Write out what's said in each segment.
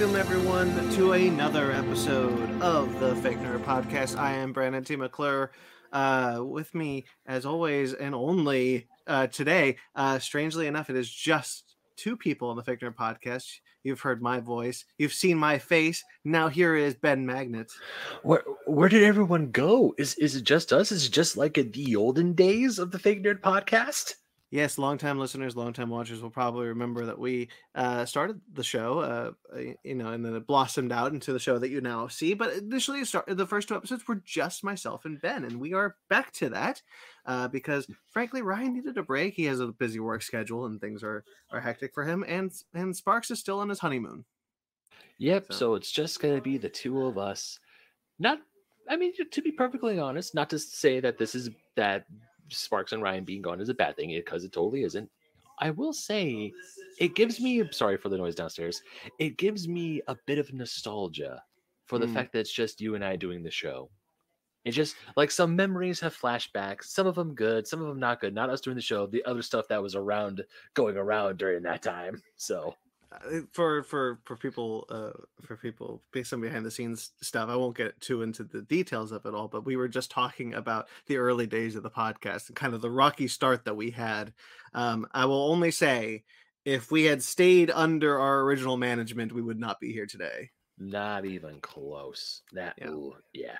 welcome everyone to another episode of the Fake Nerd Podcast. I am Brandon T. McClure. Uh, with me, as always, and only uh, today, uh, strangely enough, it is just two people on the Fake Nerd Podcast. You've heard my voice, you've seen my face. Now here is Ben Magnet. Where where did everyone go? Is is it just us? Is it just like in the olden days of the Fake Nerd Podcast? Yes, longtime listeners, longtime watchers will probably remember that we uh, started the show, uh, you know, and then it blossomed out into the show that you now see. But initially, start, the first two episodes were just myself and Ben, and we are back to that uh, because, frankly, Ryan needed a break. He has a busy work schedule, and things are are hectic for him. And and Sparks is still on his honeymoon. Yep. So, so it's just gonna be the two of us. Not, I mean, to be perfectly honest, not to say that this is that Sparks and Ryan being gone is a bad thing because it totally isn't. I will say it gives me sorry for the noise downstairs. It gives me a bit of nostalgia for the mm. fact that it's just you and I doing the show. It just like some memories have flashbacks, some of them good, some of them not good. Not us doing the show, the other stuff that was around going around during that time. So for for for people uh for people some behind the scenes stuff i won't get too into the details of it all but we were just talking about the early days of the podcast and kind of the rocky start that we had. Um i will only say if we had stayed under our original management we would not be here today. Not even close. That yeah, ooh, yeah.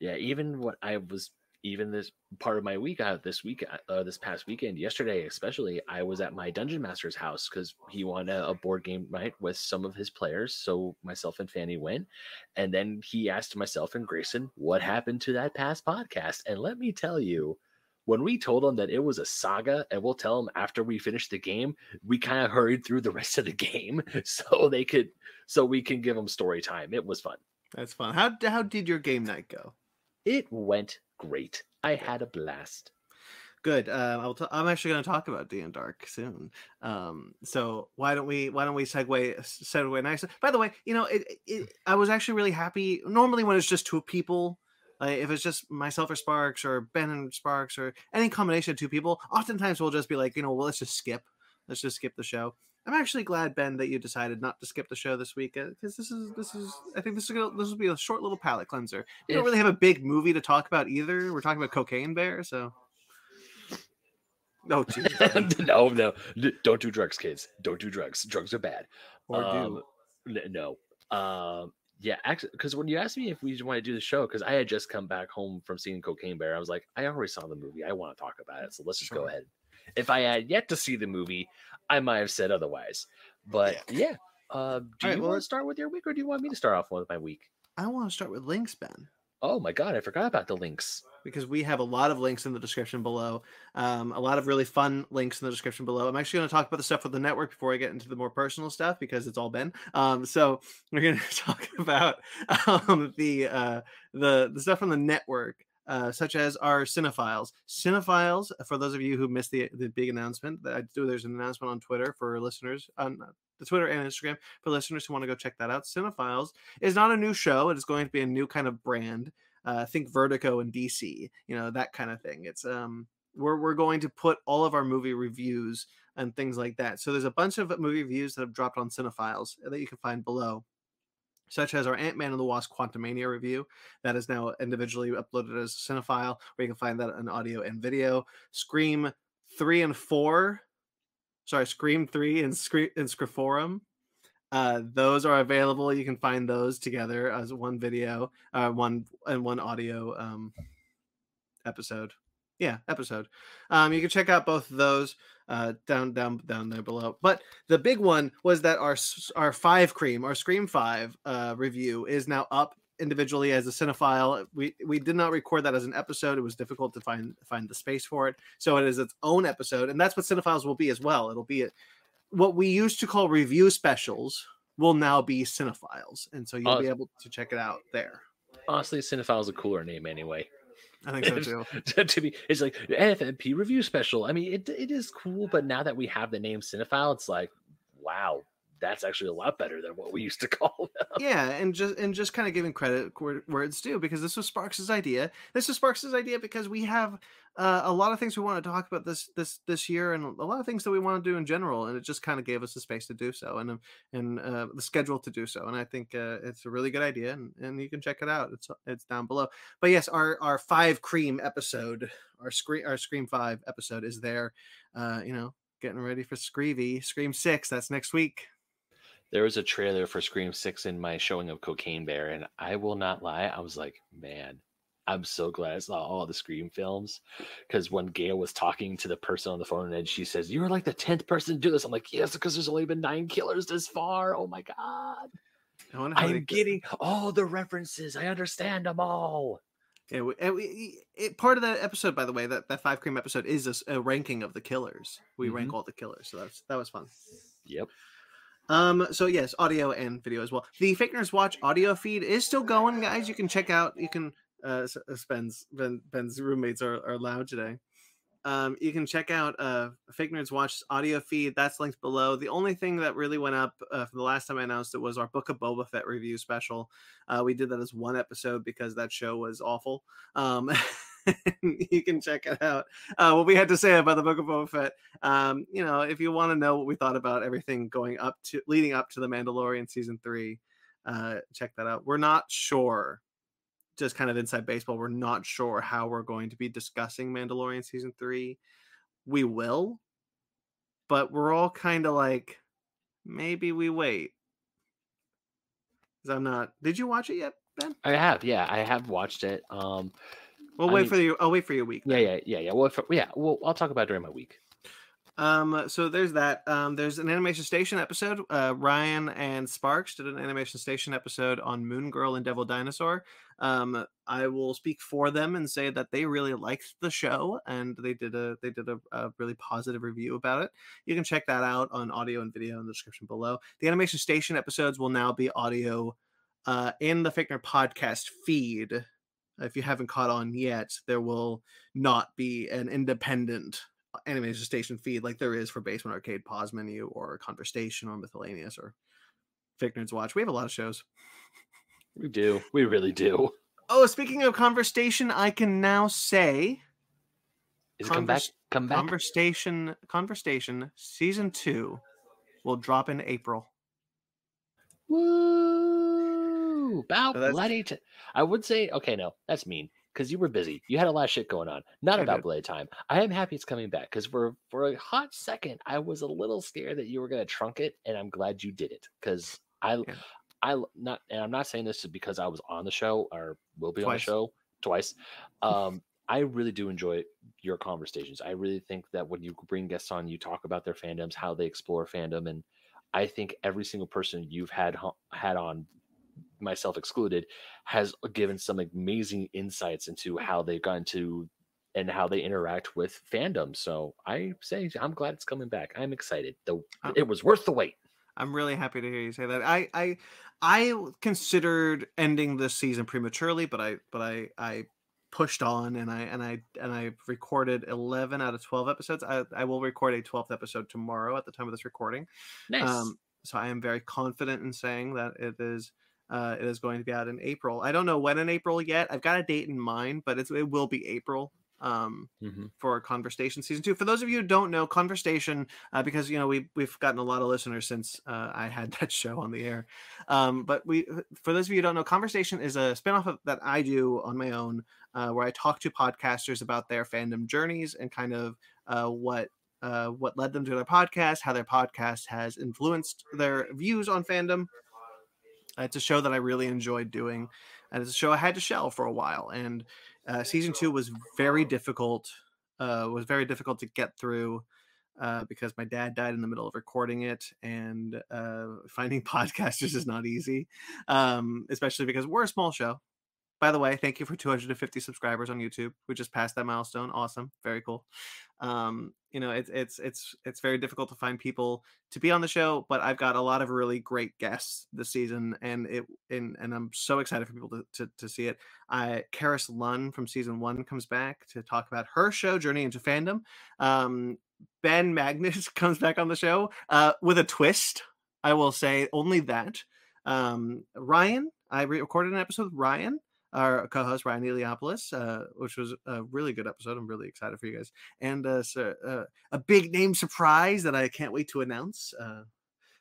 yeah even what i was even this part of my week out uh, this week uh, this past weekend yesterday especially i was at my dungeon master's house because he wanted a, a, board game night with some of his players. So myself and fanny went and then he asked myself and grayson what happened to that past podcast? And let me tell you when we told him that it was a saga and we'll tell him after we finish the game we kind of hurried through the rest of the game so they could so we can give them story time. It was fun. That's fun. How, how did your game night go it went great. I had a blast. Good. Uh, I'll t- I'm actually going to talk about D and Dark soon. Um, so why don't we why don't we segue segue nice? By the way, you know, it, it, I was actually really happy. Normally, when it's just two people, like if it's just myself or Sparks or Ben and Sparks or any combination of two people, oftentimes we'll just be like, you know, well, let's just skip. Let's just skip the show. I'm actually glad Ben that you decided not to skip the show this week because uh, this is this is I think this is gonna, this will be a short little palate cleanser. We don't really have a big movie to talk about either. We're talking about Cocaine Bear, so. No, no, no, don't do drugs, kids. Don't do drugs. Drugs are bad. Or um, do no. Um, yeah, actually, because when you asked me if we want to do the show, because I had just come back home from seeing Cocaine Bear, I was like, I already saw the movie. I want to talk about it, so let's just sure. go ahead. If I had yet to see the movie, I might have said otherwise. But yeah. yeah. Uh, do right, you well, want to start with your week or do you want me to start off with my week? I want to start with links, Ben. Oh my god, I forgot about the links. Because we have a lot of links in the description below. Um, a lot of really fun links in the description below. I'm actually going to talk about the stuff with the network before I get into the more personal stuff because it's all Ben. Um, so we're going to talk about um, the uh, the the stuff from the network uh, such as our cinephiles. Cinephiles, for those of you who missed the the big announcement I do, there's an announcement on Twitter for listeners on the Twitter and Instagram for listeners who want to go check that out. Cinephiles is not a new show; it is going to be a new kind of brand. Uh, think Vertigo and DC, you know that kind of thing. It's um, we're we're going to put all of our movie reviews and things like that. So there's a bunch of movie reviews that have dropped on Cinephiles that you can find below such as our Ant Man and the Wasp Quantumania review that is now individually uploaded as a cinephile, where you can find that in audio and video. Scream 3 and 4, sorry, Scream 3 and, Scream, and Scream Four. Uh, those are available. You can find those together as one video, uh, one and one audio um, episode. Yeah, episode. Um, you can check out both of those uh, down down down there below. But the big one was that our our five cream, our Scream Five uh, review is now up individually as a cinephile. We we did not record that as an episode. It was difficult to find find the space for it, so it is its own episode, and that's what cinephiles will be as well. It'll be a, what we used to call review specials will now be cinephiles, and so you'll uh, be able to check it out there. Honestly, cinephile is a cooler name anyway. I think so too. to be, it's like FMP review special. I mean, it it is cool, but now that we have the name Cinephile, it's like, wow, that's actually a lot better than what we used to call them. Yeah, and just and just kind of giving credit where it's due because this was Sparks' idea. This was Sparks' idea because we have uh, a lot of things we want to talk about this this this year, and a lot of things that we want to do in general, and it just kind of gave us the space to do so, and and uh, the schedule to do so, and I think uh, it's a really good idea, and, and you can check it out. It's it's down below. But yes, our our five cream episode, our scream our Scream Five episode is there. Uh, you know, getting ready for Screevy, Scream Six. That's next week. There was a trailer for Scream Six in my showing of Cocaine Bear, and I will not lie, I was like, man, I'm so glad I saw all the Scream films because when Gail was talking to the person on the phone and she says, "You're like the tenth person to do this," I'm like, "Yes," because there's only been nine killers this far. Oh my god! I'm getting all the references. I understand them all. Yeah, we, we, it, part of that episode, by the way, that, that five cream episode is a, a ranking of the killers. We mm-hmm. rank all the killers, so that's that was fun. Yep. Um, so yes, audio and video as well. The Fake Nerds Watch audio feed is still going, guys. You can check out. You can uh, uh, Ben's ben, Ben's roommates are, are loud today. Um, you can check out uh, Fake Nerds Watch audio feed. That's linked below. The only thing that really went up uh, from the last time I announced it was our Book of Boba Fett review special. Uh, we did that as one episode because that show was awful. Um, you can check it out. Uh, what we had to say about the Book of Boba Fett. Um, you know, if you want to know what we thought about everything going up to leading up to the Mandalorian season three, uh, check that out. We're not sure just kind of inside baseball, we're not sure how we're going to be discussing Mandalorian season three. We will, but we're all kind of like, maybe we wait. Because I'm not. Did you watch it yet, Ben? I have. Yeah, I have watched it. Um, we'll I wait mean, for you. I'll wait for your week. Yeah, yeah, yeah, yeah. Well, for, yeah. Well, I'll talk about during my week. Um, so there's that. Um, there's an animation station episode. Uh, Ryan and Sparks did an animation station episode on Moon Girl and Devil Dinosaur. Um, I will speak for them and say that they really liked the show and they did a they did a, a, really positive review about it. You can check that out on audio and video in the description below. The animation station episodes will now be audio uh, in the Nerd podcast feed. If you haven't caught on yet, there will not be an independent uh, animation station feed like there is for Basement Arcade Pause Menu or Conversation or Miscellaneous or Fake Nerds Watch. We have a lot of shows. We do. We really do. Oh, speaking of conversation, I can now say Is convers- come back? Come back. Conversation Conversation season two will drop in April. Woo! About bloody t- I would say okay, no, that's mean because you were busy. You had a lot of shit going on. Not I about did. bloody time. I am happy it's coming back because for for a hot second, I was a little scared that you were gonna trunk it, and I'm glad you did it because I yeah. I not and I'm not saying this because I was on the show or will be twice. on the show twice. Um, I really do enjoy your conversations. I really think that when you bring guests on, you talk about their fandoms, how they explore fandom, and I think every single person you've had had on, myself excluded, has given some amazing insights into how they've gotten to and how they interact with fandom. So I say I'm glad it's coming back. I'm excited. Though it was worth the wait. I'm really happy to hear you say that. I I I considered ending this season prematurely, but I but I I pushed on and I and I and I recorded 11 out of 12 episodes. I, I will record a 12th episode tomorrow at the time of this recording. Nice. Um, so I am very confident in saying that it is uh, it is going to be out in April. I don't know when in April yet. I've got a date in mind, but it's, it will be April um, mm-hmm. for Conversation season two. For those of you who don't know, Conversation, uh, because you know we we've gotten a lot of listeners since uh, I had that show on the air. Um, but we, for those of you who don't know, Conversation is a spinoff of, that I do on my own, uh, where I talk to podcasters about their fandom journeys and kind of uh, what. Uh, what led them to their podcast, how their podcast has influenced their views on fandom. It's a show that I really enjoyed doing, and it's a show I had to shell for a while. And uh, season two was very difficult. Uh, was very difficult to get through uh, because my dad died in the middle of recording it, and uh, finding podcasters is not easy, um, especially because we're a small show. By the way, thank you for 250 subscribers on YouTube. We just passed that milestone. Awesome, very cool. Um, you know, it's it's it's it's very difficult to find people to be on the show, but I've got a lot of really great guests this season, and it and and I'm so excited for people to to, to see it. I Karis Lunn from season one comes back to talk about her show Journey into Fandom. Um, ben Magnus comes back on the show uh, with a twist I will say only that. Um, Ryan, I re- recorded an episode with Ryan, our co-host Ryan Eliopoulos, uh, which was a really good episode. I'm really excited for you guys, and uh, so, uh, a big name surprise that I can't wait to announce. Uh,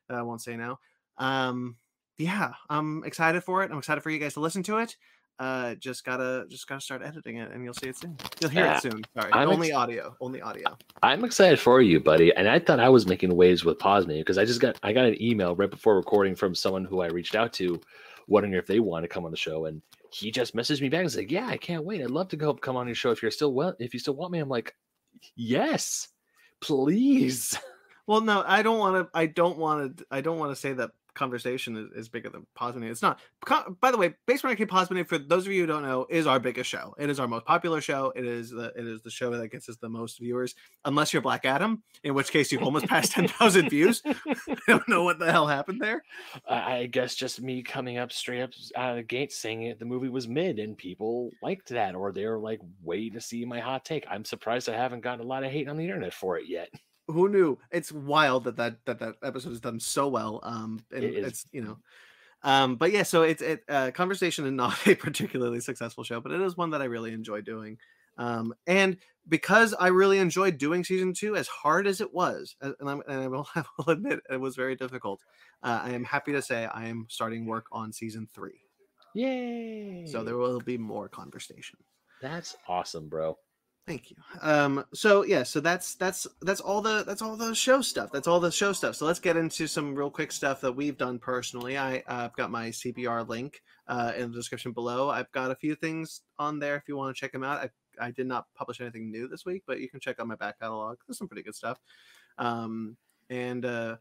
that I won't say now. Um, yeah, I'm excited for it. I'm excited for you guys to listen to it. Uh, just gotta just gotta start editing it, and you'll see it soon. You'll hear it soon. Sorry, I'm only ex- audio, only audio. I'm excited for you, buddy. And I thought I was making waves with Posme because I just got I got an email right before recording from someone who I reached out to, wondering if they want to come on the show. And he just messaged me back and like, "Yeah, I can't wait. I'd love to go come on your show if you're still well. If you still want me." I'm like, "Yes, please." Well, no, I don't want to. I don't want to. I don't want to say that conversation is, is bigger than Pause Menu. It's not. By the way, Base Runner Pause Menu, for those of you who don't know, is our biggest show. It is our most popular show. It is the it is the show that gets us the most viewers, unless you're Black Adam, in which case you've almost passed ten thousand views. I don't know what the hell happened there. I I guess just me coming up straight up out of the gate saying it, the movie was mid and people liked that, or they're like waiting to see my hot take. I'm surprised I haven't gotten a lot of hate on the internet for it yet. Who knew? It's wild that that that, that episode is done so well. Um, and It is. it's you know. Um, but yeah, so it's it uh, conversation and not a particularly successful show, but it is one that I really enjoy doing. Um, and because I really enjoyed doing season two, as hard as it was, and, I'm, and I will, I will admit it was very difficult. Uh, I am happy to say I am starting work on season three, Yay! so there will be more conversation. That's awesome, bro. Thank you. Um, so yeah, so that's that's that's all the that's all the show stuff. That's all the show stuff. So let's get into some real quick stuff that we've done personally. I I've got my CBR link uh, in the description below. I've got a few things on there if you want to check them out. I I did not publish anything new this week, but you can check out my back catalog. There's some pretty good stuff. Um, and uh,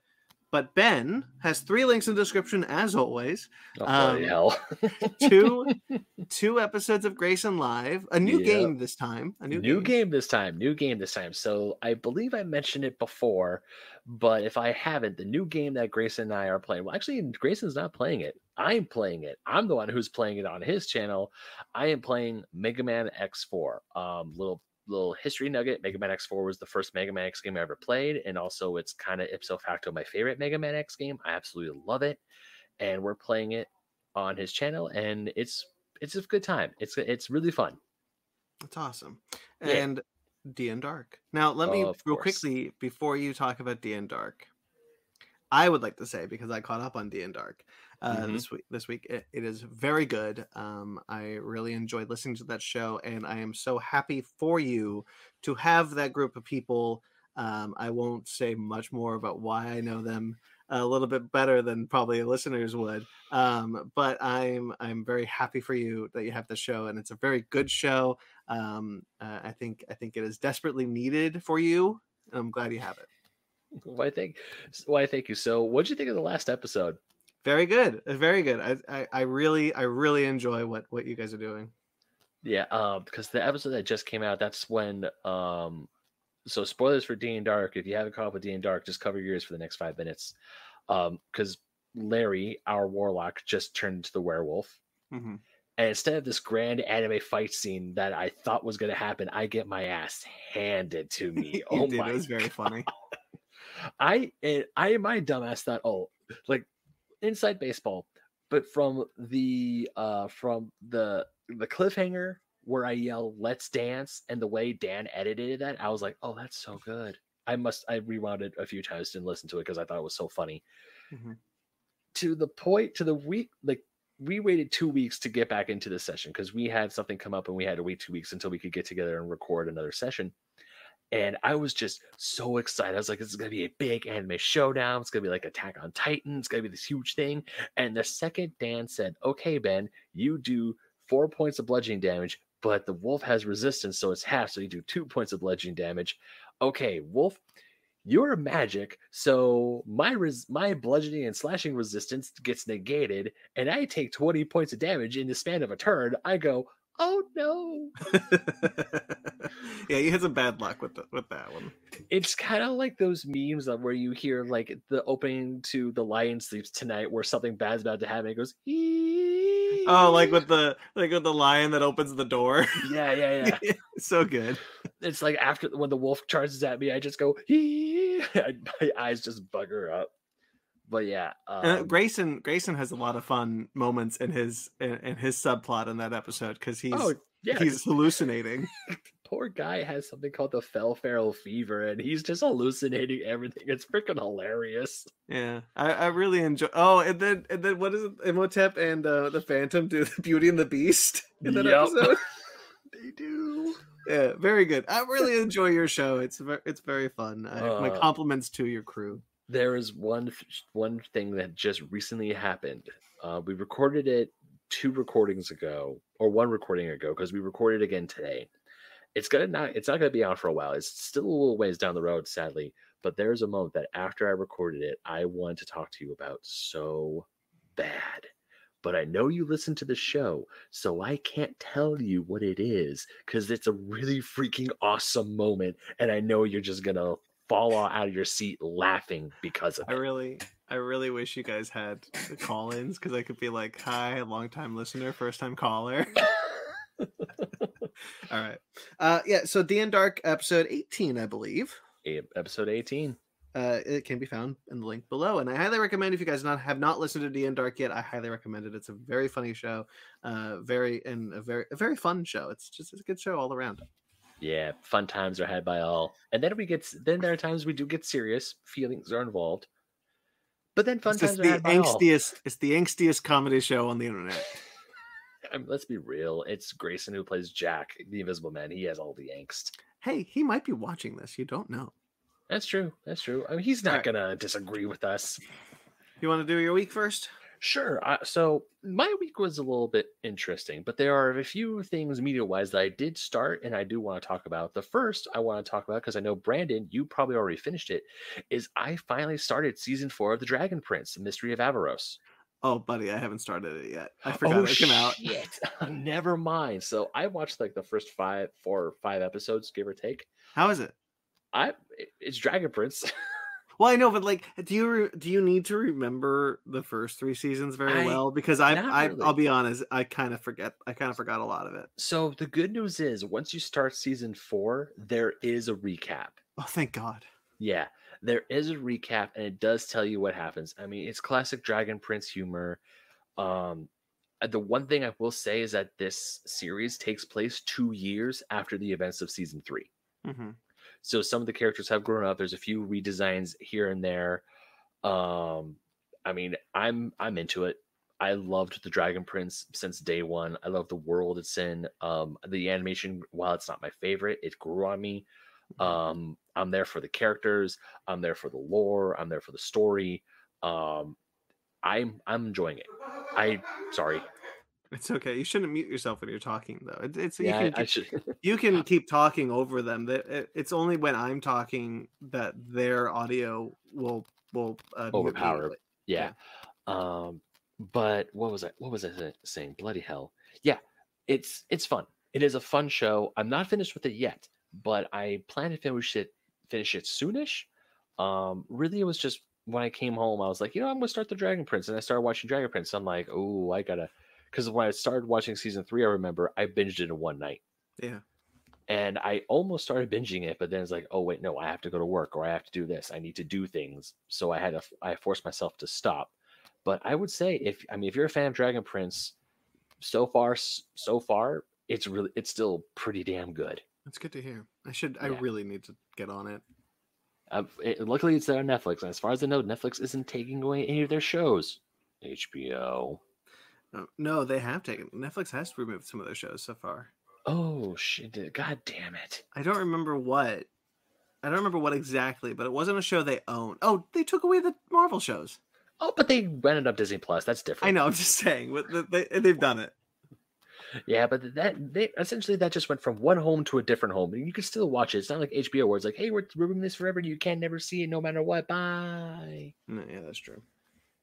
but Ben has three links in the description as always. Oh, Um, hell. Two two episodes of Grayson Live, a new Yep. game this time. A new, new, game. game. this time. New game this time. So I believe I mentioned it before, but if I haven't, the new game that Grayson and I are playing. Well, actually, Grayson's not playing it. I'm playing it. I'm the one who's playing it on his channel. I am playing Mega Man X4. Um, little little history nugget. Mega Man X4 was the first Mega Man X game I ever played, and also it's kind of ipso facto my favorite Mega Man X game. I absolutely love it, and we're playing it on his channel, and it's it's a good time. It's it's really fun. That's awesome. Yeah. And D and Dark. Now, let me Of real course. quickly before you talk about D and Dark. I would like to say because I caught up on D and Dark uh, Mhm. this week. This week it, it is very good. Um, I really enjoyed listening to that show, and I am so happy for you to have that group of people. Um, I won't say much more about why I know them a little bit better than probably listeners would. Um, but I'm I'm very happy for you that you have the show, and it's a very good show. Um, uh, I think I think it is desperately needed for you. And I'm glad you have it. Why thank why thank you. So what'd you think of the last episode? Very good, uh, very good. I, I I really I really enjoy what what you guys are doing. Yeah, um, because the episode that just came out, that's when um so spoilers for D and Dark. If you haven't caught up with D and Dark, just cover your ears for the next five minutes. Um, because Larry, our warlock, just turned into the werewolf. Mhm. And instead of this grand anime fight scene that I thought was gonna happen, I get my ass handed to me. Oh did, my it was very funny. I and I my dumbass thought, oh, like inside baseball, but from the uh from the the cliffhanger where I yell "Let's dance" and the way Dan edited that, I was like, oh, that's so good. I must I rewound it a few times and listened to it because I thought it was so funny. Mhm. To the point, to the week, like we waited two weeks to get back into the session because we had something come up and we had to wait two weeks until we could get together and record another session. And I was just so excited. I was like, this is going to be a big anime showdown. It's going to be like Attack on Titan. It's going to be this huge thing. And the second Dan said, okay, Ben, you do four points of bludgeoning damage, but the wolf has resistance, so it's half. So you do two points of bludgeoning damage. Okay, wolf, you're magic. So my res- my bludgeoning and slashing resistance gets negated, and I take 20 points of damage in the span of a turn. I go, oh no. yeah, you had some bad luck with the, with that one. it's kind of like those memes of where you hear like the opening to the lion sleeps tonight where something bad's about to happen it goes Oh, like with the like with the lion that opens the door. yeah yeah yeah so good. it's like after when the wolf charges at me i just go "Ee." I- my eyes just bugger up but yeah, Uh, um, Grayson Grayson has a lot of fun moments in his in, in his subplot in that episode because he's oh yeah, he's hallucinating. poor guy has something called the fell feral fever, and he's just hallucinating everything. It's freaking hilarious. Yeah, I, I really enjoy. Oh, and then and then what is it? Imhotep and uh, the Phantom do the Beauty and the Beast in that Yep. episode. They do. yeah, very good. I really enjoy your show. It's very it's very fun. I, my Uh, compliments to your crew. There is one one thing that just recently happened. Uh, we recorded it two recordings ago, or one recording ago, because we recorded again today. It's gonna not. It's not gonna be out for a while. It's still a little ways down the road, sadly. But there's a moment that after I recorded it, I want to talk to you about so bad. But I know you listen to the show, so I can't tell you what it is because it's a really freaking awesome moment, and I know you're just gonna fall out of your seat laughing because of I it. really I really wish you guys had the call-ins because I could be like, "Hi, long time listener, first time caller." All right. Uh, yeah. So D and Dark episode eighteen, I believe. E- Episode 18. uh, it can be found in the link below. And I highly recommend if you guys not have not listened to D and Dark yet, I highly recommend it. It's a very funny show, uh, very and a very a very fun show. It's just it's a good show all around. Yeah, fun times are had by all. And then we get then there are times we do get serious, feelings are involved. But then fun It's times are the had by all. angstiest. It's the angstiest comedy show on the internet. I mean, let's be real. It's Grayson who plays Jack, the Invisible Man. He has all the angst. Hey, he might be watching this. You don't know. That's true. That's true. I mean, he's not Alright. gonna disagree with us. You want to do your week first? Sure. Uh, so my week was a little bit interesting, but there are a few things media wise that I did start and I do want to talk about. The first I want to talk about, because I know Brandon, you probably already finished it, is I finally started season four of The Dragon Prince, The Mystery of Aaravos. Oh, buddy, I haven't started it yet. I forgot it came out. shit. Never mind. So I watched like the first five, four or five episodes, give or take. How is it? I it's Dragon Prince. Well, I know, but like, do you re- do you need to remember the first three seasons very I- well? Because I, I really. I'll be honest, I kind of forget. I kind of forgot a lot of it. so the good news is once you start season four, there is a recap. Oh, thank God. Yeah, there is a recap and it does tell you what happens. I mean, it's classic Dragon Prince humor. Um uh, the one thing I will say is that this series takes place 2 years after the events of season 3. hmm So some of the characters have grown up. There's a few redesigns here and there. Um I mean, I'm I'm into it. I loved the Dragon Prince since day one. I love the world it's in. Um, the animation, while it's not my favorite, it grew on me. Um, I'm there for the characters. I'm there for the lore. I'm there for the story. Um, I'm I'm enjoying it. I sorry. It's okay. You shouldn't mute yourself when you're talking, though. It, it's Yeah, you can I keep, should. you can keep talking over them. That it, it's only when I'm talking that their audio will will uh, Overpower. immediately. yeah. Um, but what was I? What was I saying? Bloody hell! Yeah, it's it's fun. It is a fun show. I'm not finished with it yet, but I plan to finish it finish it soonish. Um, really, it was just when I came home, I was like, you know, I'm gonna start the Dragon Prince, and I started watching Dragon Prince. I'm like, oh, I gotta, because when I started watching season three, I remember I binged it in one night. Yeah. and I almost started binging it, but then it's like, oh wait, no, I have to go to work or I have to do this. I need to do things, so I had to. I forced myself to stop. But I would say, if I mean, if you're a fan of Dragon Prince, so far, so far, it's really, it's still pretty damn good. That's good to hear. I should. I really need to get on it. Uh, it, luckily, it's there on Netflix, and as far as I know, Netflix isn't taking away any of their shows. HBO. No, no, they have taken. Netflix has removed some of their shows so far. Oh shit! God damn it! I don't remember what. I don't remember what exactly, but it wasn't a show they own. Oh, they took away the Marvel shows. Oh, but they rented up Disney Plus. That's different. I know. I'm just saying. But they, they've done it. Yeah, but that they essentially that just went from one home to a different home, and you can still watch it. It's not like HBO where it's like, "Hey, we're removing this forever. and You can never see it, no matter what." Bye. No, yeah, that's true.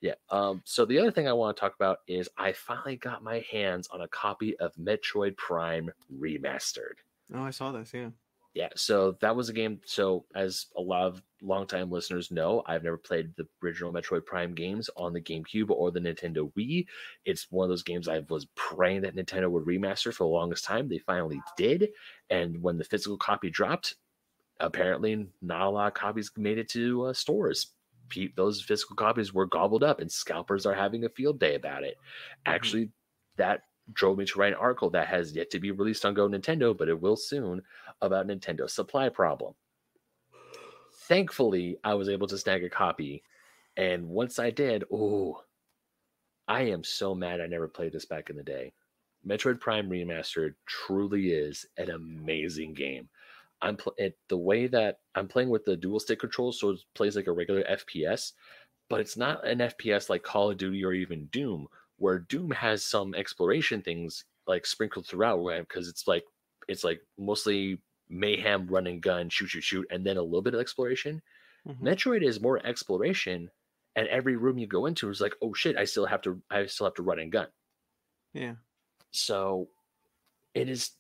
Yeah. Um. So the other thing I want to talk about is I finally got my hands on a copy of Metroid Prime Remastered. Oh, I saw this. Yeah. Yeah. So that was a game. So as a lot of longtime listeners know, I've never played the original Metroid Prime games on the GameCube or the Nintendo Wii. It's one of those games I was praying that Nintendo would remaster for the longest time. They finally did. And when the physical copy dropped, apparently not a lot of copies made it to uh, stores. Pe- those physical copies were gobbled up, and scalpers are having a field day about it. Mm-hmm. Actually, that drove me to write an article that has yet to be released on Go Nintendo, but it will soon about Nintendo's supply problem. Thankfully, I was able to snag a copy, and once I did, oh, I am so mad I never played this back in the day. Metroid Prime Remastered truly is an amazing game. I'm pl- it, the way that I'm playing with the dual stick controls, so it plays like a regular FPS, but it's not an FPS like Call of Duty or even Doom, where Doom has some exploration things like sprinkled throughout, because it's like it's like mostly mayhem, run and gun, shoot, shoot, shoot, and then a little bit of exploration. Mhm. Metroid is more exploration, and every room you go into is like, oh shit, I still have to, I still have to run and gun. Yeah. So it is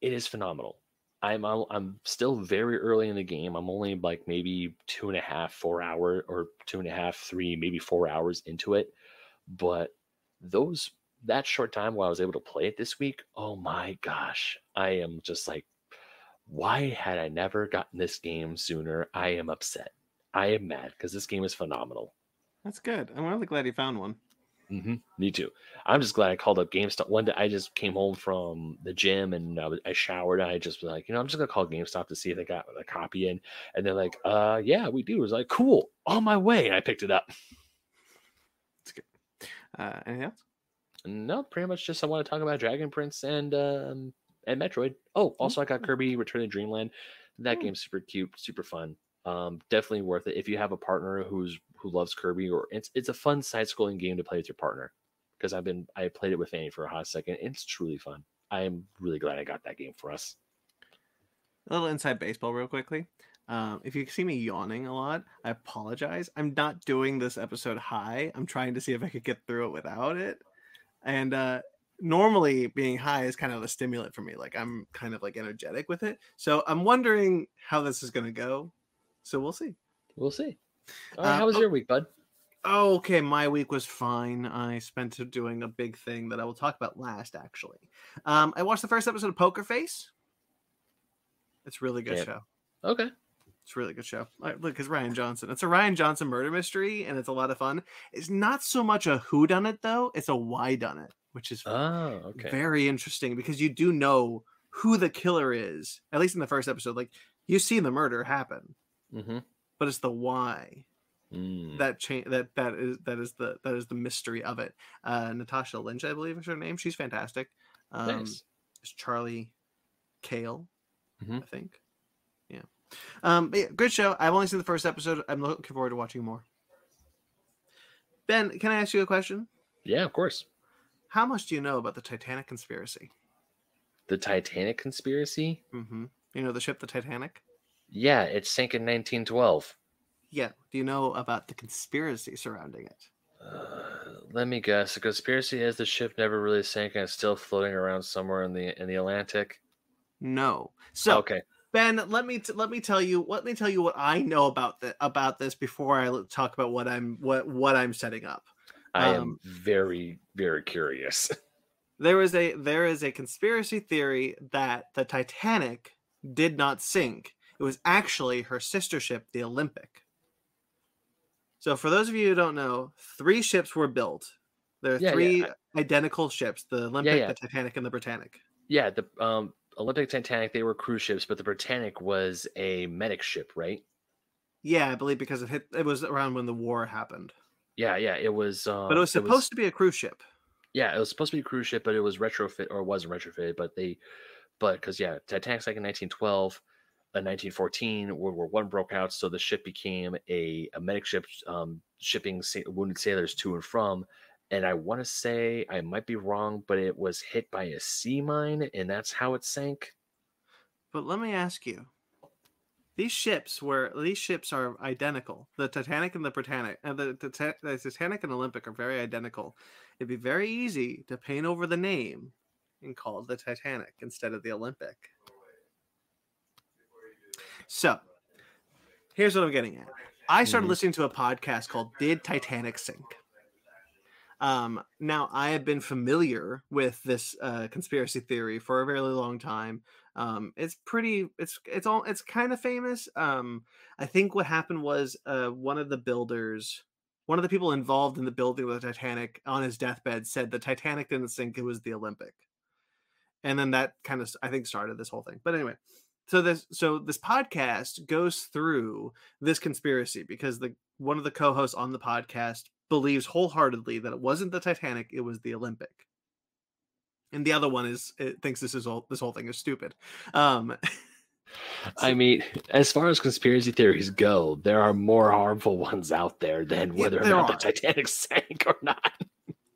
it is phenomenal. I'm I'm still very early in the game. I'm only like maybe two and a half, four hour or two and a half, three, maybe four hours into it. But those that short time while I was able to play it this week, oh my gosh, I am just like, why had I never gotten this game sooner? I am upset. I am mad because this game is phenomenal. That's good. I'm really glad you found one. Hmm Me too. I'm just glad I called up GameStop. One day I just came home from the gym and I, was, I showered. And I just was like, you know, I'm just gonna call GameStop to see if they got a copy in. And they're like, uh, yeah, we do. I was like, cool, on my way. And I picked it up. It's good. Uh, anything else? No, pretty much just I want to talk about Dragon Prince and um and Metroid. Oh, also I got Kirby Return to Dreamland. That Hmm. game's super cute, super fun. Um, definitely worth it if you have a partner who's who loves Kirby or it's it's a fun side scrolling game to play with your partner. Because I've been I played it with Annie for a hot second. It's truly fun. I am really glad I got that game for us. A little inside baseball, real quickly. Um, if you see me yawning a lot, I apologize. I'm not doing this episode high. I'm trying to see if I could get through it without it. And uh, normally, being high is kind of a stimulant for me. Like I'm kind of like energetic with it. So I'm wondering how this is going to go. So we'll see. We'll see. All right, Uh, how was oh- your week, bud? Oh, okay. My week was fine. I spent doing a big thing that I will talk about last, actually. Um, I watched the first episode of Poker Face. It's a really good Yeah. show. Okay. It's a really good show. Right, look, it's Rian Johnson. It's a Rian Johnson murder mystery, and it's a lot of fun. It's not so much a who done it though; it's a why done it, which is Oh, okay. very interesting because you do know who the killer is. At least in the first episode, like you see the murder happen, mm-hmm. but it's the why Mm. that change that that is that is the that is the mystery of it. Uh, Natasha Lynch, I believe is her name. She's fantastic. Um, nice. It's Charlie Cale, Mhm. I think. Yeah. Um, but yeah, good show. I've only seen the first episode. I'm looking forward to watching more. Ben, can I ask you a question? Yeah, of course. How much do you know about the Titanic conspiracy? The Titanic conspiracy. Mm-hmm. You know the ship, the Titanic. Yeah, it sank in 1912. Yeah. Do you know about the conspiracy surrounding it? Uh, let me guess. The conspiracy is the ship never really sank and it's still floating around somewhere in the in the Atlantic. No. So okay. Ben, let me t- let me tell you let me tell you what I know about the, about this before I talk about what I'm what what I'm setting up. I am um, very very curious. There is a there is a conspiracy theory that the Titanic did not sink. It was actually her sister ship, the Olympic. So for those of you who don't know, three ships were built. There are Yeah, yeah, three I- identical ships: the Olympic, yeah. the Titanic, and the Britannic. yeah, the um Olympic Titanic they were cruise ships, but the Britannic was a medic ship, right? Yeah, I believe because it hit. It was around when the war happened, Yeah, yeah, it was. Um, but it was supposed to be a cruise ship. Yeah, it was supposed to be a cruise ship, but it was retrofit or it wasn't retrofitted. But they, but because yeah, Titanic's like in 1912, in 1914, World War One broke out, so the ship became a, a medic ship, um, shipping sa- wounded sailors to and from. And I want to say I might be wrong, but it was hit by a sea mine, and that's how it sank. But let me ask you: these ships were these ships are identical. The Titanic and the Britannic, and the, the, the Titanic and Olympic are very identical. It'd be very easy to paint over the name and call it the Titanic instead of the Olympic. So, here's what I'm getting at. I started Mhm. listening to a podcast called "Did Titanic Sink." Um, now I have been familiar with this uh, conspiracy theory for a very long time. Um, it's pretty. It's it's all. It's kind of famous. Um, I think what happened was uh, one of the builders, one of the people involved in the building of the Titanic, on his deathbed said the Titanic didn't sink; it was the Olympic. And then that kind of I think started this whole thing. But anyway, so this so this podcast goes through this conspiracy because the one of the co-hosts on the podcast believes wholeheartedly that it wasn't the Titanic, it was the Olympic and the other one is it thinks this is all this whole thing is stupid. Um, I mean, as far as conspiracy theories go, there are more harmful ones out there than whether yeah, or not are. the Titanic sank or not.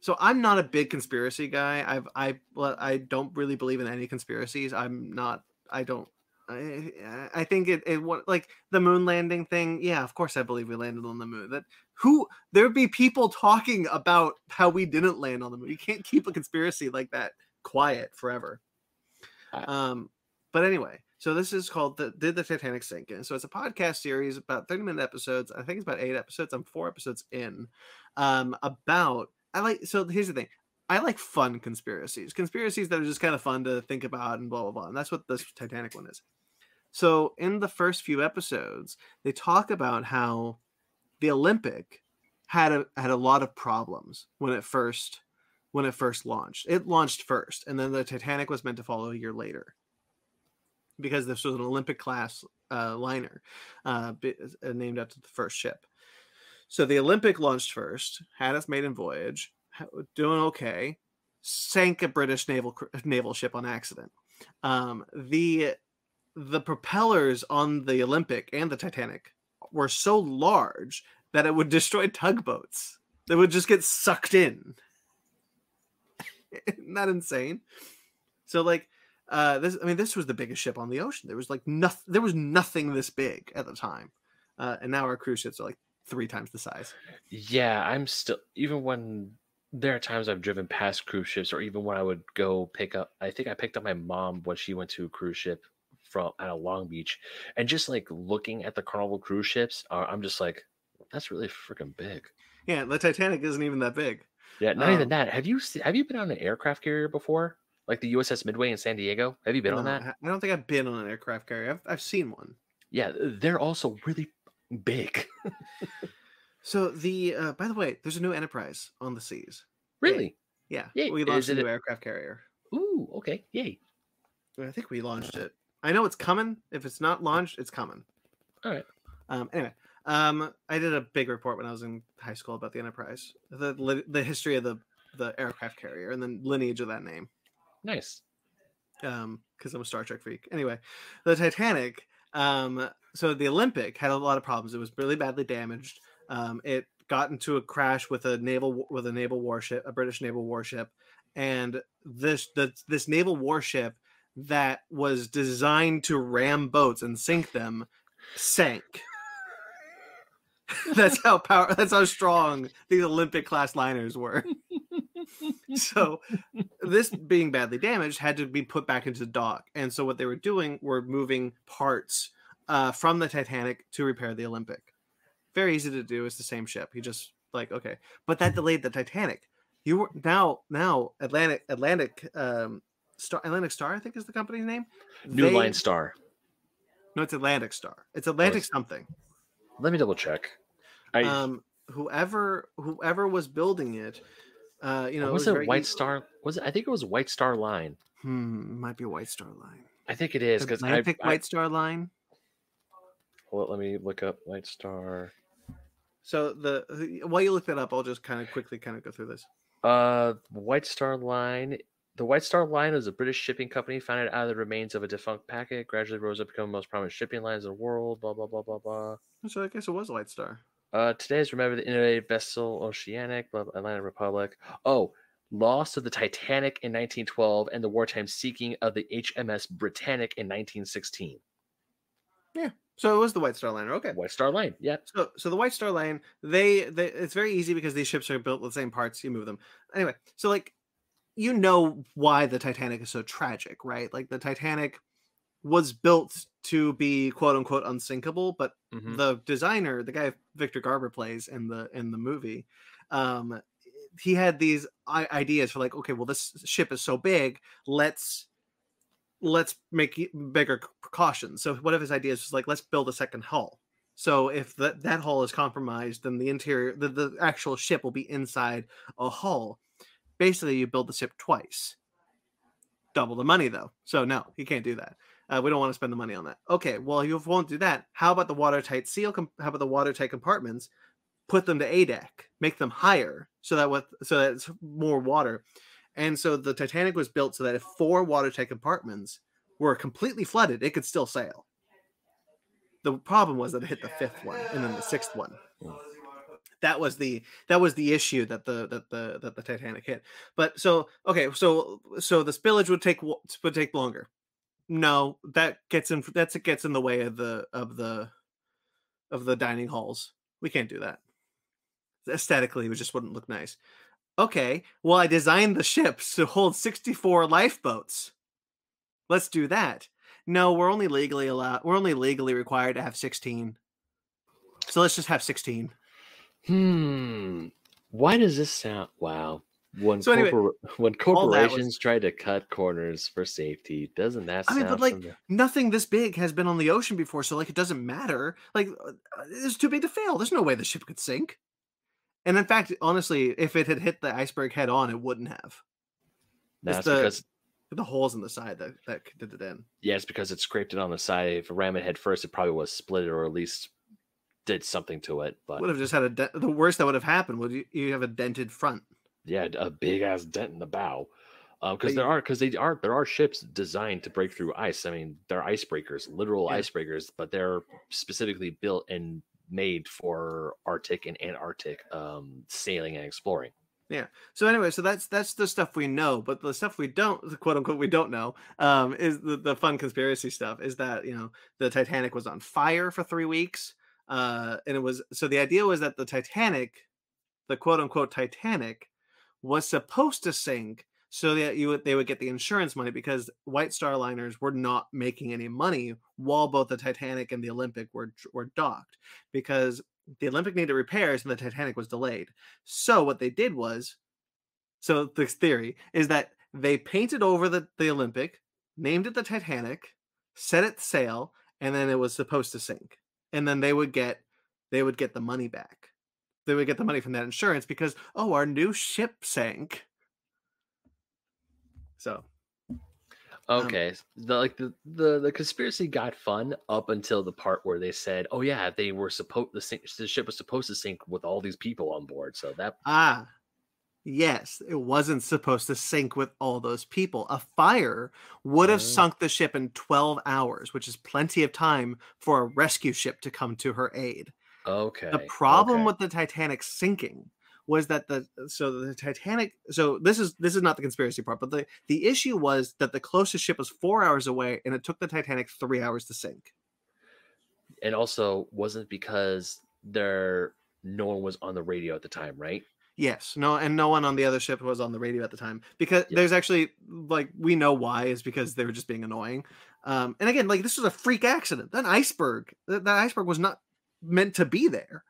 So I'm not a big conspiracy guy. I've I I don't really believe in any conspiracies. I'm not. I don't. I, I think it, it what like the moon landing thing. Yeah, of course I believe we landed on the moon. That who there would be people talking about how we didn't land on the moon. You can't keep a conspiracy like that quiet forever. Um, but anyway, so this is called the Did the Titanic Sink In? So it's a podcast series about 30 minute episodes. I think it's about eight episodes. I'm four episodes in. Um, about I like so here's the thing. I like fun conspiracies, conspiracies that are just kind of fun to think about and blah blah blah. And that's what this Titanic one is. So in the first few episodes, they talk about how the Olympic had a had a lot of problems when it first when it first launched. It launched first, and then the Titanic was meant to follow a year later because this was an Olympic class uh, liner uh, uh, named after the first ship. So the Olympic launched first, had its maiden voyage, doing okay, sank a British naval naval ship on accident. Um, the the propellers on the Olympic and the Titanic were so large that it would destroy tugboats. They would just get sucked in. Isn't that insane? So like uh this I mean this was the biggest ship on the ocean. There was like nothing there was nothing this big at the time. Uh and now our cruise ships are like three times the size. Yeah, I'm still even when there are times I've driven past cruise ships or even when I would go pick up I think I picked up my mom when she went to a cruise ship from out of Long Beach and just like looking at the Carnival cruise ships, uh, I'm just like that's really freaking big. Yeah, the Titanic isn't even that big. Yeah, not um, even that. Have you have you been on an aircraft carrier before? Like the USS Midway in San Diego? Have you been no, on that? I don't think I've been on an aircraft carrier. I've I've seen one. Yeah, they're also really big. so the uh, by the way, there's a new Enterprise on the seas. Really? Yeah. Yay. We launched a new a... aircraft carrier. Ooh, okay. Yay. I think we launched it. I know it's coming. If it's not launched, it's coming. All right. Um, anyway, um, I did a big report when I was in high school about the Enterprise, the the history of the the aircraft carrier and the lineage of that name. Nice. Um, because I'm a Star Trek freak. Anyway, the Titanic. Um, so the Olympic had a lot of problems. It was really badly damaged. Um, it got into a crash with a naval with a naval warship, a British naval warship, and this the, this naval warship that was designed to ram boats and sink them sank. that's how power that's how strong these olympic class liners were so this being badly damaged had to be put back into dock and so what they were doing were moving parts uh, from the titanic to repair the olympic very easy to do it's the same ship you just like okay but that delayed the titanic you were now now atlantic atlantic um star atlantic star i think is the company's name new they, line star no it's atlantic star it's atlantic oh, something let me double check. I, um, whoever whoever was building it, uh, you know, was it, it White easy. Star? Was it? I think it was White Star Line. Hmm, might be White Star Line. I think it is because I picked White Star Line. Well, let me look up White Star. So the while you look that up, I'll just kind of quickly kind of go through this. Uh, White Star Line the White Star Line is a British shipping company founded out of the remains of a defunct packet. Gradually rose up to become the most prominent shipping lines in the world. Blah blah blah blah blah. So I guess it was White Star. Uh, today is remember the innovative vessel Oceanic, blah, Atlantic Republic. Oh, loss of the Titanic in 1912 and the wartime sinking of the HMS Britannic in 1916. Yeah. So it was the White Star Liner. Okay. White Star Line. Yeah. So so the White Star Line, they, they it's very easy because these ships are built with the same parts. You move them. Anyway, so like you know why the Titanic is so tragic, right? Like the Titanic was built to be quote unquote unsinkable, but mm-hmm. the designer, the guy Victor Garber plays in the in the movie, um, he had these ideas for like, okay, well, this ship is so big, let's let's make bigger precautions. So one of his ideas was like, let's build a second hull. So if that that hull is compromised, then the interior, the, the actual ship will be inside a hull. Basically, you build the ship twice. Double the money though. So no, you can't do that. Uh, we don't want to spend the money on that. Okay, well you won't do that. How about the watertight seal? How about the watertight compartments? Put them to A deck, make them higher, so that with so that it's more water. And so the Titanic was built so that if four watertight compartments were completely flooded, it could still sail. The problem was that it hit the fifth one and then the sixth one. That was the that was the issue that the that the that the Titanic hit. But so okay, so so the spillage would take wo- would take longer. No, that gets in that's it gets in the way of the of the of the dining halls. We can't do that. Aesthetically, it just wouldn't look nice. Okay, well, I designed the ships to hold 64 lifeboats. Let's do that. No, we're only legally allowed. We're only legally required to have 16. So let's just have 16. Hmm. Why does this sound? Wow. When So anyway, corpor- when that was- corporations try to cut corners for safety, doesn't that I mean, but like familiar? nothing this big has been on the ocean before, so like it doesn't matter. Like uh, it's too big to fail. There's no way the ship could sink. And in fact, honestly, if it had hit the iceberg head on, it wouldn't have. that's the- because The holes in the side that that did it in. yeah, because it scraped it on the side. If it ran it head first, it probably was split it or at least did something to it. But Would have just had a dent. The worst that would have happened would you, you have a dented front. yeah, a big ass dent in the bow. Uh, because But there are, because they are, there are ships designed to break through ice. I mean, they're icebreakers, literal Yeah. icebreakers, but they're specifically built and made for Arctic and Antarctic um, sailing and exploring. Yeah. So anyway, so that's that's the stuff we know, but the stuff we don't, the quote unquote, we don't know, um, is the, the fun conspiracy stuff. Is that you know the Titanic was on fire for three weeks, uh, and it was so the idea was that the Titanic, the quote unquote Titanic, was supposed to sink so that you would they would get the insurance money because White Star liners were not making any money while both the Titanic and the Olympic were were docked because the Olympic needed repairs and the Titanic was delayed. So what they did was, so the theory is that they painted over the, the Olympic, named it the Titanic, set it sail, and then it was supposed to sink. And then they would get they would get the money back. They would get the money from that insurance because oh, our new ship sank. So Um, Okay, s- the like the, the the conspiracy got fun up until the part where they said, "Oh yeah, they were supposed the sink, the ship was supposed to sink with all these people on board." So that Ah, yes, it wasn't supposed to sink with all those people. A fire would have Oh. sunk the ship in 12 hours, which is plenty of time for a rescue ship to come to her aid. okay. The problem okay. with the Titanic sinking was that the so the Titanic so this is this is not the conspiracy part, but the the issue was that the closest ship was 4 hours away and it took the Titanic 3 hours to sink. and also wasn't because there no one was on the radio at the time, right? Yes, no, and no one on the other ship was on the radio at the time because Yeah. there's actually like we know why is because they were just being annoying. Um, and again, like this was a freak accident. That iceberg, that, that iceberg was not meant to be there.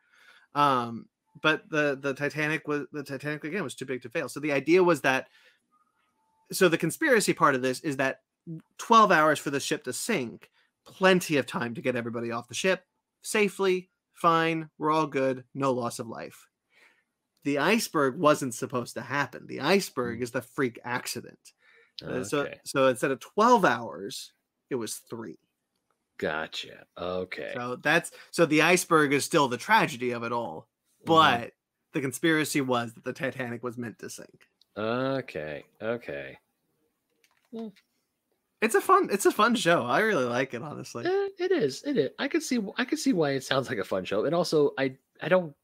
Um, but the the Titanic was the Titanic again was too big to fail. So the idea was that. So the conspiracy part of this is that 12 hours for the ship to sink, plenty of time to get everybody off the ship safely, fine, we're all good, no loss of life the iceberg wasn't supposed to happen. The iceberg is the freak accident. Uh, So so instead of 12 hours, it was 3. gotcha. Okay, So that's so the iceberg is still the tragedy of it all. But the conspiracy was that the Titanic was meant to sink. okay, okay. It's a fun it's a fun show. I really like it honestly. Eh, it is. It is. I could see. I could see why it sounds like a fun show. And also, I. I don't.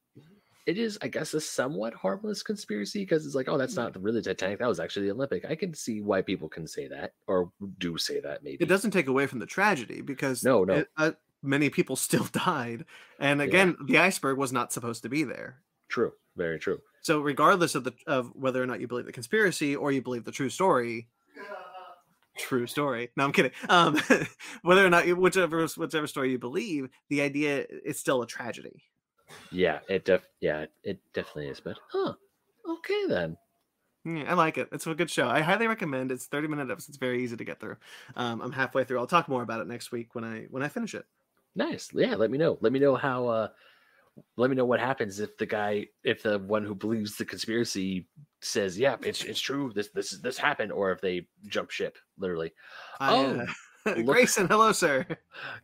It is, I guess, a somewhat harmless conspiracy because it's like, oh, that's not really Titanic. That was actually the Olympic. I can see why people can say that or do say that. Maybe It doesn't take away from the tragedy because No, no. it- uh, many people still died. And Yeah. again, the iceberg was not supposed to be there. True. Very true. So regardless of the of whether or not you believe the conspiracy or you believe the true story, true story. No, I'm kidding. Um, whether or not you, whichever whichever story you believe, the idea is still a tragedy. Yeah. It def. Yeah. It definitely is. But huh. Okay then. Yeah, I like it. It's a good show. I highly recommend. It's 30 minute episodes. It's very easy to get through. Um, I'm halfway through. I'll talk more about it next week when I when I finish it. Nice. Yeah, let me know. Let me know how uh let me know what happens if the guy if the one who believes the conspiracy says, "Yeah, it's it's true. This this this happened," or if they jump ship, literally. I, oh, uh, Grayson, hello, sir.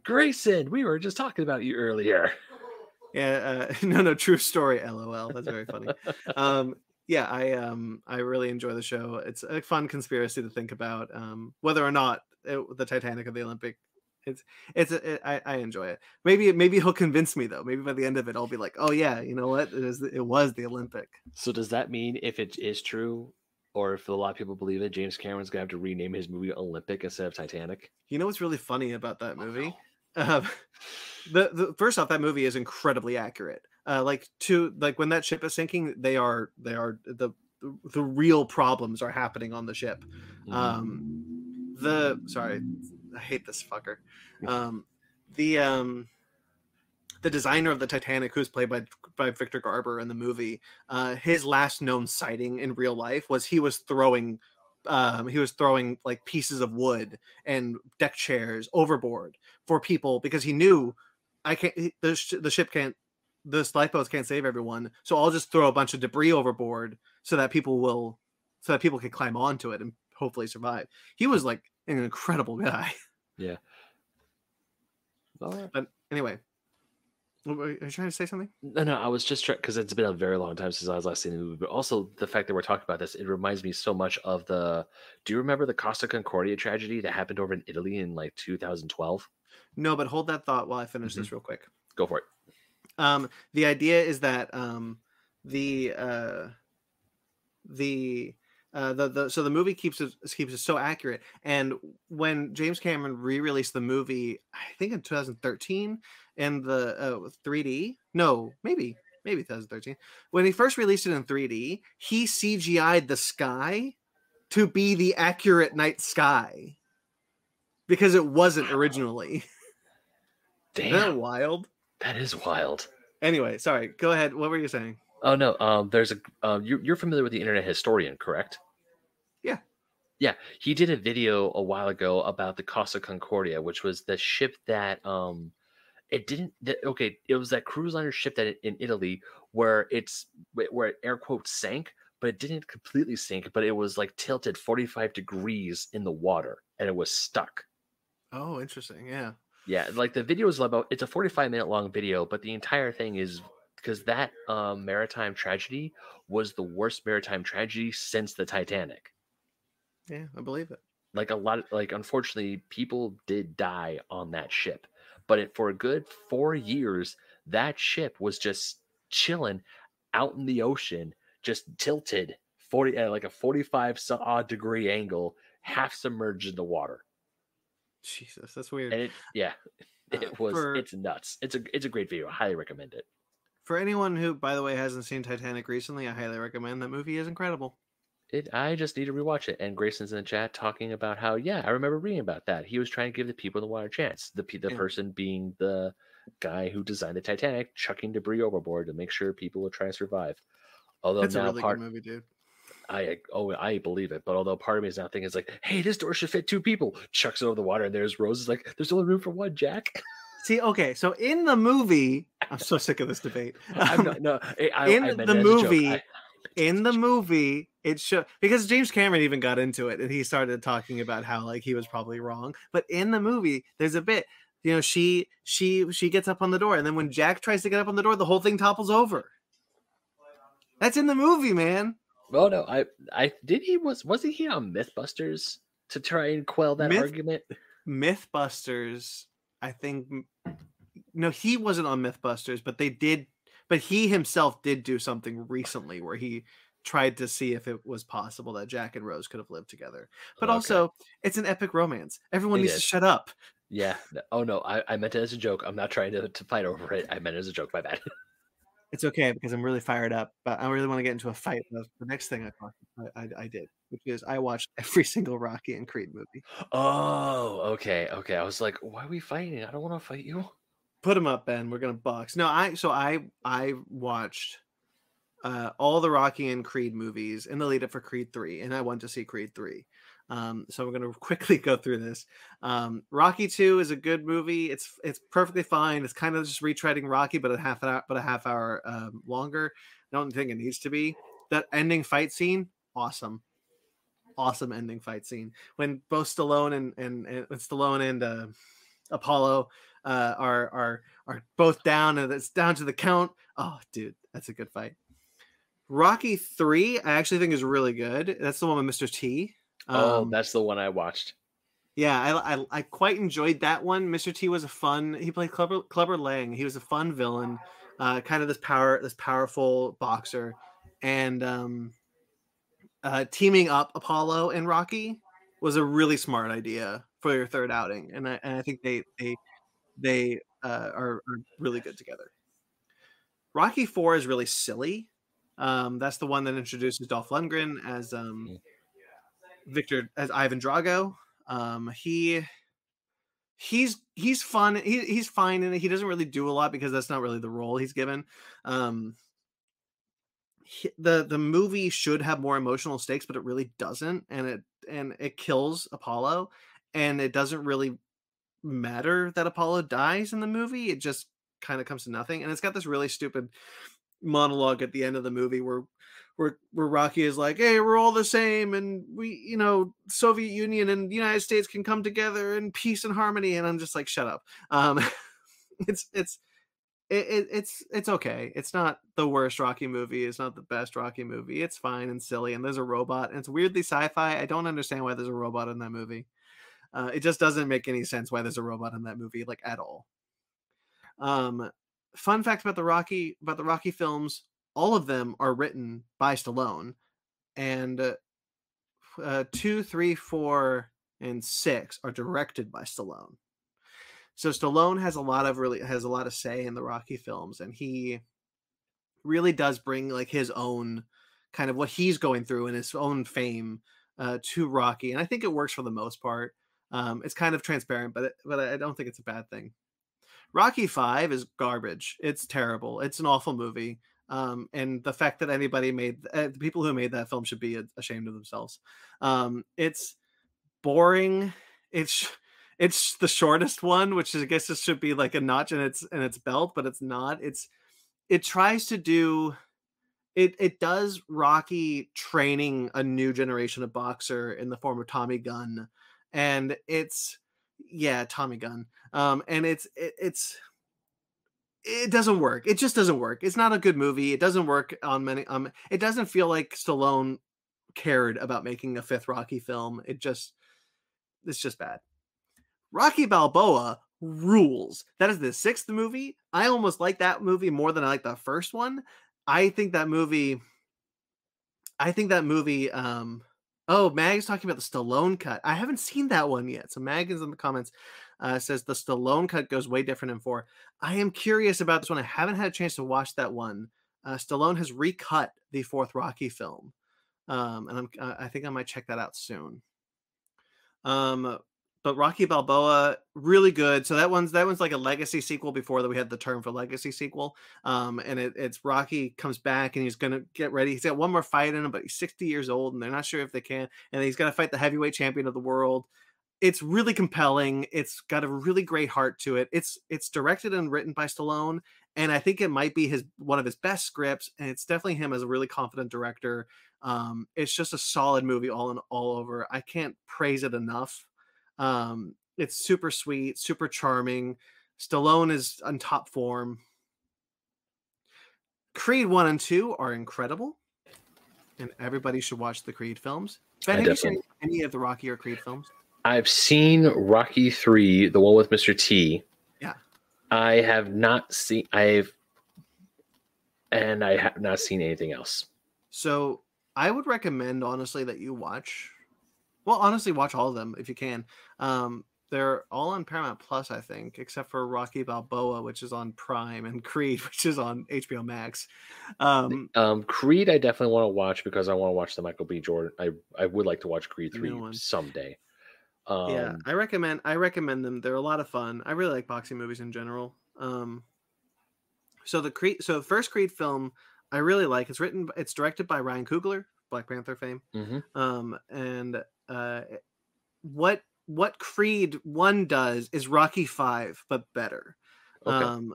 Grayson, we were just talking about you earlier. Yeah, uh, no, no, true story. LOL. That's very funny. um, yeah, I um, I really enjoy the show. It's a fun conspiracy to think about, um, whether or not it, the Titanic or the Olympic. It's it's it, I, I enjoy it. Maybe maybe he'll convince me though. Maybe by the end of it, I'll be like, oh yeah, you know what? It is it was the Olympic. So does that mean if it is true, or if a lot of people believe it, James Cameron's gonna have to rename his movie Olympic instead of Titanic? You know what's really funny about that movie? Uh, the, the first off, that movie is incredibly accurate. Uh, like to like when that ship is sinking, they are they are the the real problems are happening on the ship. Mm-hmm. Um, the sorry, I hate this fucker. Um, the um, the designer of the Titanic, who's played by by Victor Garber in the movie, uh, his last known sighting in real life was he was throwing um, he was throwing like pieces of wood and deck chairs overboard for people because he knew I can't the, sh- the ship can't the lifeboats can't save everyone so I'll just throw a bunch of debris overboard so that people will so that people can climb onto it and hopefully survive. He was like an incredible guy. Yeah. But anyway, are you trying to say something? No, no, I was just trying because it's been a very long time since I was last seeing the movie. But also the fact that we're talking about this, it reminds me so much of the. Do you remember the Costa Concordia tragedy that happened over in Italy in like 2012? No, but hold that thought while I finish mm-hmm. this real quick. Go for it. Um, the idea is that um, the uh, the uh, the, the so the movie keeps it keeps it so accurate. And when James Cameron re-released the movie, I think in 2013 in the uh, 3D, no, maybe maybe 2013. When he first released it in 3D, he CGI'd the sky to be the accurate night sky because it wasn't originally. Damn, Isn't that wild. That is wild. Anyway, sorry. Go ahead. What were you saying? Oh no, um, there's a um, you're, you're familiar with the Internet Historian, correct? Yeah, yeah. He did a video a while ago about the Costa Concordia, which was the ship that um, it didn't. That, okay, it was that cruise liner ship that in Italy where it's where it air quotes sank, but it didn't completely sink, but it was like tilted 45 degrees in the water and it was stuck. Oh, interesting. Yeah. Yeah, like the video is about it's a 45 minute long video, but the entire thing is because that um, maritime tragedy was the worst maritime tragedy since the Titanic. Yeah, I believe it. Like a lot, of, like unfortunately, people did die on that ship, but it, for a good four years, that ship was just chilling out in the ocean, just tilted forty at like a forty-five odd degree angle, half submerged in the water. Jesus, that's weird. And it, yeah, it uh, was. For... It's nuts. It's a it's a great video. I highly recommend it for anyone who, by the way, hasn't seen Titanic recently, I highly recommend that movie. is incredible. It. I just need to rewatch it. And Grayson's in the chat talking about how, yeah, I remember reading about that. He was trying to give the people in the water a chance. The the yeah. person being the guy who designed the Titanic, chucking debris overboard to make sure people would try to survive. Although That's now a really part, good movie, dude. I oh I believe it, but although part of me is now thinking it's like, hey, this door should fit two people. Chucks it over the water, and there's Rose. Is like, there's only room for one, Jack. See, okay, so in the movie, I'm so sick of this debate. I'm not, um, no, I, in I the movie, I, in the movie, it should because James Cameron even got into it and he started talking about how like he was probably wrong. But in the movie, there's a bit, you know, she she she gets up on the door, and then when Jack tries to get up on the door, the whole thing topples over. That's in the movie, man. Well, no, I I did he was wasn't he on MythBusters to try and quell that Myth, argument? MythBusters I think no, he wasn't on MythBusters, but they did. But he himself did do something recently where he tried to see if it was possible that Jack and Rose could have lived together. But okay. also, it's an epic romance. Everyone it needs is. to shut up. Yeah. Oh no, I, I meant it as a joke. I'm not trying to, to fight over it. I meant it as a joke. My bad. It's okay because I'm really fired up, but I really want to get into a fight. The, the next thing I, I, I did, which is I watched every single Rocky and Creed movie. Oh, okay, okay. I was like, why are we fighting? I don't want to fight you. Put him up, Ben. We're gonna box. No, I so I I watched uh, all the Rocky and Creed movies in the lead up for Creed 3, and I went to see Creed 3. Um, so I'm going to quickly go through this. Um, Rocky 2 is a good movie. It's it's perfectly fine. It's kind of just retreading Rocky, but a half an hour, but a half hour um, longer. I don't think it needs to be. That ending fight scene, awesome, awesome ending fight scene when both Stallone and and, and Stallone and uh, Apollo uh, are are are both down, and it's down to the count. Oh, dude, that's a good fight. Rocky three, I actually think is really good. That's the one with Mr. T. Oh, um, that's the one I watched. Yeah, I, I, I quite enjoyed that one. Mr. T was a fun. He played Clubber Clubber Lang. He was a fun villain, uh, kind of this power this powerful boxer, and um, uh, teaming up Apollo and Rocky was a really smart idea for your third outing, and I, and I think they they they uh, are, are really good together. Rocky Four is really silly. Um, that's the one that introduces Dolph Lundgren as um, mm. Victor as Ivan Drago. Um, he he's he's fun. He, he's fine and he doesn't really do a lot because that's not really the role he's given. Um, he, the the movie should have more emotional stakes, but it really doesn't, and it and it kills Apollo, and it doesn't really matter that Apollo dies in the movie. It just kind of comes to nothing, and it's got this really stupid monologue at the end of the movie where where where Rocky is like, "Hey, we're all the same, and we, you know, Soviet Union and the United States can come together in peace and harmony." And I'm just like, "Shut up." Um, it's it's it, it, it's it's okay. It's not the worst Rocky movie. It's not the best Rocky movie. It's fine and silly. And there's a robot, and it's weirdly sci-fi. I don't understand why there's a robot in that movie. Uh, it just doesn't make any sense why there's a robot in that movie, like at all. Um, fun fact about the Rocky about the Rocky films: all of them are written by Stallone, and uh, uh, two, three, four, and six are directed by Stallone. So Stallone has a lot of really has a lot of say in the Rocky films, and he really does bring like his own kind of what he's going through and his own fame uh, to Rocky, and I think it works for the most part. Um, it's kind of transparent, but it, but I don't think it's a bad thing. Rocky Five is garbage. It's terrible. It's an awful movie. Um, and the fact that anybody made uh, the people who made that film should be ashamed of themselves. Um, it's boring. It's it's the shortest one, which is, I guess this should be like a notch in its in its belt, but it's not. It's it tries to do it it does Rocky training a new generation of boxer in the form of Tommy Gunn, and it's yeah Tommy Gunn, um, and it's it, it's it doesn't work. It just doesn't work. It's not a good movie. It doesn't work on many. Um, it doesn't feel like Stallone cared about making a fifth Rocky film. It just, it's just bad. Rocky Balboa rules. That is the sixth movie. I almost like that movie more than I like the first one. I think that movie. I think that movie. Um, oh, Mag's talking about the Stallone cut. I haven't seen that one yet. So Mag is in the comments uh, says the Stallone cut goes way different in four. I am curious about this one. I haven't had a chance to watch that one. Uh, Stallone has recut the fourth Rocky film, um, and I'm, uh, I think I might check that out soon. Um, but Rocky Balboa really good. So that one's that one's like a legacy sequel before that we had the term for legacy sequel. Um, and it, it's Rocky comes back and he's gonna get ready. He's got one more fight in him, but he's 60 years old and they're not sure if they can. And he's gonna fight the heavyweight champion of the world it's really compelling. It's got a really great heart to it. It's it's directed and written by Stallone, and I think it might be his one of his best scripts. And it's definitely him as a really confident director. Um, it's just a solid movie all in all over. I can't praise it enough. Um, it's super sweet, super charming. Stallone is on top form. Creed one and two are incredible, and everybody should watch the Creed films. Ben, have you seen any of the Rocky or Creed films? I've seen Rocky three, the one with Mr. T. Yeah. I have not seen. I've, and I have not seen anything else. So I would recommend honestly that you watch. Well, honestly, watch all of them if you can. Um, they're all on Paramount Plus, I think, except for Rocky Balboa, which is on Prime, and Creed, which is on HBO Max. Um, um, Creed, I definitely want to watch because I want to watch the Michael B. Jordan. I I would like to watch Creed three someday. Um, yeah, I recommend I recommend them. They're a lot of fun. I really like boxing movies in general. Um, so the Creed, so the first Creed film I really like. It's written. It's directed by Ryan Coogler, Black Panther fame. Mm-hmm. Um, and uh, what what Creed One does is Rocky Five, but better. Okay. Um,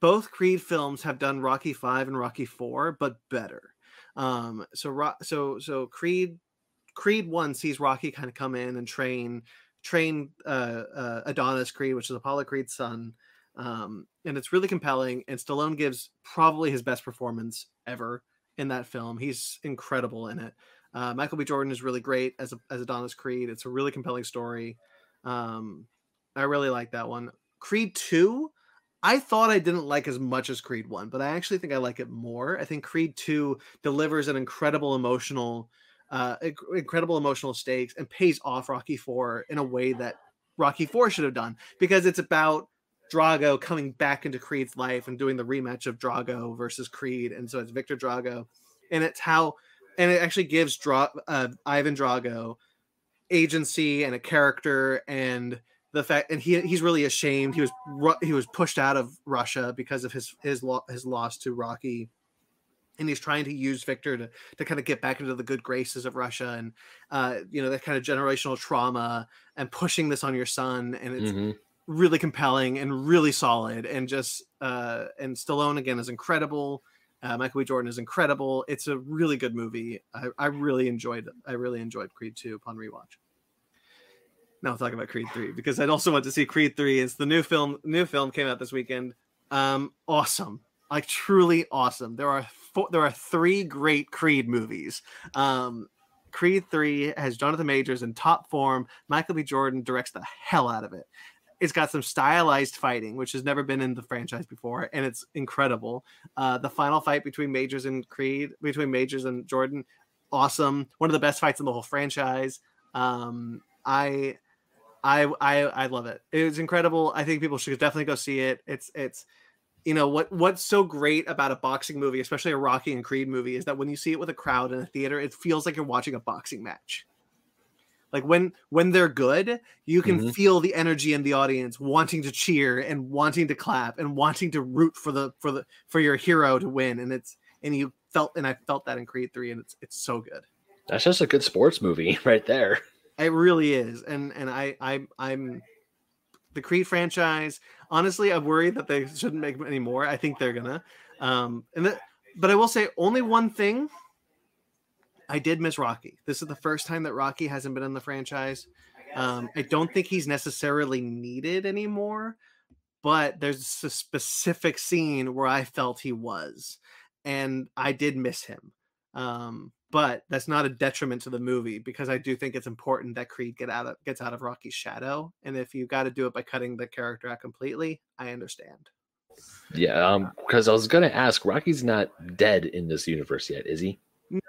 both Creed films have done Rocky Five and Rocky Four, but better. Um, so so so Creed Creed One sees Rocky kind of come in and train train uh, uh, Adonis Creed, which is Apollo Creed's son. Um, and it's really compelling. And Stallone gives probably his best performance ever in that film. He's incredible in it. Uh, Michael B. Jordan is really great as as Adonis Creed. It's a really compelling story. Um, I really like that one. Creed Two, I thought I didn't like as much as Creed One, but I actually think I like it more. I think Creed Two delivers an incredible emotional, uh, incredible emotional stakes and pays off Rocky Four in a way that Rocky Four should have done because it's about Drago coming back into Creed's life and doing the rematch of Drago versus Creed, and so it's Victor Drago, and it's how, and it actually gives Dra- uh, Ivan Drago agency and a character and the fact and he he's really ashamed. He was he was pushed out of Russia because of his his lo- his loss to Rocky and he's trying to use Victor to to kind of get back into the good graces of Russia and uh you know that kind of generational trauma and pushing this on your son and it's hmm really compelling and really solid and just uh and Stallone again is incredible uh, Michael B. Jordan is incredible. It's a really good movie. I, I really enjoyed. I really enjoyed Creed two upon rewatch. Now I'll talk about Creed three because I'd also want to see Creed three. It's the new film. New film came out this weekend. Um, awesome, like truly awesome. There are four, there are three great Creed movies. Um, Creed three has Jonathan Majors in top form. Michael B. Jordan directs the hell out of it. It's got some stylized fighting, which has never been in the franchise before, and it's incredible. Uh, the final fight between Majors and Creed, between Majors and Jordan, awesome. One of the best fights in the whole franchise. Um, I, I, I, I love it. It's incredible. I think people should definitely go see it. It's, it's, you know what what's so great about a boxing movie, especially a Rocky and Creed movie, is that when you see it with a crowd in a theater, it feels like you're watching a boxing match. Like when when they're good, you can Mhm. feel the energy in the audience wanting to cheer and wanting to clap and wanting to root for the for the for your hero to win. And it's and you felt and I felt that in Creed 3 and it's it's so good. That's just a good sports movie right there. It really is. And and I I I'm the Creed franchise. Honestly, I'm worried that they shouldn't make any more. I think they're gonna. Um and but I will say only one thing. I did miss Rocky. This is the first time that Rocky hasn't been in the franchise. Um, I don't think he's necessarily needed anymore, but there's a specific scene where I felt he was, and I did miss him. Um, but that's not a detriment to the movie because I do think it's important that Creed get out of gets out of Rocky's shadow. And if you got to do it by cutting the character out completely, I understand. Yeah, um, because I was gonna ask, Rocky's not dead in this universe yet, is he?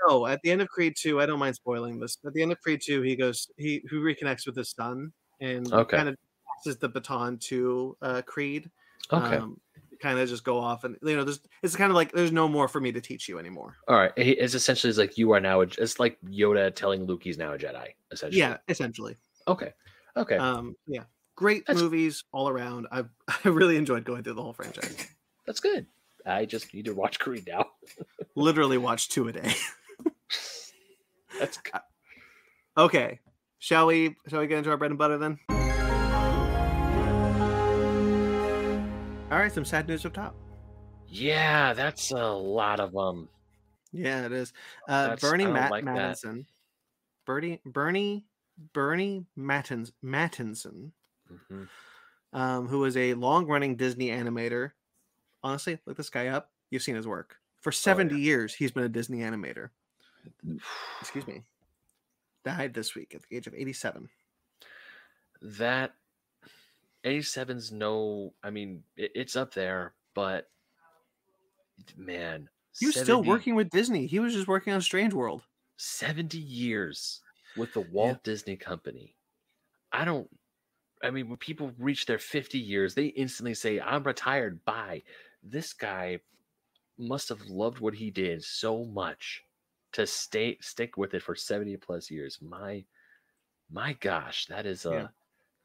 No, at the end of Creed 2, I don't mind spoiling this. At the end of Creed 2, he goes he who reconnects with his son and Okay. kind of passes the baton to uh Creed. Okay. Um, kind of just go off and you know, there's it's kind of like there's no more for me to teach you anymore. All right. It's essentially it's like you are now. A, it's like Yoda telling Luke he's now a Jedi. Essentially. Yeah, essentially. Okay. Okay. Um, yeah. Great That's- movies all around. I I really enjoyed going through the whole franchise. That's good. I just need to watch Creed now. Literally watch two a day. That's good. Okay. Shall we shall we get into our bread and butter then? All right, some sad news up top. yeah. That's a lot of um. Yeah, it is. Uh, That's- Burny Matt like that. Mattinson. Burny Burny Burny Mattins Mattinson, mhm. um, who is a long-running Disney animator. Honestly, look this guy up. You've seen his work. For 70 years, he's been a Disney animator. Excuse me. Died this week at the age of 87. That 87's no. I mean, it, it's up there, but man, He was still working with Disney. He was just working on Strange World. 70 years with the Walt Disney Company. I don't I mean when people reach their 50 years, they instantly say, I'm retired. Bye. This guy must have loved what he did so much to stay stick with it for 70 plus years. My my gosh, that is a Yeah.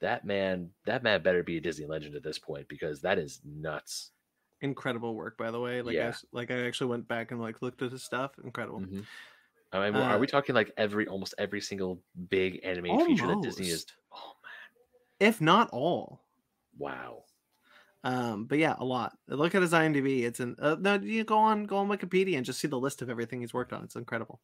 That man that man better be a Disney legend at this point because that is nuts. incredible work, by the way. Like, I, Yeah. s- like I actually went back and like looked at his stuff. Incredible. Mhm. I mean, are we Uh, talking like every almost every single big animated feature that Disney is? Oh man, if not all. wow. Um, but yeah, a lot. Look at his IMDb. It's an uh, no. You go on go on Wikipedia and just see the list of everything he's worked on. It's incredible.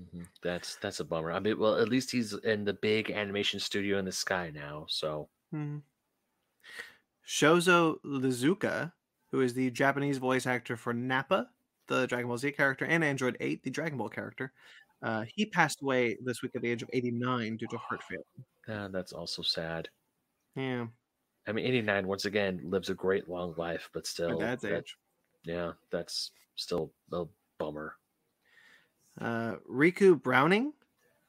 Mhm. That's that's a bummer. I mean, well, at least he's in the big animation studio in the sky now. So Mhm. Shozo Iizuka, who is the Japanese voice actor for Nappa, the Dragon Ball Z character, and Android 8, the Dragon Ball character, uh, he passed away this week at the age of 89 due to heart failure. yeah, that's also sad. Yeah, I mean, 89 once again lives a great long life, but still, dad's that- age. yeah, that's still a bummer. Uh, Ricou Browning,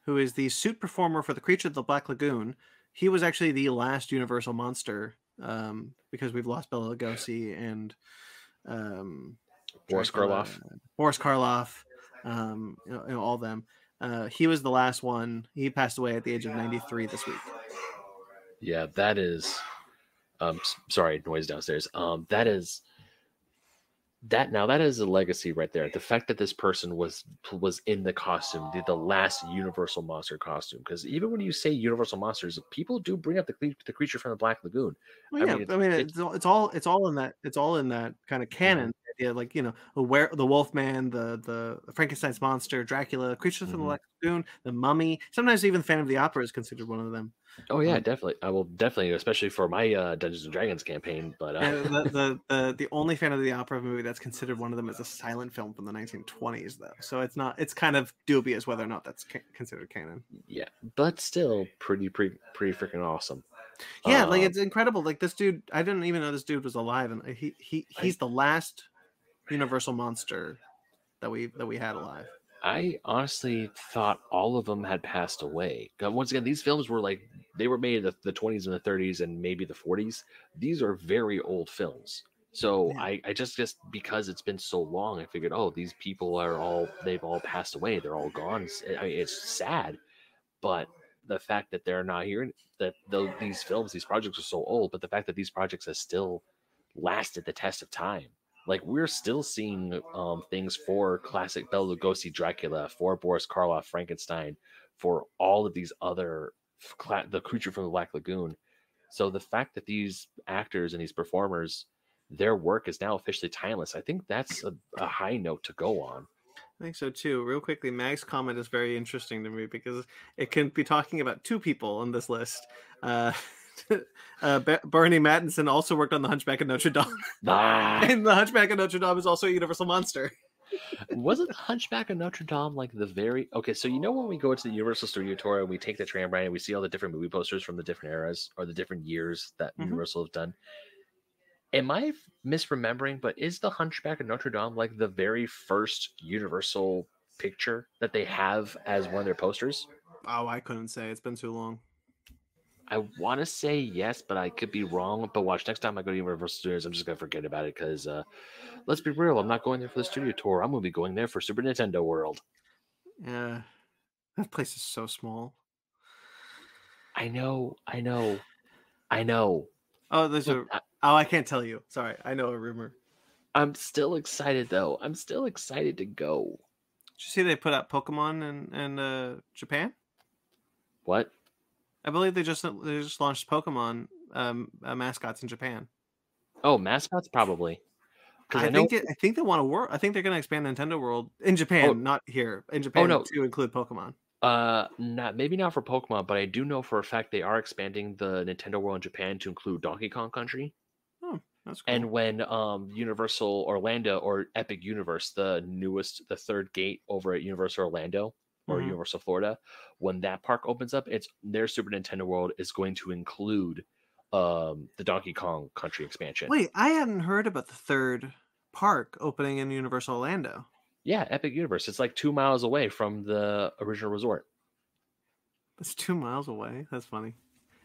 who is the suit performer for the Creature of the Black Lagoon, he was actually the last Universal monster um, because we've lost Bela Lugosi and um, Boris Karloff. Boris Karloff, um, you know, you know, all them. Uh, he was the last one. He passed away at the age of 93 this week. Yeah, that is. Um, sorry, noise downstairs. Um, that is. That now that is a legacy right there. The fact that this person was was in the costume, the, the last Universal monster costume. Because even when you say Universal monsters, people do bring up the the creature from the Black Lagoon. Well, I yeah, mean, I mean, it's- it's, all, it's all it's all in that it's all in that kind of mm-hmm. canon idea, like you know, the where the Wolfman, the the Frankenstein's monster, Dracula, creatures from the. Black Lagoon, the Mummy. Sometimes even the Phantom of the Opera is considered one of them. Oh yeah, Um, definitely. I will definitely, especially for my uh, Dungeons and Dragons campaign. But uh, the, the the the only Phantom of the Opera movie that's considered one of them is a silent film from the 1920s, though. So it's not. It's kind of dubious whether or not that's ca- considered canon. yeah, but still pretty pretty pretty freaking awesome. Yeah, like Um, it's incredible. Like this dude, I didn't even know this dude was alive, and he he he's the last Universal monster that we that we had alive. I honestly thought all of them had passed away. Once again, these films were like they were made in the, the 20s and the 30s and maybe the 40s. These are very old films. So Yeah. I, I just just because it's been so long, I figured, oh, these people are all they've all passed away. They're all gone. It's- I mean, it's sad, but the fact that they're not here, that tho- these films, these projects are so old, but the fact that these projects have still lasted the test of time. Like we're still seeing um, things for classic Bela Lugosi Dracula, for Boris Karloff Frankenstein, for all of these other cla- the creature from the Black Lagoon. So the fact that these actors and these performers, their work is now officially timeless. I think that's a, a high note to go on. I think so too. Real quickly, Mag's comment is very interesting to me because it can be talking about two people on this list. Uh, uh, Burny Mattinson also worked on The Hunchback of Notre Dame, Ah, and The Hunchback of Notre Dame is also a Universal monster. wasn't Hunchback of Notre Dame like the very okay? So you know when we go to the Universal Studio Tour and we take the tram ride and we see all the different movie posters from the different eras or the different years that Mhm. Universal have done. Am I misremembering? But is the Hunchback of Notre Dame like the very first Universal picture that they have as one of their posters? Oh, I couldn't say. It's been too long. I want to say yes, but I could be wrong. But watch next time I go to Universal Studios, I'm just gonna forget about it because uh, let's be real, I'm not going there for the studio tour. I'm gonna be going there for Super Nintendo World. Yeah, that place is so small. I know, I know, I know. Oh, there's a. Oh, I can't tell you. Sorry, I know a rumor. I'm still excited though. I'm still excited to go. Did you see they put out Pokemon in in uh, Japan? What? I believe they just they just launched Pokemon um, uh, mascots in Japan. Oh, mascots probably. I, I, know. think it, I think they want to work. I think they're going to expand Nintendo World in Japan, Oh. not here. In Japan oh, no. to include Pokemon. Uh, not maybe not for Pokemon, but I do know for a fact they are expanding the Nintendo World in Japan to include Donkey Kong Country. That's cool. And when um Universal Orlando or Epic Universe, the newest, the third gate over at Universal Orlando or Mhm. Universal Florida, when that park opens up, it's their Super Nintendo World is going to include um the Donkey Kong Country expansion. Wait, I hadn't heard about the third park opening in Universal Orlando. Yeah, Epic Universe. It's like two miles away from the original resort. It's two miles away. That's funny.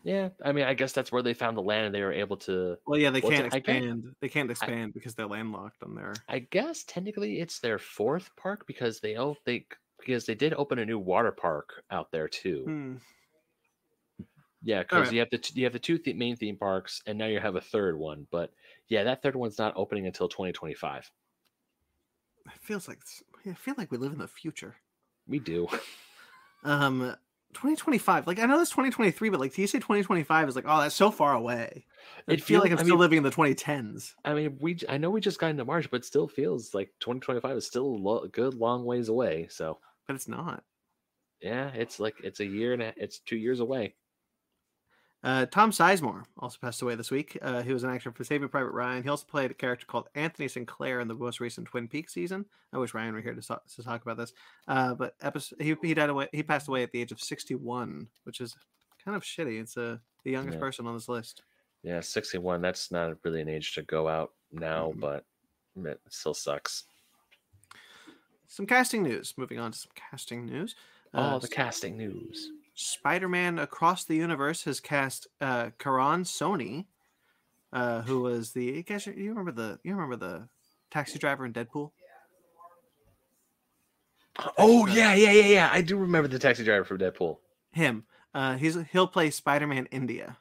Yeah, I mean, I guess that's where they found the land and they were able to. Well, yeah, they Well, can't I expand. They can't expand because they're landlocked on there. I guess technically it's their fourth park because they oh because they did open a new water park out there too. Hmm. Yeah, because Alright. you have the t- you have the two th- main theme parks, and now you have a third one. But Yeah, that third one's not opening until 2025. It feels like I feel like we live in the future. We do. Um, 2025. Like I know it's 2023, but like do you say 2025 is like oh that's so far away. I It feel feels- like I'm I still mean- living in the 2010s. I mean, we I know we just got into March, but it still feels like 2025 is still a lo- good long ways away. So But it's not. yeah, it's like it's a year and a, it's two years away. Uh, Tom Sizemore also passed away this week. Uh, he was an actor for Saving Private Ryan. He also played a character called Anthony Sinclair in the most recent Twin Peaks season. I wish Ryan were here to, talk to talk about this. Uh, but episode, he he died away. He passed away at the age of 61, which is kind of shitty. It's a, the youngest Yeah. person on this list. Yeah, 61. That's not really an age to go out now, Mhm. but it still sucks. Some casting news. Moving on to some casting news. Oh, Uh, the casting news. Spider-Man Across the Universe has cast uh, Karan Soni, uh, who was the you guys. You remember the you remember the taxi driver in Deadpool? Oh yeah, yeah, yeah, yeah. I do remember the taxi driver from Deadpool. Him. Uh, he's he'll play Spider-Man India.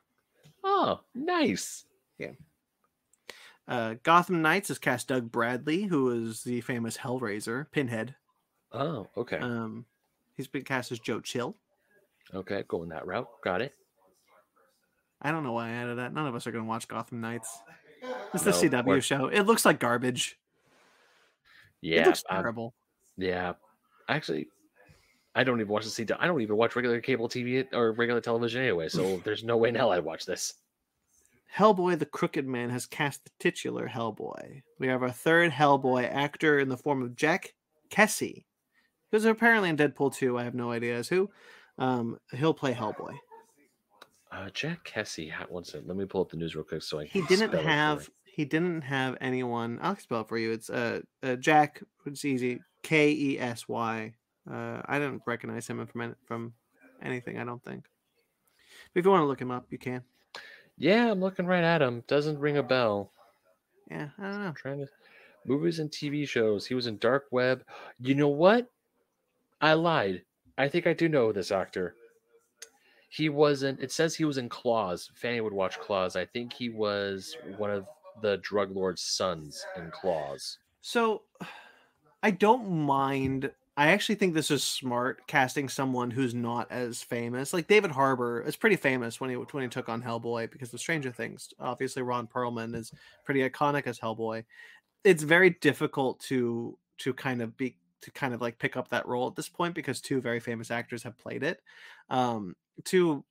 Oh, nice. Uh, Gotham Knights has cast Doug Bradley, who is the famous Hellraiser, Pinhead. Oh, okay. Um, he's been cast as Joe Chill. okay, going that route. Got it. I don't know why I added that. None of us are going to watch Gotham Knights. It's the No, CW we're- show. It looks like garbage. it Yeah, looks um, terrible. yeah. Actually, I don't even watch the CW. I don't even watch regular cable TV or regular television anyway. So there's no way in hell I'd watch this. Hellboy the Crooked Man has cast the titular Hellboy. We have our third Hellboy actor in the form of Jack Kesy, who's apparently in Deadpool 2. I have no idea as who. Um, he'll play Hellboy. Uh, Jack Kesy. One second. Let me pull up the news real quick so I He didn't have he didn't have anyone. I'll spell it for you. It's uh, uh Jack. It's easy. K E S Y. Uh, I didn't recognize him from from anything. I don't think. But if you want to look him up, you can. Yeah, I'm looking right at him. Doesn't ring a bell. Yeah, I don't know. I'm trying to movies and TV shows. He was in Dark Web. You know what? I lied. I think I do know this actor. He wasn't. It says he was in Claws. Fanny would watch Claws. I think he was one of the drug lord's sons in Claws. So I don't mind. I actually think this is smart casting someone who's not as famous. Like David Harbour is pretty famous when he when he took on Hellboy because of Stranger Things. Obviously, Ron Perlman is pretty iconic as Hellboy. It's very difficult to to kind of be to kind of like pick up that role at this point because two very famous actors have played it. Um, two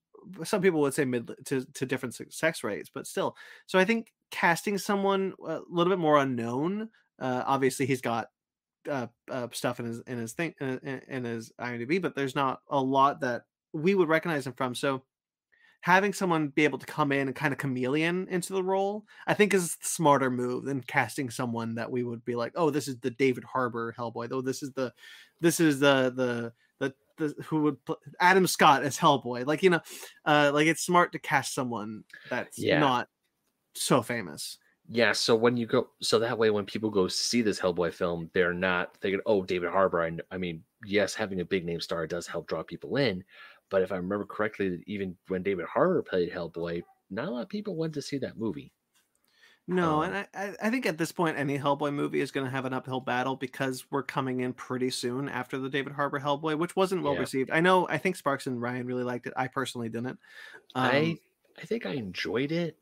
some people would say mid to, to different sex rates, but still. So I think casting someone a little bit more unknown. Uh, obviously, he's got uh, uh, stuff in his in his thing in, in- his IMDb, but there's not a lot that we would recognize him from. So having someone be able to come in and kind of chameleon into the role, I think is a smarter move than casting someone that we would be like, oh, this is the David Harbour Hellboy, though this is the this is the the the, the who would pl- Adam Scott as Hellboy, like you know, uh, like it's smart to cast someone that's Yeah. not so famous. Yeah, so when you go, so that way when people go see this Hellboy film, they're not thinking, "Oh, David Harbour." I, I mean, yes, having a big name star does help draw people in, but if I remember correctly, even when David Harbour played Hellboy, not a lot of people went to see that movie. No, Um, and I, I I think at this point, any Hellboy movie is going to have an uphill battle because we're coming in pretty soon after the David Harbour Hellboy, which wasn't well Yeah. received. I know, I think Sparks and Ryan really liked it. I personally didn't. I Um, I think I enjoyed it,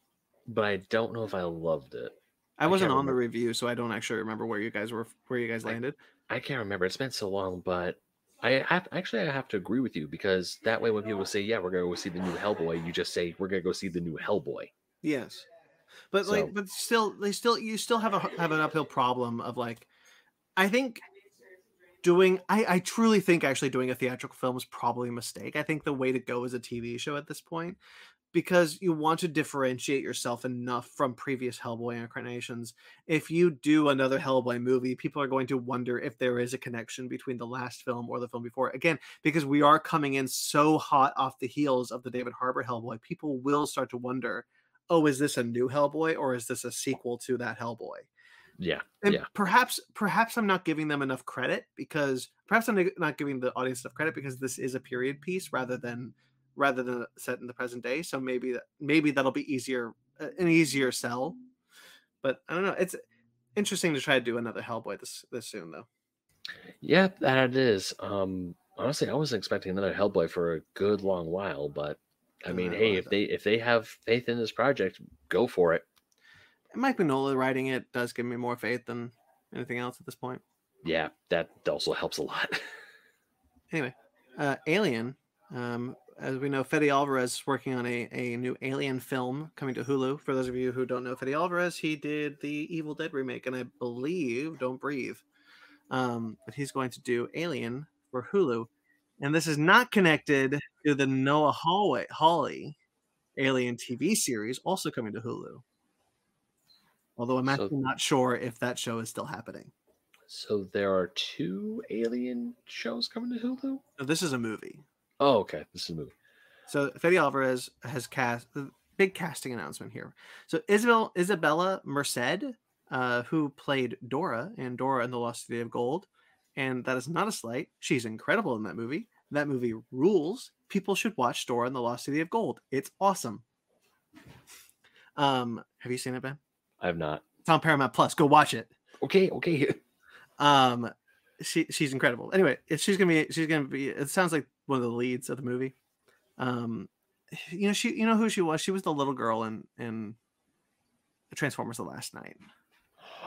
but I don't know if I loved it. I I wasn't can't on the review, so I don't actually remember where you guys were, where you guys I- landed. I can't remember. It's been so long, but I have actually I have to agree with you because that way when people say, "Yeah, we're gonna go see the new Hellboy," you just say, "We're gonna go see the new Hellboy." Yes, but So- like, but still, they still, you still have a have an uphill problem of like, I think doing, I I truly think actually doing a theatrical film is probably a mistake. I think the way to go is a TV show at this point because you want to differentiate yourself enough from previous Hellboy incarnations. If you do another Hellboy movie, people are going to wonder if there is a connection between the last film or the film before. Again, because we are coming in so hot off the heels of the David Harbour Hellboy, people will start to wonder, oh, is this a new Hellboy or is this a sequel to that Hellboy? Yeah, And yeah, perhaps perhaps I'm not giving them enough credit because perhaps I'm not giving the audience enough credit because this is a period piece rather than rather than set in the present day. So maybe that maybe that'll be easier uh, an easier sell. but I don't know. It's interesting to try to do another Hellboy this this soon though. Yeah, that it is. Um, honestly, I wasn't expecting another Hellboy for a good long while, but I mean, I hey, if that. they if they have faith in this project, go for it. Mike Mignola writing it does give me more faith than anything else at this point. Yeah, that also helps a lot. Anyway, uh, Alien. Um, as we know, Fede Alvarez is working on a, a new Alien film coming to Hulu. For those of you who don't know Fede Alvarez, he did the Evil Dead remake, and I believe Don't Breathe. Um, but he's going to do Alien for Hulu, and this is not connected to the Noah Hallway Hawley Alien TV series, also coming to Hulu. Although I'm So- actually not sure if that show is still happening. so there are two Alien shows coming to Hulu. No, this is a movie. Oh, okay, this is a movie. So Fede Alvarez has cast the big casting announcement here. So Isabel Isabela Merced, uh, who played Dora in Dora and the Lost City of Gold, and that is not a slight. She's incredible in that movie. That movie rules. People should watch Dora and the Lost City of Gold. It's awesome. Um, have you seen it, Ben? I have not. It's on Paramount Plus. Go watch it. Okay, okay. Um, she she's incredible. Anyway, she's gonna be she's gonna be. It sounds like one of the leads of the movie. Um, you know she you know who she was. She was the little girl in in Transformers: The Last Knight.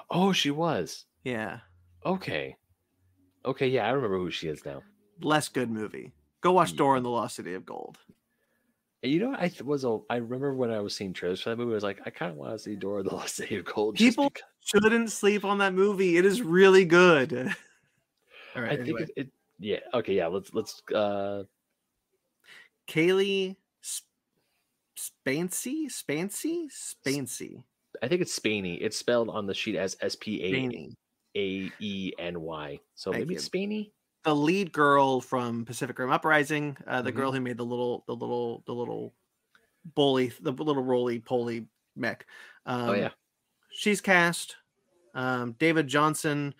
Oh, she was. Yeah, Okay. Okay, yeah, I remember who she is now. less good movie. Go watch Yeah. Dora and the Lost City of Gold. You know, I was a. I remember when I was seeing trailers for that movie. I was like, I kind of want to see Dora the Lost City of Gold. People shouldn't sleep on that movie. It is really good. All right. I think it, it. Yeah. Okay. Yeah. Let's let's. uh Cailee Sp- Spancy Spancy Spancy I think it's Spaeny. It's spelled on the sheet as S P A Spaeny. A E N Y. So Thank maybe you. it's Spaeny. the lead girl from Pacific Rim Uprising, uh, the Mhm. girl who made the little, the little, the little bully, the little roly poly mech. Um, oh yeah. she's cast. Um, David Jonsson,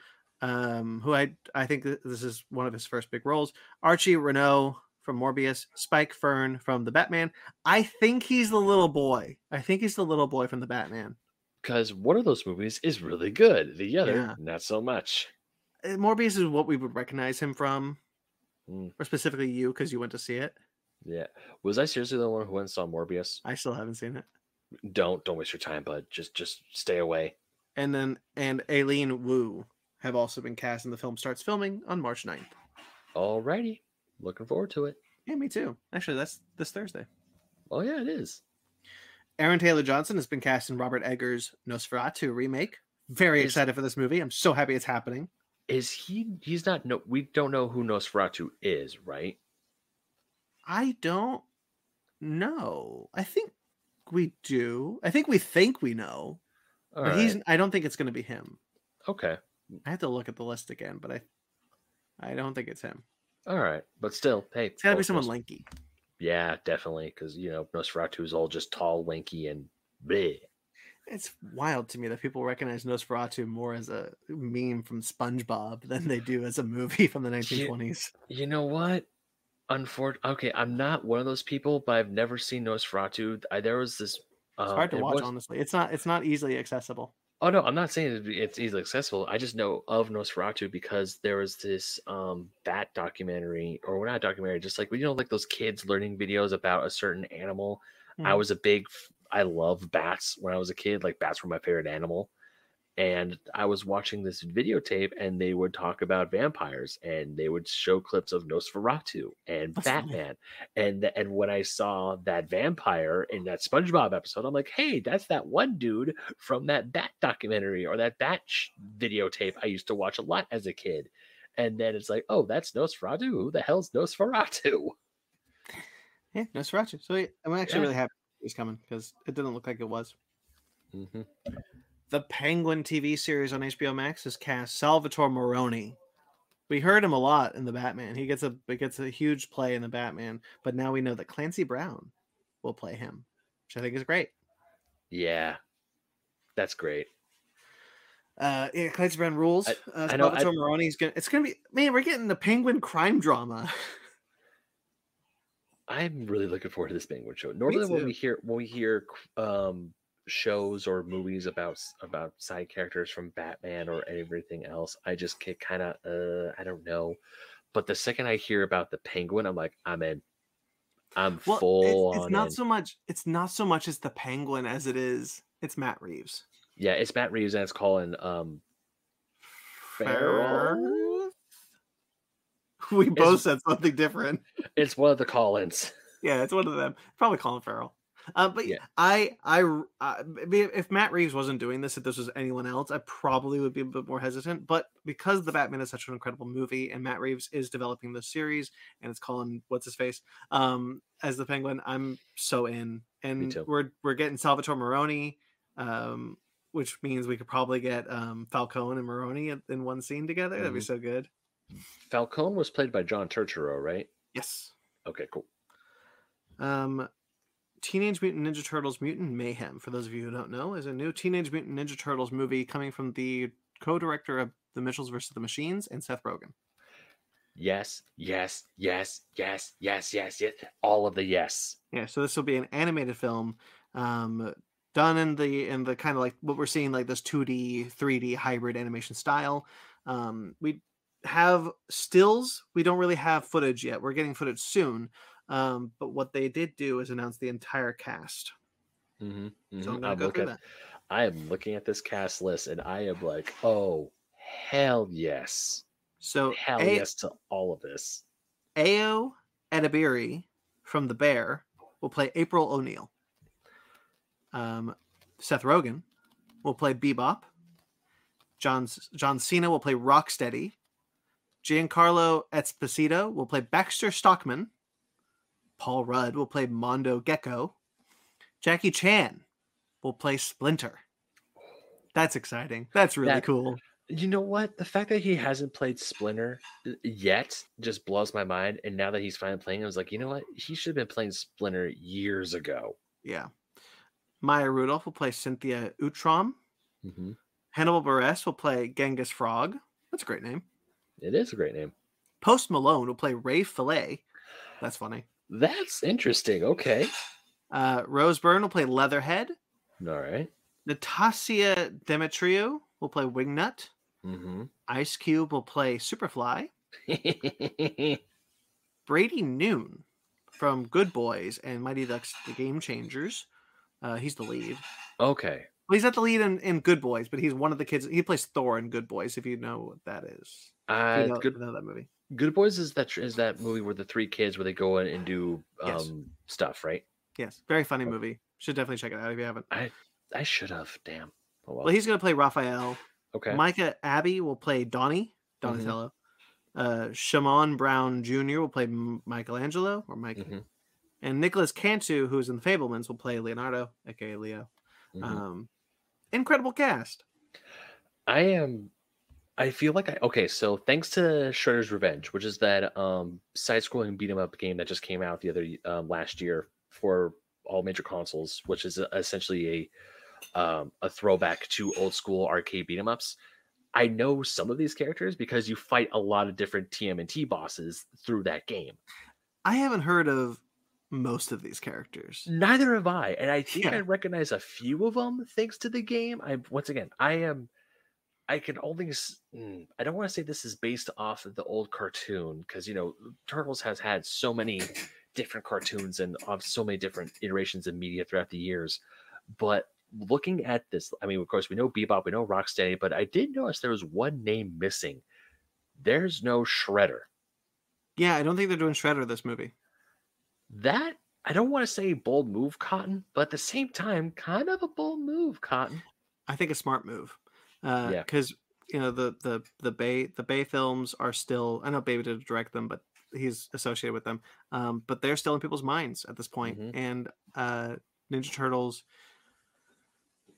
um, who I I think this is one of his first big roles. Archie Renaux from Morbius, Spike Fearn from the Batman. I think he's the little boy. I think he's the little boy from the Batman. Because one of those movies is really good. The other, Yeah. not so much. Uh, Morbius is what we would recognize him from, Mm. or specifically you because you went to see it. Yeah. Was I seriously the one who went and saw Morbius? I still haven't seen it. Don't don't waste your time, bud. Just just stay away. and then and Aileen Wu have also been cast, and the film starts filming on March 9th. Alrighty. Looking forward to it. Yeah, me too. Actually, that's this Thursday. Oh yeah, it is. Aaron Taylor Johnson has been cast in Robert Eggers' Nosferatu remake. Very Is- excited for this movie. I'm so happy it's happening. Is he? He's not. No, we don't know who Nosferatu is, right? I don't know. I think we do. I think we think we know, All but right. he's. I don't think it's going to be him. okay. I have to look at the list again, but I, I don't think it's him. All right, but still, hey, It's got to be someone lanky. Yeah, definitely, because you know Nosferatu is all just tall, lanky, and bleh. It's wild to me that people recognize Nosferatu more as a meme from SpongeBob than they do as a movie from the 1920s. You know what? Unfortunately, okay, I'm not one of those people, but I've never seen Nosferatu. I, there was this. It's um, hard to watch, was- honestly. It's not. It's not easily accessible. Oh no, I'm not saying it's easily accessible. I just know of Nosferatu because there was this um bat documentary, or not documentary, just like you know, like those kids learning videos about a certain animal. I Mhm. was a big, I love bats when I was a kid. Like bats were my favorite animal, and I was watching this videotape, and they would talk about vampires, and they would show clips of Nosferatu and That's funny. Batman, and th- and when I saw that vampire in that SpongeBob episode, I'm like, hey, that's that one dude from that bat documentary or that bat sh- videotape I used to watch a lot as a kid. And then it's like, oh, that's Nosferatu. Who the hell's Nosferatu? Yeah, Nosferatu. So yeah, I'm actually Yeah. really happy it's coming because it didn't look like it was. Mm-hmm. The Penguin TV series on HBO Max has cast Salvatore Maroni. We heard him a lot in the Batman. He gets a he gets a huge play in the Batman, but now we know that Clancy Brown will play him, which I think is great. Yeah, that's great. Uh, yeah, Clancy Brown rules. I- uh, I know, I- Salvatore Maroni's gonna. It's gonna be man. We're getting the Penguin crime drama. I'm really looking forward to this Penguin show. Normally, when we hear when we hear um shows or movies about about side characters from Batman or everything else. I just get kind of uh I don't know. But the second I hear about the Penguin, I'm like, I'm in. I'm well, full. It's, it's not in. so much. It's not so much as the Penguin as it is. It's Matt Reeves. Yeah, it's Matt Reeves, and it's Colin um. Farrell. We both it's, said something different. It's one of the Collins. Yeah, it's one of them. Probably Colin Farrell. Uh, but yeah. I, I, I, if Matt Reeves wasn't doing this, if this was anyone else, I probably would be a bit more hesitant. But because the Batman is such an incredible movie, and Matt Reeves is developing the series, and it's Colin what's his face um, as the Penguin, I'm so in. And we're we're getting Salvatore Maroni, um, which means we could probably get um, Falcone and Maroni in one scene together. Mm-hmm. That'd be mm-hmm. so good. Falcone was played by John Turturro, right? Yes. Okay, cool. Um, Teenage Mutant Ninja Turtles Mutant Mayhem, for those of you who don't know, is a new Teenage Mutant Ninja Turtles movie coming from the co director of The Mitchells vs. the Machines and Seth Rogen. Yes, yes, yes, yes, yes, yes, yes. All of the yes. Yeah, so this will be an animated film um, done in the in the kind of like what we're seeing like this 2D, 3D hybrid animation style. Um, we have stills. We don't really have footage yet. We're getting footage soon. Um, but what they did do is announce the entire cast. Mm-hmm, mm-hmm. So I'm gonna I'm go through that. I am looking at this cast list and I am like, oh hell yes. So hell a- yes to all of this. Ayo Edebiri from The Bear will play April O'Neil. Um, Seth Rogen will play Bebop. John John Cena will play Rocksteady. Giancarlo Esposito will play Baxter Stockman. Paul Rudd will play Mondo Gecko. Jackie Chan will play Splinter. That's exciting. That's really that, cool. You know what? The fact that he hasn't played Splinter yet just blows my mind. And now that he's finally playing, I was like, you know what? He should have been playing Splinter years ago. Yeah. Maya Rudolph will play Cynthia Utrom. Mm-hmm. Hannibal Buress will play Genghis Frog. That's a great name. It is a great name. Post Malone will play Ray Fillet. That's funny. That's interesting. Okay. Uh, Rose Byrne will play Leatherhead. All right. Natasha Demetriou will play Wingnut. Mm-hmm. Ice Cube will play Superfly. Brady Noon from Good Boys and Mighty Ducks The Game Changers. Uh, he's the lead. Okay. Well, he's not the lead in, in Good Boys, but he's one of the kids. He plays Thor in Good Boys, if you know what that is. Uh, you know, good, know that movie. Good Boys is that is that movie where the three kids where they go in and do um yes. stuff, right? Yes, very funny movie. Should definitely check it out if you haven't. I I should have. Damn. Oh, well. well. he's gonna play Raphael. Okay. Micah Abbey will play Donnie Donatello. Mm-hmm. Uh, Shamon Brown Jr. will play Michelangelo or Mike, mm-hmm. and Nicholas Cantu, who's in the Fabelmans, will play Leonardo, aka Leo. Mm-hmm. Um, incredible cast. I am I feel like I okay, so thanks to Shredder's Revenge, which is that um side-scrolling beat 'em up game that just came out the other um, last year for all major consoles, which is essentially a um, a throwback to old school arcade beat 'em ups. I know some of these characters because you fight a lot of different TMNT bosses through that game. I haven't heard of most of these characters. Neither have I, and I think yeah. I recognize a few of them thanks to the game. I once again, I am I can only mm, I don't want to say this is based off of the old cartoon because you know Turtles has had so many different cartoons and of so many different iterations of media throughout the years. But looking at this, I mean, of course, we know Bebop, we know Rocksteady, but I did notice there was one name missing. There's no Shredder. Yeah, I don't think they're doing Shredder this movie. That I don't want to say bold move, Cotton, but at the same time, kind of a bold move, Cotton. I think a smart move. Uh, yeah, because you know the the the Bay the Bay films are still. I know Baby did direct them, but he's associated with them. Um, but they're still in people's minds at this point. Mm-hmm. And uh, Ninja Turtles.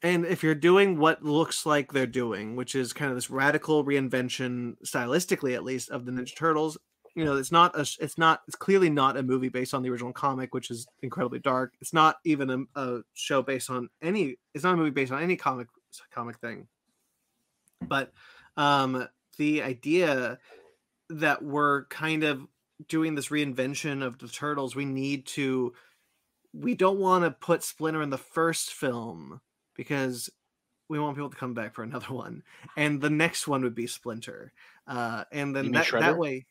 And if you're doing what looks like they're doing, which is kind of this radical reinvention, stylistically at least, of the Ninja Turtles, you know, it's not a, it's not, it's clearly not a movie based on the original comic, which is incredibly dark. It's not even a, a show based on any. It's not a movie based on any comic comic thing. But um, the idea that we're kind of doing this reinvention of the turtles, we need to. We don't want to put Splinter in the first film because we want people to come back for another one, and the next one would be Splinter, uh, and then that, that way,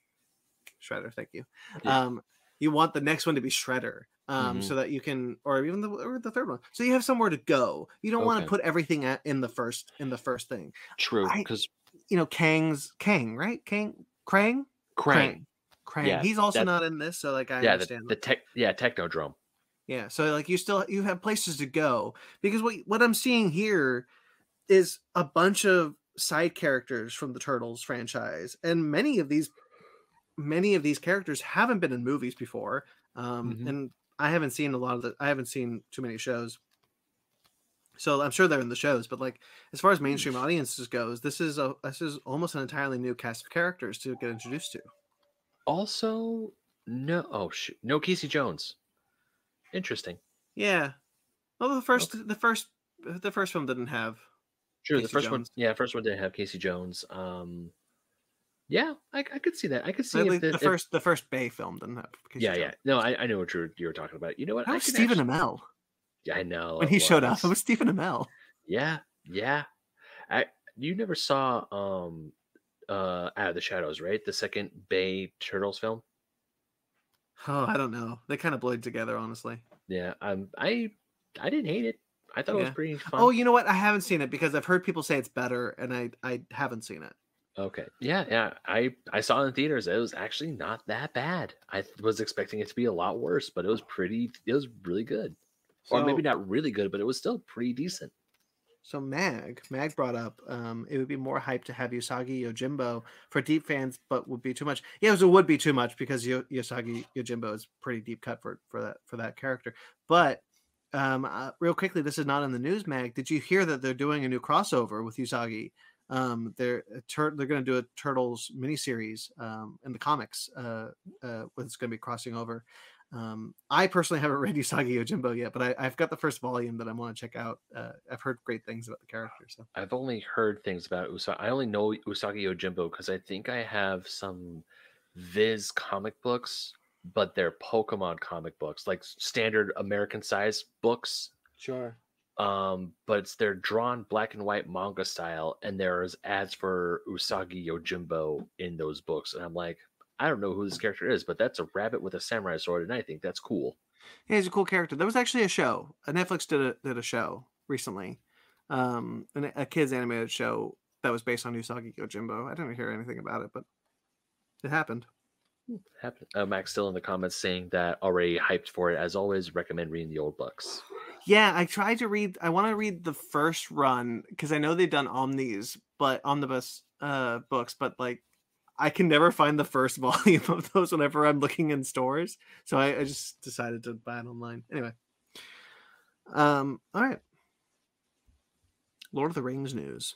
Shredder. Thank you. Yeah. Um, you want the next one to be Shredder, um, mm-hmm. so that you can, or even the or the third one, so you have somewhere to go. You don't okay. want to put everything at, in the first in the first thing. True, because you know Kang's Kang, right? Kang, Krang, Krang, Krang. Yeah, He's also not in this, so like I yeah, understand. The, the tech, yeah, Technodrome. Yeah, so like you still you have places to go because what what I'm seeing here is a bunch of side characters from the Turtles franchise, and many of these many of these characters haven't been in movies before, um, mm-hmm. and I haven't seen a lot of the I haven't seen too many shows. So I'm sure they're in the shows, but like as far as mainstream audiences goes, this is a this is almost an entirely new cast of characters to get introduced to. Also, no oh shoot, no Casey Jones. Interesting. Yeah. Well, the first okay. the first the first film didn't have. Sure, Casey the first Jones. one. Yeah, first one didn't have Casey Jones. Um, yeah, I, I could see that. I could see the, the, first the first Bay film didn't have. Yeah, yeah. No, I, I know what you're you were talking about. You know what? That was Stephen actually... Amell. Yeah, I know. When he was. showed up, it was Stephen Amell. Yeah, yeah. I you never saw um uh Out of the Shadows, right? The second Bay Turtles film. Oh, I don't know. They kind of blurred together, honestly. Yeah, um, I I didn't hate it. I thought yeah. it was pretty fun. Oh, you know what? I haven't seen it because I've heard people say it's better, and I I haven't seen it. Okay. Yeah, yeah. I I saw it in theaters. It was actually not that bad. I was expecting it to be a lot worse, but it was pretty. It was really good, so, or maybe not really good, but it was still pretty decent. So Mag, Mag brought up um, it would be more hype to have Usagi Yojimbo for deep fans, but would be too much. Yeah, it would be too much because Yo- Usagi Yojimbo is pretty deep cut for for that for that character. But um, uh, real quickly, this is not in the news, Mag. Did you hear that they're doing a new crossover with Usagi? Um, they're tur- they're going to do a Turtles miniseries um, in the comics. Uh, uh, it's going to be crossing over. Um, I personally haven't read Usagi Yojimbo yet, but I, have got the first volume that I want to check out. Uh, I've heard great things about the character. So I've only heard things about Usagi. I only know Usagi Yojimbo because I think I have some Viz comic books, but they're Pokemon comic books, like standard American size books. Sure. Um, but it's they're drawn black and white manga style, and there's ads for Usagi Yojimbo in those books, and I'm like, I don't know who this character is, but that's a rabbit with a samurai sword, and I think that's cool. Yeah, he's a cool character. There was actually a show. A Netflix did a did a show recently, um, an, a kids animated show that was based on Usagi Yojimbo. I didn't hear anything about it, but it happened. Hmm, happened. Uh, Max still in the comments saying that already hyped for it. As always, recommend reading the old books. Yeah, I tried to read. I want to read the first run because I know they've done omnis, but omnibus uh books, but like I can never find the first volume of those whenever I'm looking in stores. So I, I just decided to buy it online. Anyway. Um, all right. Lord of the Rings news.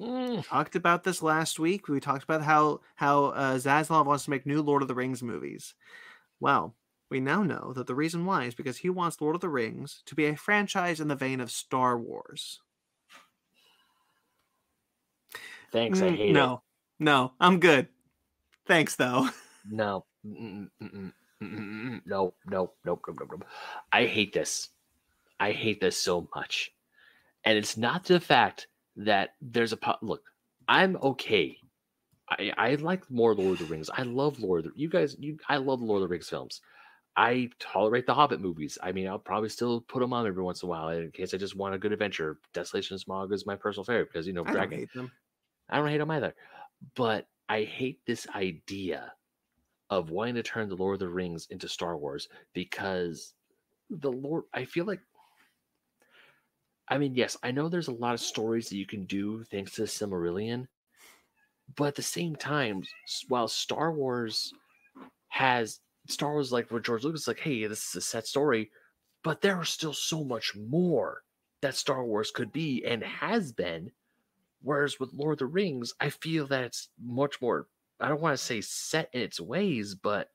Mm. Talked about this last week. We talked about how how uh, Zaslav wants to make new Lord of the Rings movies. Well, we now know that the reason why is because he wants Lord of the Rings to be a franchise in the vein of Star Wars. Thanks, I mm, hate no. it. No, no, I'm good. Thanks, though. No. no, no, no, no, no, no. I hate this. I hate this so much. And it's not the fact that there's a po- look. I'm okay. I I like more Lord of the Rings. I love Lord of the, you guys. You I love Lord of the Rings films. I tolerate the Hobbit movies. I mean, I'll probably still put them on every once in a while in case I just want a good adventure. Desolation Smaug is my personal favorite because you know I Dragon. Don't hate them. I don't hate them either. But I hate this idea of wanting to turn the Lord of the Rings into Star Wars because the Lord, I feel like, I mean, yes, I know there's a lot of stories that you can do thanks to Silmarillion, but at the same time, while Star Wars has Star Wars, like where George Lucas, is like, hey, this is a set story, but there are still so much more that Star Wars could be and has been Whereas with Lord of the Rings, I feel that it's much more, I don't want to say set in its ways, but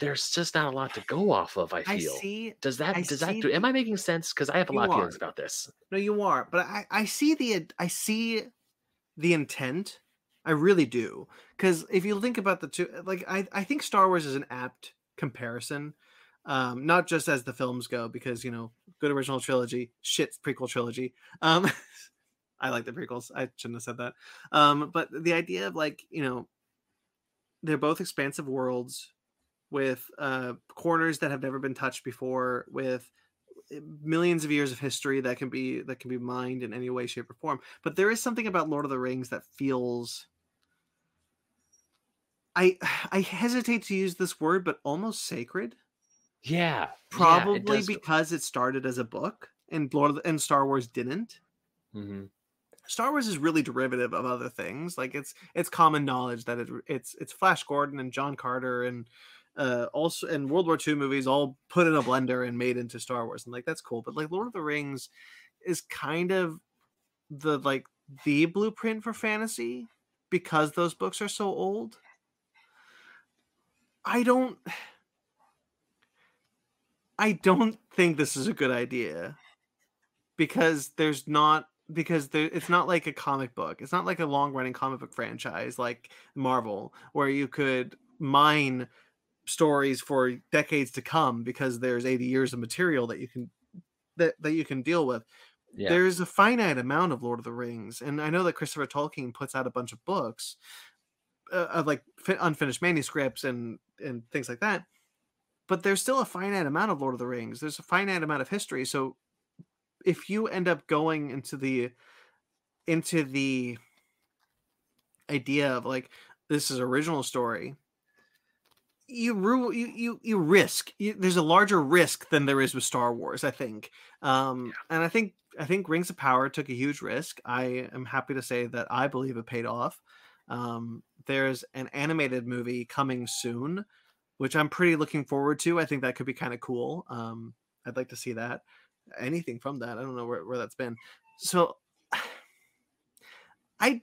there's just not a lot to go off of, I feel. I see. Does that, I does that do, am I making sense? Because I have a lot of feelings about this. No, you are. But I, I see the, I see the intent. I really do. Because if you think about the two, like, I, I think Star Wars is an apt comparison um, not just as the films go, because you know, good original trilogy, shit prequel trilogy. Um, I like the prequels. I shouldn't have said that. Um, but the idea of like you know, they're both expansive worlds with uh, corners that have never been touched before, with eh, millions of years of history that can be that can be mined in any way, shape, or form. But there is something about Lord of the Rings that feels I I hesitate to use this word, but almost sacred. Yeah, Probably yeah, it because it started as a book and Lord of the, and Star Wars didn't. Mhm. Star Wars is really derivative of other things. Like it's it's common knowledge that it, it's it's Flash Gordon and John Carter and uh also and World War II movies all put in a blender and made into Star Wars and like that's cool. But like Lord of the Rings is kind of the like the blueprint for fantasy because those books are so old. I don't I don't think this is a good idea because there's not because there, it's not like a comic book. It's not like a long running comic book franchise like Marvel where you could mine stories for decades to come because there's 80 years of material that you can that, that you can deal with. Yeah, There's a finite amount of Lord of the Rings, and I know that Christopher Tolkien puts out a bunch of books uh, of like fi- unfinished manuscripts and and things like that. But there's still a finite amount of Lord of the Rings. There's a finite amount of history. So if you end up going into the into the idea of like this is original story you you you, you risk you, there's a larger risk than there is with Star Wars I think um and I think I think Rings of Power took a huge risk I am happy to say that I believe it paid off um there's an animated movie coming soon which I'm pretty looking forward to. I think that could be kind of cool um I'd like to see that. Anything from that I don't know where, where that's been. So I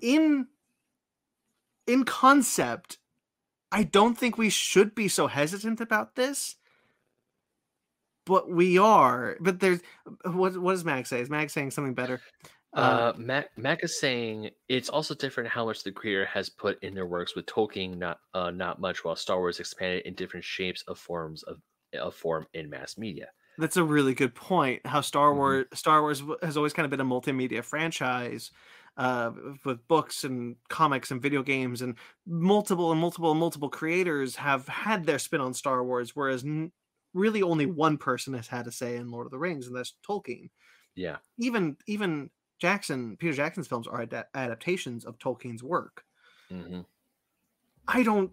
in in concept I don't think we should be so hesitant about this but we are but there's what what does Mag say? Is Mag saying something better Uh, Mac, Mac is saying it's also different how much the creator has put in their works with Tolkien, not uh, not much, while Star Wars expanded in different shapes of forms of, of form in mass media. That's a really good point. How Star Mhm. Wars Star Wars has always kind of been a multimedia franchise uh, with books and comics and video games and multiple and multiple and multiple creators have had their spin on Star Wars, whereas n- really only one person has had a say in Lord of the Rings, and that's Tolkien. Yeah, Even even Jackson, Peter Jackson's films are ada- adaptations of Tolkien's work. hmm I don't,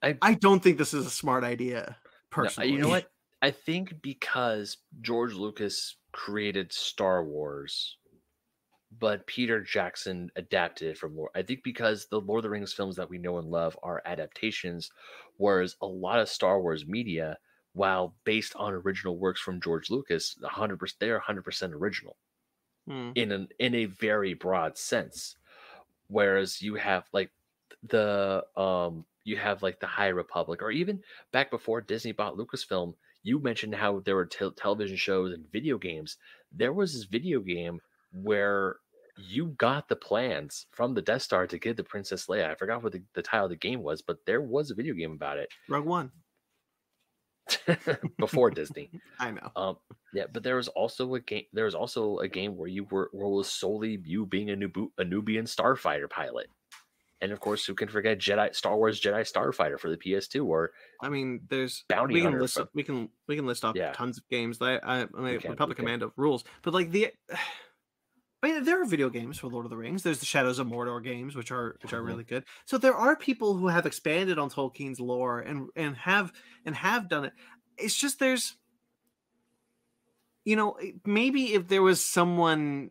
I- I don't think this is a smart idea. No, Personally, you know what? I think because George Lucas created Star Wars, but Peter Jackson adapted it from Lord. I think because the Lord of the Rings films that we know and love are adaptations, whereas a lot of Star Wars media, while based on original works from George Lucas, 100% they're 100% original Hmm. in an in a very broad sense. Whereas you have like the um you have like the High Republic, or even back before Disney bought Lucasfilm, you mentioned how there were tel- television shows and video games. There was this video game where you got the plans from the Death Star to get the Princess Leia. I forgot what the, the title of the game was, but there was a video game about it Rogue One. before Disney. I know. Um, yeah, but there was also a game. There was also a game where you were where it was solely you being a Nubu, a Nubian starfighter pilot, and of course, who can forget Jedi Star Wars Jedi Starfighter for the PS2 or I mean, there's Bounty we can Hunter list from- we can we can list off Yeah. tons of games that I, I mean, can, we Republic. Commando rules, but like the. I mean, there are video games for Lord of the Rings. There's the Shadows of Mordor games, which are which are Mhm. really good. So there are people who have expanded on Tolkien's lore and and have and have done it. It's just there's, you know, maybe if there was someone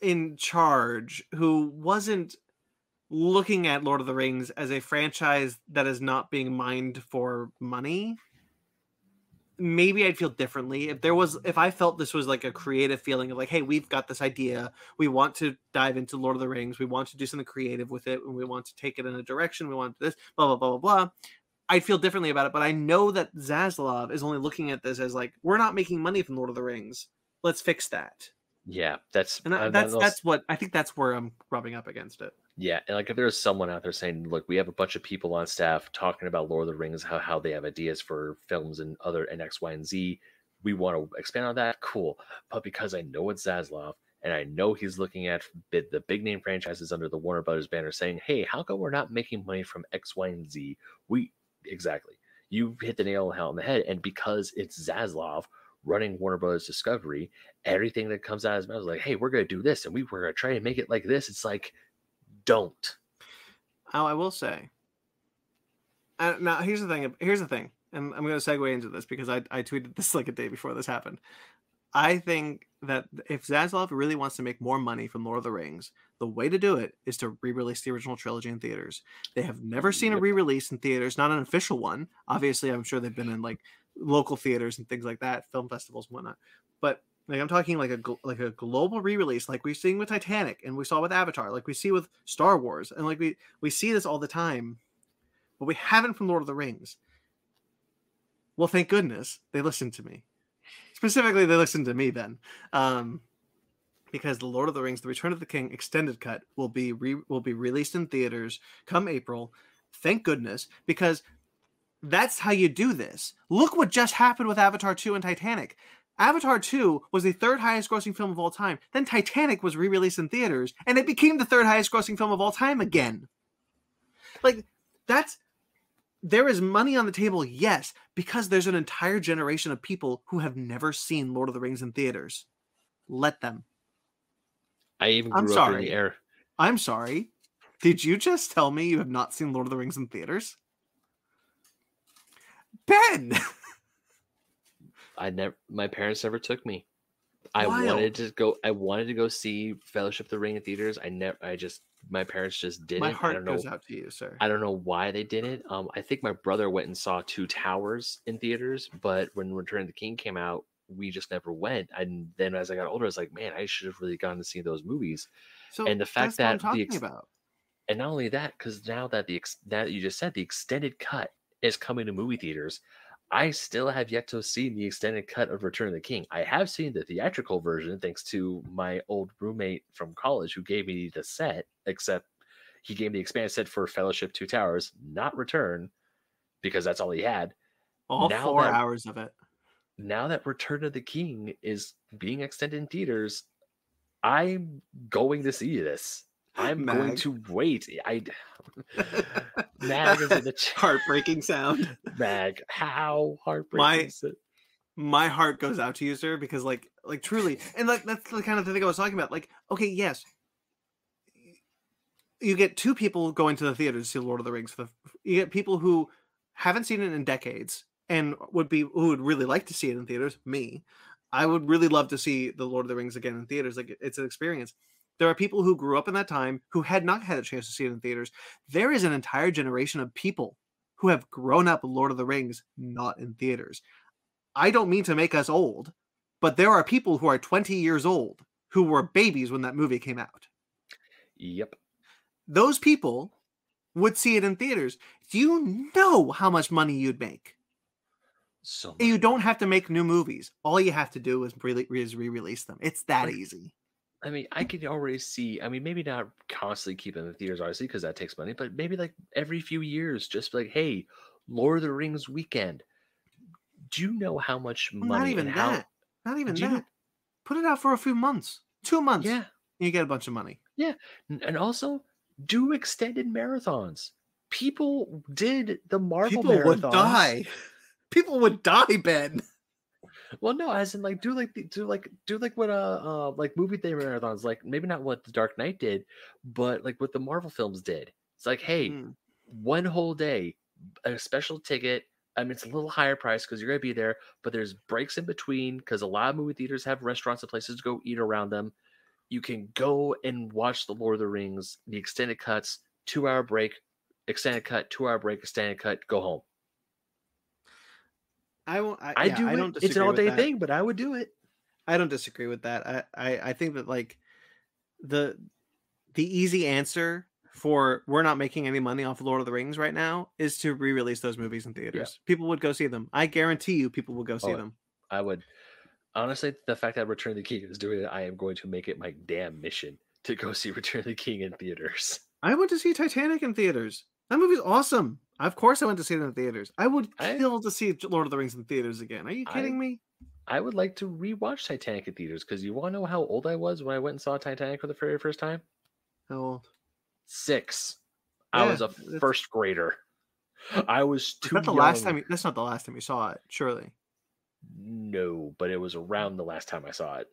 in charge who wasn't looking at Lord of the Rings as a franchise that is not being mined for money, maybe I'd feel differently. If there was if I felt this was like a creative feeling of like, hey, we've got this idea, we want to dive into Lord of the Rings, we want to do something creative with it, and we want to take it in a direction, we want this, blah blah blah blah blah. I'd feel differently about it, but I know that Zaslav is only looking at this as like, we're not making money from Lord of the Rings. Let's fix that. Yeah, that's and uh, that's that's what I think. That's where I'm rubbing up against it. Yeah, and like if there's someone out there saying, "Look, we have a bunch of people on staff talking about Lord of the Rings, how how they have ideas for films and other and X, Y, and Z. We want to expand on that. Cool, but because I know it's Zaslav and I know he's looking at the big name franchises under the Warner Brothers banner, saying, "Hey, how come we're not making money from X, Y, and Z?" We exactly you hit the nail on the head, and because it's Zaslav running Warner Brothers Discovery, everything that comes out of his mouth is like, "Hey, we're gonna do this, and we we're gonna try and make it like this." It's like, don't. Oh, I will say. Uh, now here's the thing. Here's the thing, and I'm going to segue into this because I I tweeted this like a day before this happened. I think that if Zaslav really wants to make more money from Lord of the Rings, the way to do it is to re-release the original trilogy in theaters. They have never seen a re-release in theaters, not an official one. Obviously, I'm sure they've been in like local theaters and things like that, film festivals and whatnot. But like I'm talking like a like a global re-release, like we've seen with Titanic and we saw with Avatar, like we see with Star Wars, and like we we see this all the time, but we haven't from Lord of the Rings. Well, thank goodness they listened to me. Specifically, they listened to me then, um, because the Lord of the Rings: The Return of the King extended cut will be re- will be released in theaters come April. Thank goodness, because that's how you do this. Look what just happened with Avatar 2 and Titanic. Avatar 2 was the third highest grossing film of all time. Then Titanic was re released in theaters, and it became the third highest grossing film of all time again. Like, that's. There is money on the table, yes, because there's an entire generation of people who have never seen Lord of the Rings in theaters. Let them. I even I'm grew up in sorry. the era. I'm sorry. Did you just tell me you have not seen Lord of the Rings in theaters? Ben! I never. My parents never took me. I Wild. wanted to go. I wanted to go see Fellowship of the Ring in theaters. I never. I just. My parents just didn't. My I heart don't know. goes out to you, sir. I don't know why they didn't. Um, I think my brother went and saw Two Towers in theaters, but when Return of the King came out, we just never went. And then as I got older, I was like, man, I should have really gone to see those movies. So and the fact that's what I'm that the ex- about. And not only that, because now that the ex- that you just said the extended cut is coming to movie theaters, I still have yet to see the extended cut of Return of the King. I have seen the theatrical version thanks to my old roommate from college who gave me the set, except he gave me the expanded set for Fellowship Two Towers, not Return, because that's all he had. All now four that- hours of it. Now that Return of the King is being extended in theaters, I'm going to see this. I'm going to wait. I Mag is in the chat. Heartbreaking sound. Mag, how heartbreaking My- is it? My heart goes out to you, sir, because like like truly, and like that's the kind of thing I was talking about. Like, okay, yes. You get two people going to the theater to see Lord of the Rings. You get people who haven't seen it in decades and would be who would really like to see it in theaters. Me, I would really love to see the Lord of the Rings again in theaters. Like it's an experience. There are people who grew up in that time who had not had a chance to see it in theaters. There is an entire generation of people who have grown up Lord of the Rings not in theaters. I don't mean to make us old, but there are people who are 20 years old who were babies when that movie came out. Yep. Those people would see it in theaters. Do you know how much money you'd make? So much. You don't have to make new movies. All you have to do is is re-release them. It's that easy. I mean, I could already see. I mean, maybe not constantly keep them in the theaters, obviously, because that takes money. But maybe like every few years, just like, hey, Lord of the Rings weekend. Do you know how much money not even how? that. Not even Do you know- that. Put it out for a few months. Two months. Yeah, You get a bunch of money. Yeah, and also do extended marathons. People did the Marvel People would die. People would die, Ben. Well, no, as in like do like do like do like what uh, uh like movie theater marathons like maybe not what the Dark Knight did, but like what the Marvel films did. It's like hey, Mm. one whole day, a special ticket. I mean, it's a little higher price because you're gonna be there, but there's breaks in between because a lot of movie theaters have restaurants and places to go eat around them. You can go and watch the Lord of the Rings, the extended cuts, two hour break, extended cut, two hour break, extended cut, go home. I won't. I, I yeah, do I it. don't It's an all day thing, but I would do it. I don't disagree with that. I, I I think that like the the easy answer for we're not making any money off Lord of the Rings right now is to re-release those movies in theaters. People would go see them. I guarantee you, people will go see Oh, them. I would. Honestly, the fact that Return of the King is doing it, I am going to make it my damn mission to go see Return of the King in theaters. I went to see Titanic in theaters. That movie's awesome. Of course, I went to see it in theaters. I would I- kill to see Lord of the Rings in theaters again. Are you I- kidding me? I would like to rewatch Titanic in theaters because you want to know how old I was when I went and saw Titanic for the very first time? How old? Six. I was a first grader. I was too that the young. last time? You, that's not the last time you saw it, surely. No, but it was around the last time I saw it.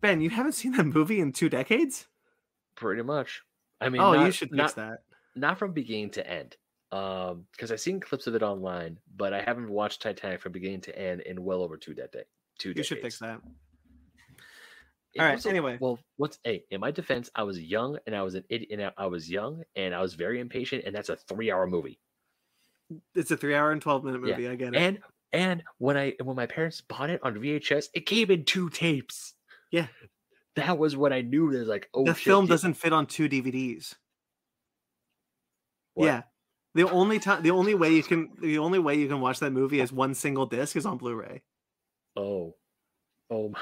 Ben, you haven't seen that movie in two decades? Pretty much. I mean, oh, you should fix not, that. not from beginning to end. Um, because I've seen clips of it online, but I haven't watched Titanic from beginning to end in well over two decades. Two You decades. should fix that. It All right, a- anyway. well, what's hey? In my defense, I was young and I was an idiot. And I- was young and I was very impatient, and that's a three-hour movie. It's a three-hour and twelve-minute Yeah, movie. I get it. And and when I when my parents bought it on VHS, it came in two tapes. Yeah. that was what I knew there's like oh the shit, film doesn't fit on two DVDs. What? Yeah. The only time, the only way you can, the only way you can watch that movie is one single disc is on Blu-ray. Oh, oh my.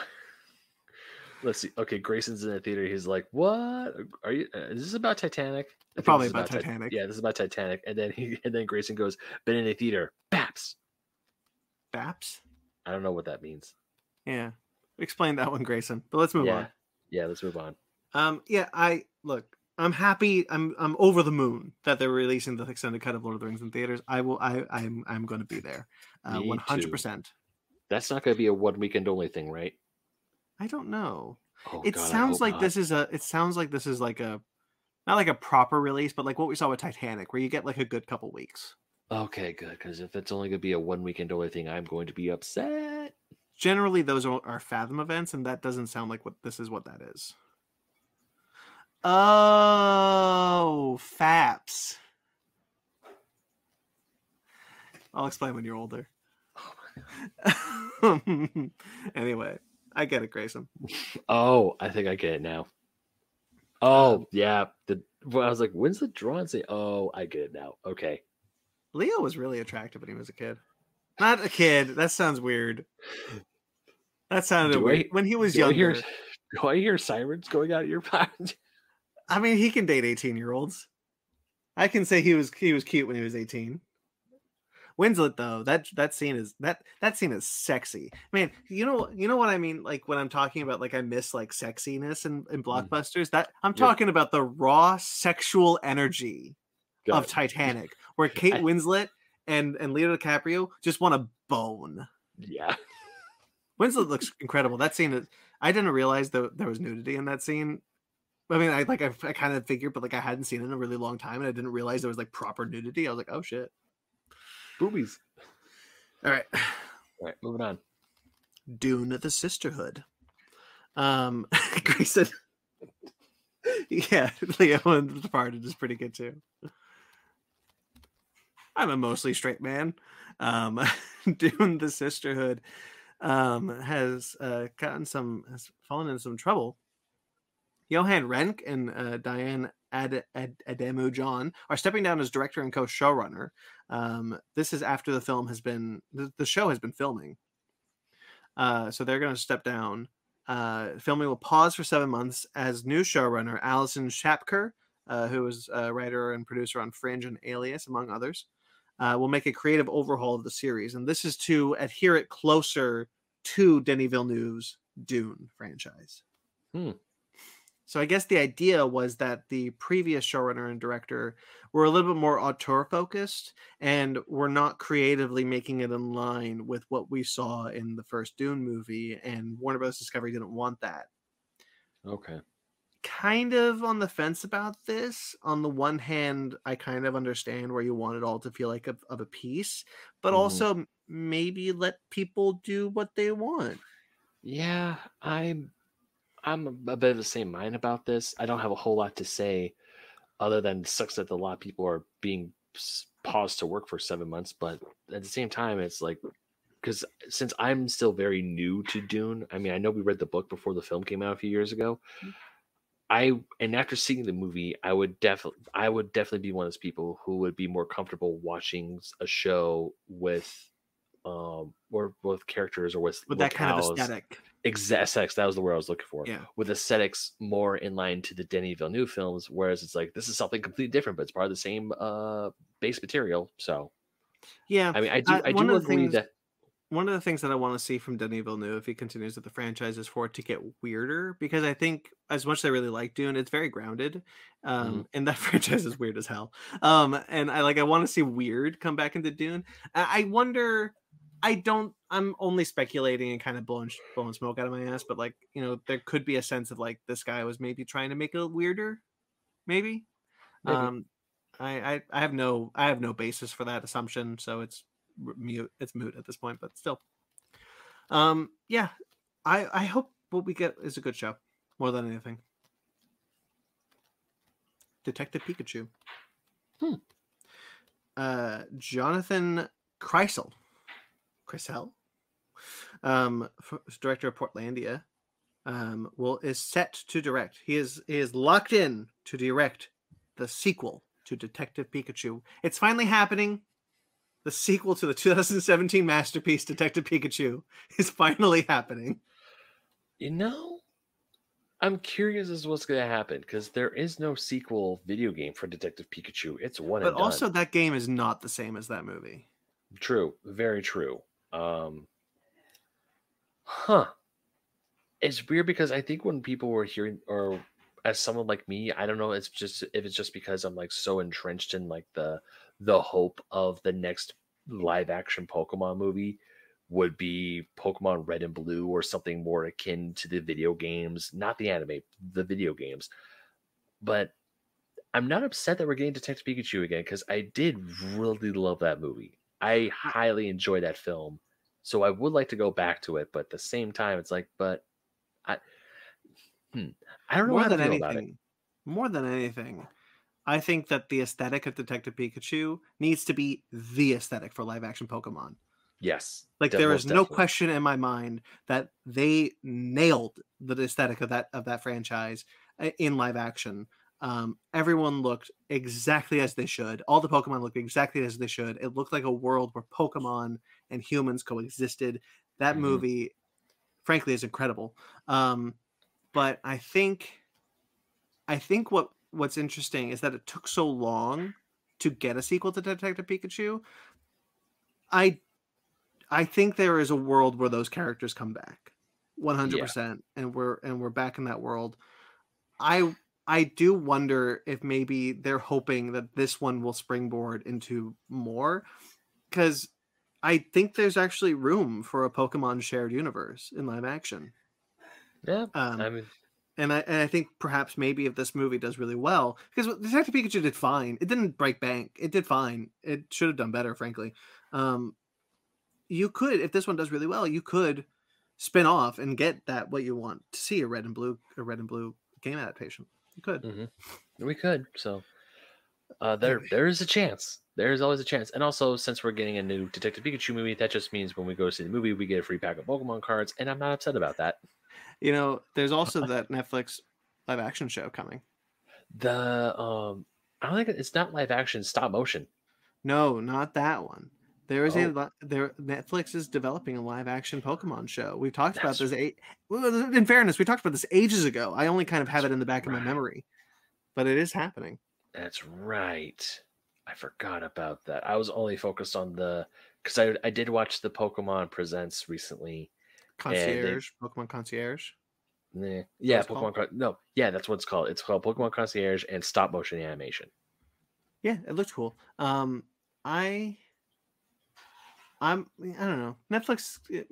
Let's see. Okay, Grayson's in the theater. He's like, "What are you? uh, Is this about Titanic?" Probably about Tit- Titanic. yeah, this is about Titanic. And then he and then Grayson goes, "Been in a theater, Baps." Baps. I don't know what that means. Yeah. Explain that one, Grayson. But let's move yeah, on. yeah. Let's move on. Um, yeah, I look. I'm happy. I'm I'm over the moon that they're releasing the extended cut of Lord of the Rings in theaters. I will. I I'm I'm going to be there. Uh, One hundred percent. That's not going to be a one weekend only thing, right? I don't know. Oh, it God, sounds like not. this is a. It sounds like this is like a, not like a proper release, but like what we saw with Titanic, where you get like a good couple weeks. Okay, good. Because if it's only going to be a one weekend only thing, I'm going to be upset. Generally, those are, are Fathom events, and that doesn't sound like what this is. What that is. Oh, FAPS. I'll explain when you're older. Oh anyway, I get it, Grayson. Oh, I think I get it now. Oh, um, yeah. The well, I was like, when's the draw and say, oh, I get it now. Okay. Leo was really attractive when he was a kid. Not a kid. That sounds weird. That sounded Do I- weird. when he was Do I younger. hear do I hear sirens going out of your mouth? I mean, he can date 18 year olds. I can say he was he was cute when he was 18. Winslet though, that that scene is that that scene is sexy. Man, you know you know what I mean like when I'm talking about like I miss like sexiness in, in blockbusters that I'm Mm. Yeah. talking about the raw sexual energy of it. Titanic where Kate I- Winslet and and Leo DiCaprio just want to bone. Yeah. Winslet looks incredible. That scene is I didn't realize that there was nudity in that scene. I mean, I like I, I kind of figured, but like I hadn't seen it in a really long time, and I didn't realize there was like proper nudity. I was like, oh shit. Boobies. All right, All right, moving on. Dune: The Sisterhood. Um, Grayson. yeah, Leo and Departed is pretty good too. I'm a mostly straight man. Um, Dune: The Sisterhood um, has uh, gotten some has fallen in some trouble. Johan Renck and uh, Diane Ad- Ad- Ademu John are stepping down as director and co-showrunner. Um, this is after the film has been the, the show has been filming. Uh, so they're going to step down. Uh, filming will pause for seven months as new showrunner Alison Schapker, uh, who was a writer and producer on Fringe and Alias, among others, uh, will make a creative overhaul of the series. And this is to adhere it closer to Denis Villeneuve's Dune franchise. Hmm. So I guess the idea was that the previous showrunner and director were a little bit more auteur focused and were not creatively making it in line with what we saw in the first Dune movie, and Warner Bros. Discovery didn't want that. Okay. Kind of on the fence about this. On the one hand, I kind of understand where you want it all to feel like a, of a piece, but Mhm. also maybe let people do what they want. Yeah, I'm I'm a bit of the same mind about this. I don't have a whole lot to say other than it sucks that a lot of people are being paused to work for seven months, but at the same time, it's like because since I'm still very new to Dune, I mean, I know we read the book before the film came out a few years ago. I and after seeing the movie, I would definitely I would definitely be one of those people who would be more comfortable watching a show with um or with characters or with with that kind of aesthetic. Exa- aesthetics. That was the word I was looking for. Yeah. With aesthetics more in line to the Denny Villeneuve films, whereas it's like this is something completely different, but it's part of the same uh base material. So Yeah, I mean, I do Uh, I do agree things- that one of the things that I want to see from Denis Villeneuve if he continues with the franchise is for it to get weirder because I think as much as I really like Dune, it's very grounded. Um, Mm-hmm. and that franchise is weird as hell. Um, and I like I want to see weird come back into Dune. I, I wonder. I don't. I'm only speculating and kind of blowing blowing smoke out of my ass, but like you know, there could be a sense of like this guy was maybe trying to make it weirder, maybe. Maybe. Um, I, I I have no I have no basis for that assumption, so it's mute. It's moot at this point, but still. Um, yeah, I I hope what we get is a good show more than anything. Detective Pikachu. Hmm. Uh, Jonathan Krisel, Krisel, um, director of Portlandia, um, will is set to direct. He is he is locked in to direct the sequel to Detective Pikachu. It's finally happening. The sequel to the 2017 masterpiece Detective Pikachu is finally happening. you know, I'm curious as to what's gonna happen because there is no sequel video game for Detective Pikachu. It's one But and done. also that game is not the same as that movie. True, very true. Um, huh. It's weird because I think when people were hearing, or as someone like me, I don't know. It's just if it's just because I'm like so entrenched in like the the hope of the next live action Pokemon movie would be Pokemon Red and Blue or something more akin to the video games, not the anime, the video games. But I'm not upset that we're getting Detective Pikachu again because I did really love that movie. I highly enjoy that film. So I would like to go back to it, but at the same time, it's like, but I, hmm, I don't know more than anything, more than anything, I think that the aesthetic of Detective Pikachu needs to be the aesthetic for live action Pokemon. Yes, Like there is no question in my mind that they nailed the aesthetic of that of that franchise uh, in live action. Um, everyone looked exactly as they should. All the Pokemon looked exactly as they should. It looked like a world where Pokemon and humans coexisted. That Mhm. movie, frankly, is incredible. Um, but I think, I think what what's interesting is that it took so long to get a sequel to Detective Pikachu. I I think there is a world where those characters come back. 100% and we're and we're back in that world. I I do wonder if maybe they're hoping that this one will springboard into more cuz I think there's actually room for a Pokemon shared universe in live action. Yeah, Um, I mean, and I and I think perhaps maybe if this movie does really well, because Detective Pikachu did fine. It didn't break bank. It did fine. It should have done better, frankly. Um, you could, if this one does really well, you could spin off and get that what you want to see a red and blue a red and blue game adaptation. You could. we could. So uh, there, there is a chance. There is always a chance. And also, since we're getting a new Detective Pikachu movie, that just means when we go see the movie, we get a free pack of Pokemon cards, and I'm not upset about that. You know, there's also that Netflix live action show coming. The um, I don't think it's not live action, stop motion. No, not that one. There is a Oh. li- there. Netflix is developing a live action Pokemon show. We've talked about That's this. A, well, in fairness, we talked about this ages ago. I only kind of have it in the back of my memory, but it is happening. That's right. I forgot about that. I was only focused on the because I I did watch the Pokemon Presents recently. Concierge, Pokemon Concierge. Nah. Yeah. Pokemon. Con- no, yeah, that's what it's called. It's called Pokemon Concierge and stop motion animation. Yeah, it looks cool. Um, I, I'm, I don't know. Netflix, if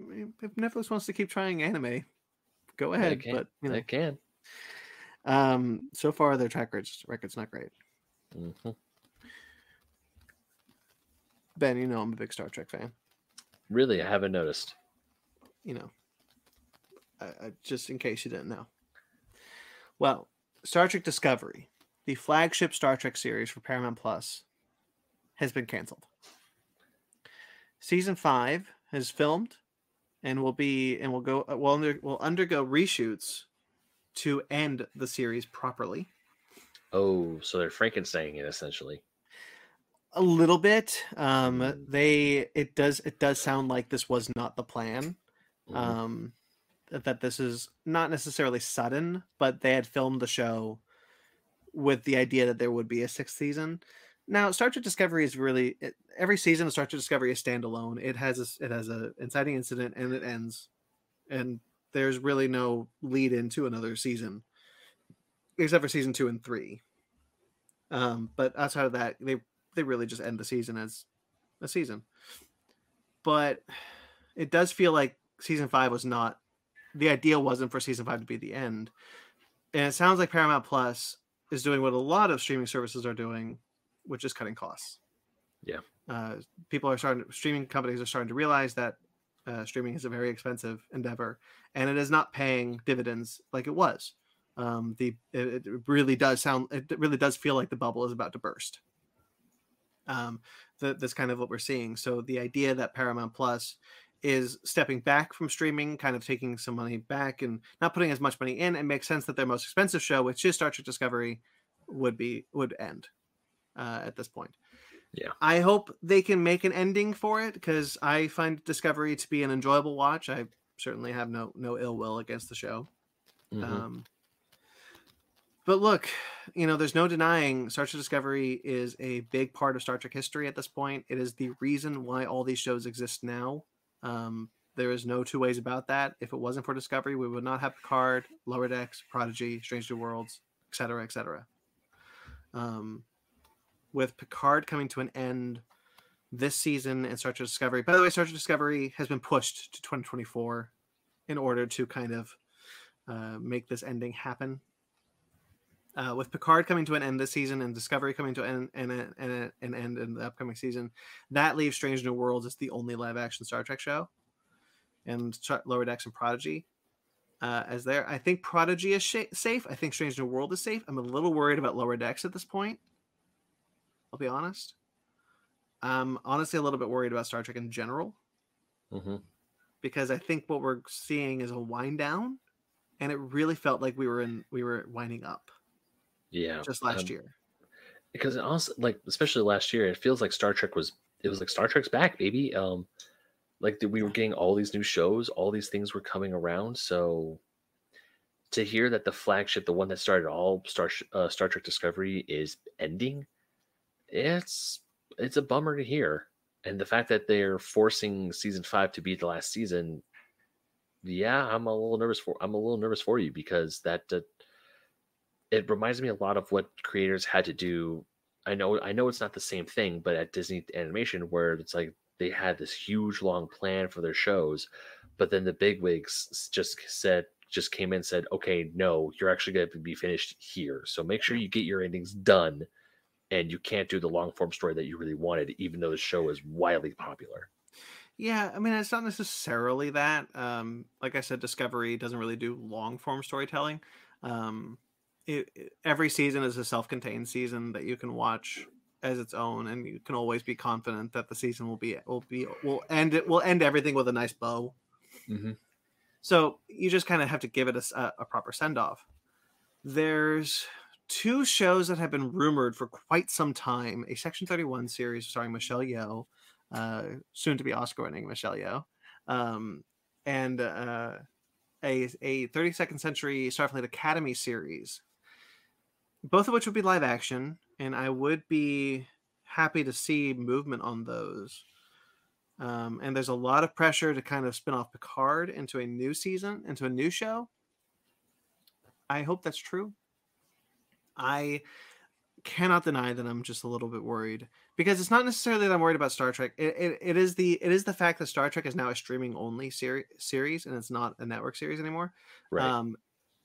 Netflix wants to keep trying anime, go ahead. can. But you know, They can. um, so far their track record's, not great. Mhm. Ben, you know I'm a big Star Trek fan. Really, I haven't noticed. you know, I, I, just in case you didn't know. Well, Star Trek Discovery, the flagship Star Trek series for Paramount Plus, has been canceled. Season five has filmed, and will be and will go uh, will under will undergo reshoots to end the series properly. Oh, so they're Frankensteining it essentially. a little bit. Um, they it does it does sound like this was not the plan. Mhm. Um, that this is not necessarily sudden, but they had filmed the show with the idea that there would be a sixth season. Now, Star Trek Discovery is really it, every season of Star Trek Discovery is standalone. It has a, it has a inciting incident and it ends, and there's really no lead into another season, except for season two and three. Um, but outside of that, they they really just end the season as a season. But it does feel like season five was not the idea wasn't for season five to be the end. And it sounds like Paramount Plus is doing what a lot of streaming services are doing, which is cutting costs. Yeah. Uh, people are starting, streaming companies are starting to realize that uh, streaming is a very expensive endeavor and it is not paying dividends like it was. Um, the it, it really does sound, it really does feel like the bubble is about to burst. Um, the, that's kind of what we're seeing. So the idea that Paramount Plus is stepping back from streaming, kind of taking some money back and not putting as much money in. It makes sense that their most expensive show, which is Star Trek Discovery, would be would end uh, at this point. Yeah. I hope they can make an ending for it because I find Discovery to be an enjoyable watch. I certainly have no no ill will against the show. Mhm. Um, but look, you know, there's no denying Star Trek Discovery is a big part of Star Trek history at this point. It is the reason why all these shows exist now. Um, there is no two ways about that. If it wasn't for Discovery, we would not have Picard, Lower Decks, Prodigy, Strange New Worlds, etc., etc. Um, with Picard coming to an end this season and Star Trek Discovery. By the way, Star Trek Discovery has been pushed to 2024 in order to kind of uh, make this ending happen. Uh, with Picard coming to an end this season and Discovery coming to an, an, an, an, end in the upcoming season, that leaves Strange New Worlds as the only live action Star Trek show. And Lower Decks and Prodigy uh, as there. I think Prodigy is sh- safe. I think Strange New World is safe. I'm a little worried about Lower Decks at this point. I'll be honest. I'm honestly a little bit worried about Star Trek in general Mhm. because I think what we're seeing is a wind down, and it really felt like we were in we were winding up Yeah. just last um, year. because also like especially last year it feels like star trek was it was like star trek's back baby um like that we were getting all these new shows all these things were coming around so to hear that the flagship the one that started all star uh, star trek discovery is ending it's it's a bummer to hear and the fact that they're forcing season five to be the last season yeah i'm a little nervous for i'm a little nervous for you because that uh, it reminds me a lot of what creators had to do. I know I know it's not the same thing, but at Disney Animation where it's like they had this huge long plan for their shows, but then the bigwigs just said just came in and said, "Okay, no, you're actually going to be finished here. So make sure you get your endings done and you can't do the long form story that you really wanted even though the show is wildly popular." Yeah, I mean it's not necessarily that. Um, like I said, Discovery doesn't really do long form storytelling. Um, it, it- every season is a self contained season that you can watch as its own, and you can always be confident that the season will be will be will end it will end everything with a nice bow. Mm-hmm. So you just kind of have to give it a proper send off. There's two shows that have been rumored for quite some time: a Section Thirty One series starring Michelle Yeoh, uh, soon to be Oscar-winning Michelle Yeoh, um, and uh, a a 32nd Century Starfleet Academy series. Both of which would be live action, and I would be happy to see movement on those. Um, and there's a lot of pressure to kind of spin off Picard into a new season, into a new show. I hope that's true. I cannot deny that I'm just a little bit worried because it's not necessarily that I'm worried about Star Trek. It, it, it is the it is the fact that Star Trek is now a streaming only seri- series and it's not a network series anymore. Right. Um,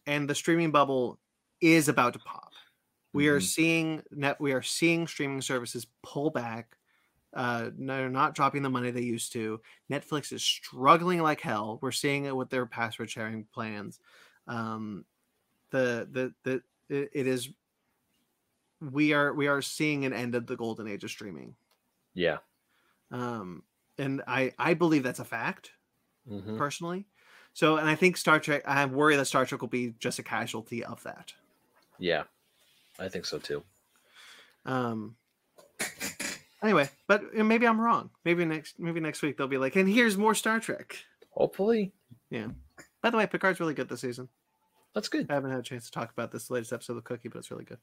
and the streaming bubble is about to pop. We are Mhm. seeing net. We are seeing streaming services pull back. Uh, they're not dropping the money they used to. Netflix is struggling like hell. We're seeing it with their password sharing plans. Um, the the the it, it is. We are we are seeing an end of the golden age of streaming. yeah. Um, and I I believe that's a fact Mhm. personally. So, and I think Star Trek. I worry that Star Trek will be just a casualty of that. Yeah. I think so too. Um, Anyway, but maybe I'm wrong. Maybe next maybe next week they'll be like, and here's more Star Trek. Hopefully, Yeah. By the way, Picard's really good this season. that's good. I haven't had a chance to talk about this latest episode of Cookie, but it's really good.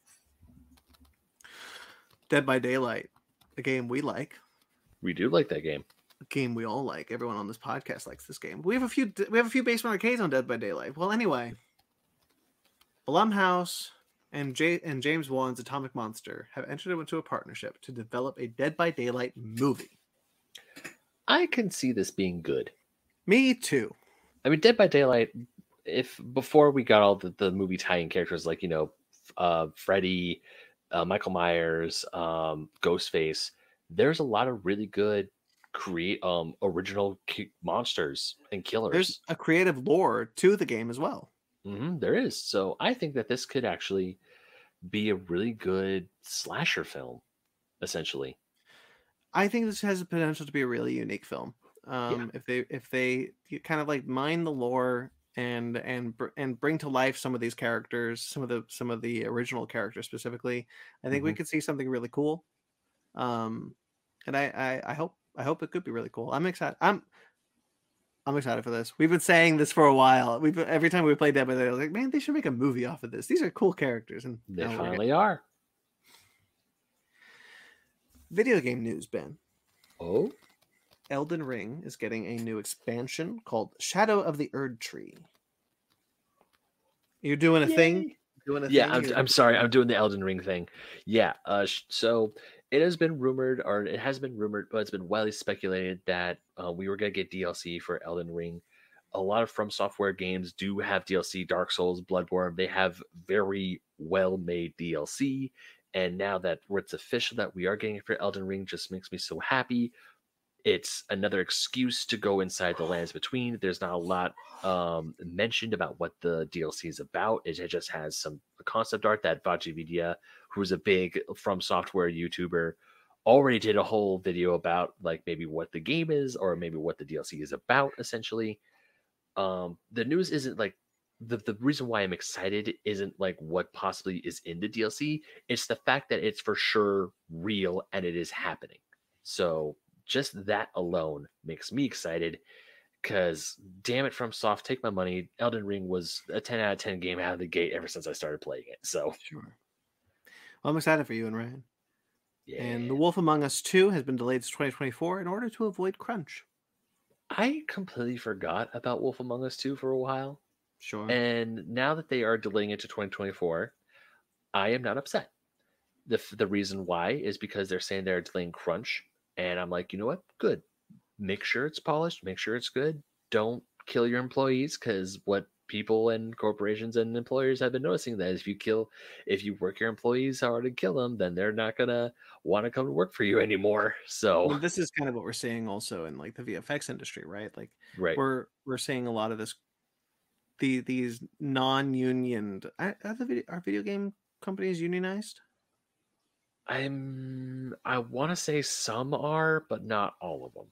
Dead by Daylight, a game we like, We do like that game. a game we all like. Everyone on this podcast likes this game. We have a few we have a few basement arcades on Dead by Daylight. Well, anyway, Blumhouse and J- and James Wan's Atomic Monster have entered into a partnership to develop a Dead by Daylight movie. I can see this being good. Me too. I mean, Dead by Daylight. If before we got all the, the movie tie-in characters like you know, uh, Freddy, uh, Michael Myers, um, Ghostface, there's a lot of really good create um original ki- monsters and killers. There's a creative lore to the game as well. hmm there is. So I think that this could actually be a really good slasher film, essentially. I think this has the potential to be a really unique film. Um, If they if they kind of like mine the lore and and and bring to life some of these characters, some of the some of the original characters specifically, I think we Mhm. could see something really cool. Um, and I, I I hope I hope it could be really cool. I'm excited. I'm I'm excited for this. We've been saying this for a while. We've every time we play Dead by Daylight, I was like, man, they should make a movie off of this. These are cool characters, and They finally are. video game news, Ben. Oh, Elden Ring is getting a new expansion called Shadow of the Erdtree. You're doing a thing. Doing a yeah thing. I'm, I'm sorry i'm doing the elden ring thing yeah uh sh- so it has been rumored or it has been rumored but it's been widely speculated that uh, we were going to get dlc for elden ring a lot of from software games do have dlc dark souls bloodborne they have very well made dlc and now that it's official that we are getting it for elden ring just makes me so happy it's another excuse to go inside the lands between there's not a lot um, mentioned about what the DLC is about. It, just has some concept art that VaatiVidya, who's a big From Software YouTuber, already did a whole video about, like maybe what the game is or maybe what the DLC is about. Essentially, um, the news isn't like the the reason why I'm excited isn't like what possibly is in the DLC. It's the fact that it's for sure real and it is happening. So just that alone makes me excited because damn it from soft take my money elden ring was a 10 out of 10 game out of the gate ever since i started playing it so Sure. Well, I'm excited for you and Ryan. yeah And The Wolf Among Us 2 has been delayed to 2024 in order to avoid crunch. i completely forgot about wolf among us 2 for a while Sure. and now that they are delaying it to 2024 i am not upset the, f- the reason why is because they're saying they're delaying crunch and i'm like you know what? Good. Make sure it's polished make sure it's good. Don't kill your employees because what people and corporations and employers have been noticing that if you kill if you work your employees hard and kill them then they're not gonna want to come to work for you anymore. So Well, this is kind of what we're seeing also in like the VFX industry, right? Like right. we're we're seeing a lot of this the these non-union are, are the video, are video game companies unionized? I'm i want to say some are but not all of them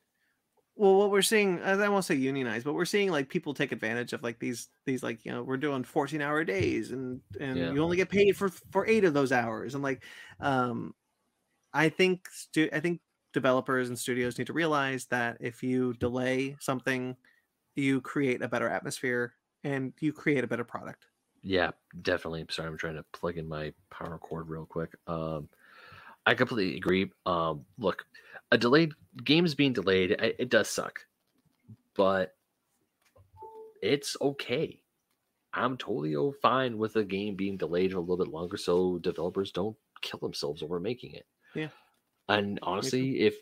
well what we're seeing i won't say unionized but we're seeing like people take advantage of like these these like you know we're doing 14 hour days and and Yeah. you only get paid for for eight of those hours and like um i think stu- i think developers and studios need to realize that if you delay something you create a better atmosphere and you create a better product Yeah, definitely. Sorry, I'm trying to plug in my power cord real quick. Um, I completely agree. Um, look, a delayed games being delayed, it, it does suck, but it's okay. I'm totally fine with a game being delayed a little bit longer, so developers don't kill themselves over making it. Yeah. And honestly, if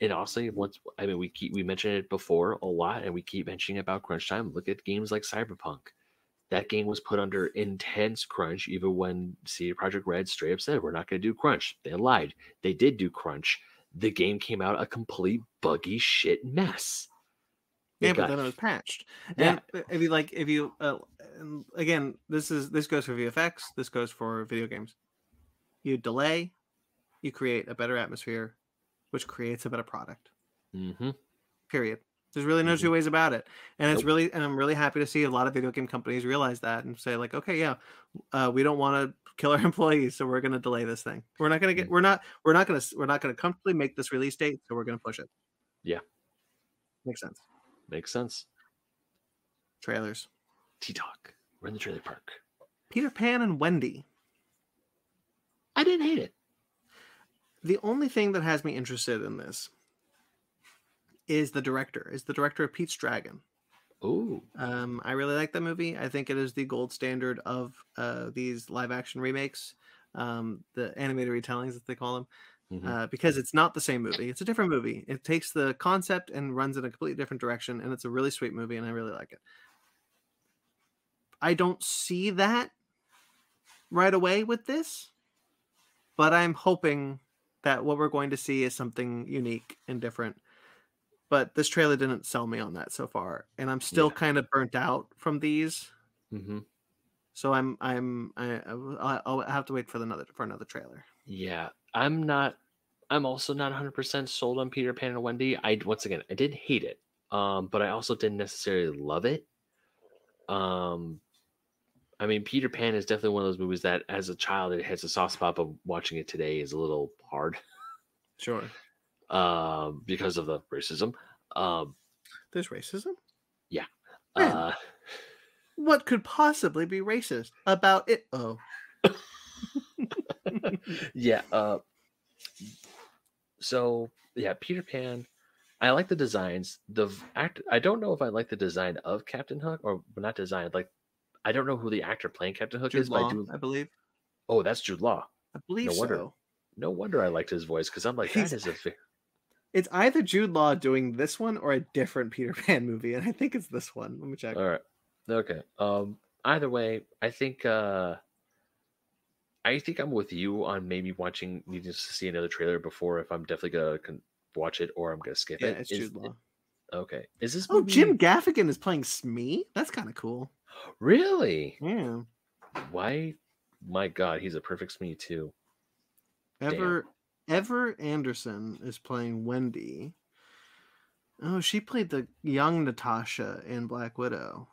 and honestly, once I mean, we keep we mentioned it before a lot, and we keep mentioning about crunch time. Look at games like Cyberpunk that game was put under intense crunch even when CD Projekt Red straight up said we're not going to do crunch. They lied. They did do crunch. The game came out a complete buggy shit mess. It yeah but got- then it was patched Yeah. and if you like if you uh, again this is this goes for vfx this goes for video games you delay you create a better atmosphere which creates a better product hmm period there's really no two ways about it and it's Nope. really and i'm really happy to see a lot of video game companies realize that and say like okay yeah uh, we don't want to kill our employees, so we're gonna delay this thing. We're not gonna get. We're not. We're not gonna. We're not gonna comfortably make this release date, so we're gonna push it. Yeah. Makes sense. Makes sense. Trailers. T Talk. We're in the trailer park. Peter Pan and Wendy. I didn't hate it. The only thing that has me interested in this is the director. Is the director of Pete's Dragon. Oh, Um, I really like that movie. I think it is the gold standard of uh, these live action remakes, um, the animated retellings, as they call them, Mhm. uh, because it's not the same movie. It's a different movie. It takes the concept and runs in a completely different direction, and it's a really sweet movie, and I really like it. I don't see that right away with this, but I'm hoping that what we're going to see is something unique and different. But this trailer didn't sell me on that so far, and I'm still Yeah. kind of burnt out from these. hmm So I'm I'm I, I'll have to wait for another for another trailer. Yeah, I'm not. I'm also not 100% sold on Peter Pan and Wendy. I once again, I didn't hate it, um, but I also didn't necessarily love it. Um, I mean, Peter Pan is definitely one of those movies that, as a child, it hits a soft spot, but watching it today is a little hard, Sure. Um, because of the racism. Um, There's racism. Man. uh, What could possibly be racist about it? Oh, yeah. Uh, so yeah, Peter Pan. I like the designs. The act. I don't know if I like the design of Captain Hook or not design. Like, I don't know who the actor playing Captain Hook Jude is. But Law, I do. I believe. Oh, that's Jude Law. I believe No wonder. so. No wonder I liked his voice because I'm like, that He's- is a. It's either Jude Law doing this one or a different Peter Pan movie, and I think it's this one. Let me check. All right. Okay. Um. Either way, I think. uh I think I'm with you on maybe watching, needing to see another trailer before if I'm definitely gonna con- watch it or I'm gonna skip Yeah, it. it's Is- Jude Law. Okay. Is this Oh, movie- Jim Gaffigan is playing Smee. That's kind of cool. Really? Yeah. Why? My God, he's a perfect Smee too. Ever Ever Anderson is playing Wendy. Oh, she played the young Natasha in Black Widow.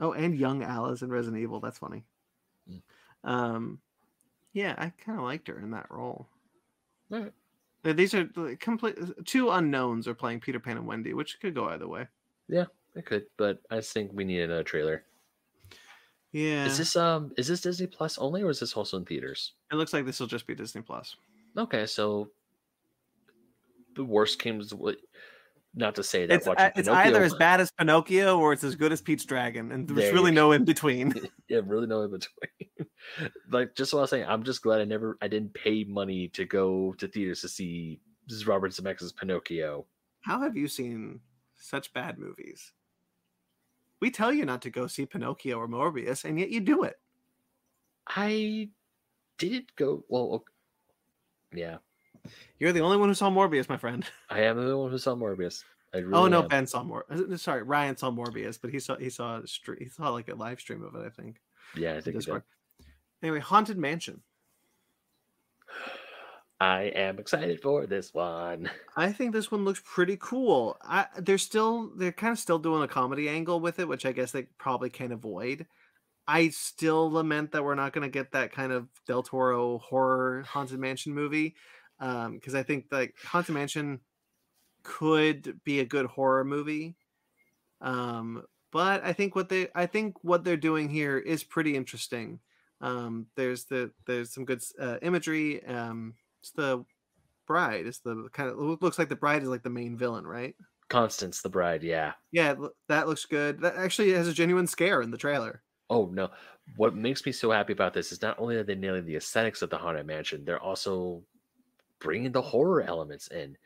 Oh, and young Alice in Resident Evil. That's funny. Mm. Um, yeah, I kind of liked her in that role. Alright. Uh, These are the complete two unknowns are playing Peter Pan and Wendy, which could go either way. Yeah, it could, but I think we need another trailer. Yeah, Is this um is this Disney Plus only or is this also in theaters? it looks like this will just be Disney Plus. Okay, so the worst comes to not to say that It's watching uh, it's Pinocchio- either as bad as Pinocchio or it's as good as Pete's Dragon, and there's you really no in between. yeah, really no in between. like just what I was saying, I'm just glad I never I didn't pay money to go to theaters to see Robert Zemeckis' Pinocchio. How have you seen such bad movies? We tell you not to go see Pinocchio or Morbius, and yet you do it. I didn't go well ok- yeah. You're the only one who saw Morbius, my friend. I am the only one who saw Morbius. I really oh no, am. Ben saw Mor. uh, Sorry, Ryan saw Morbius, but he saw he saw a stre- he saw like a live stream of it. I think. Yeah, I think did. Discord. Anyway, Haunted Mansion. I am excited for this one. I think this one looks pretty cool. I, they're still they're kind of still doing a comedy angle with it, which I guess they probably can't avoid. I still lament that we're not going to get that kind of Del Toro horror haunted mansion movie because I think like haunted mansion could be a good horror movie. Um, but I think what they I think what they're doing here is pretty interesting. Um, there's the there's some good uh, imagery. Um, it's the bride is the kind of looks like the bride is like the main villain, right? Constance the Bride, yeah. Yeah, that looks good. That actually has a genuine scare in the trailer. Oh no. What makes me so happy about this is not only are they nailing the aesthetics of the Haunted Mansion, they're also bringing the horror elements in.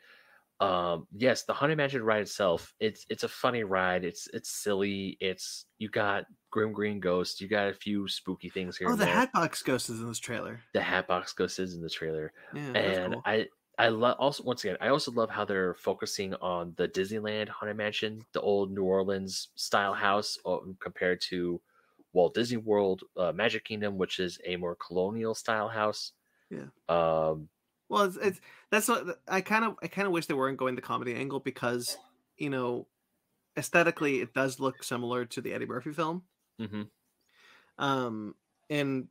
Um, yes, the Haunted Mansion ride itself, it's it's a funny ride. It's it's silly. It's you got Grim Green Ghost, you got a few spooky things here. Oh, the there. Hatbox Ghost is in this trailer. the Hatbox Ghost is in the trailer. Yeah, and cool. I I love also once again I also love how they're focusing on the Disneyland Haunted Mansion, the old New Orleans style house, compared to Walt Disney World uh, Magic Kingdom, which is a more colonial style house. Yeah. Um. Well, it's, it's that's what I kind of I kind of wish they weren't going the comedy angle because you know aesthetically it does look similar to the Eddie Murphy film. Hmm Um, and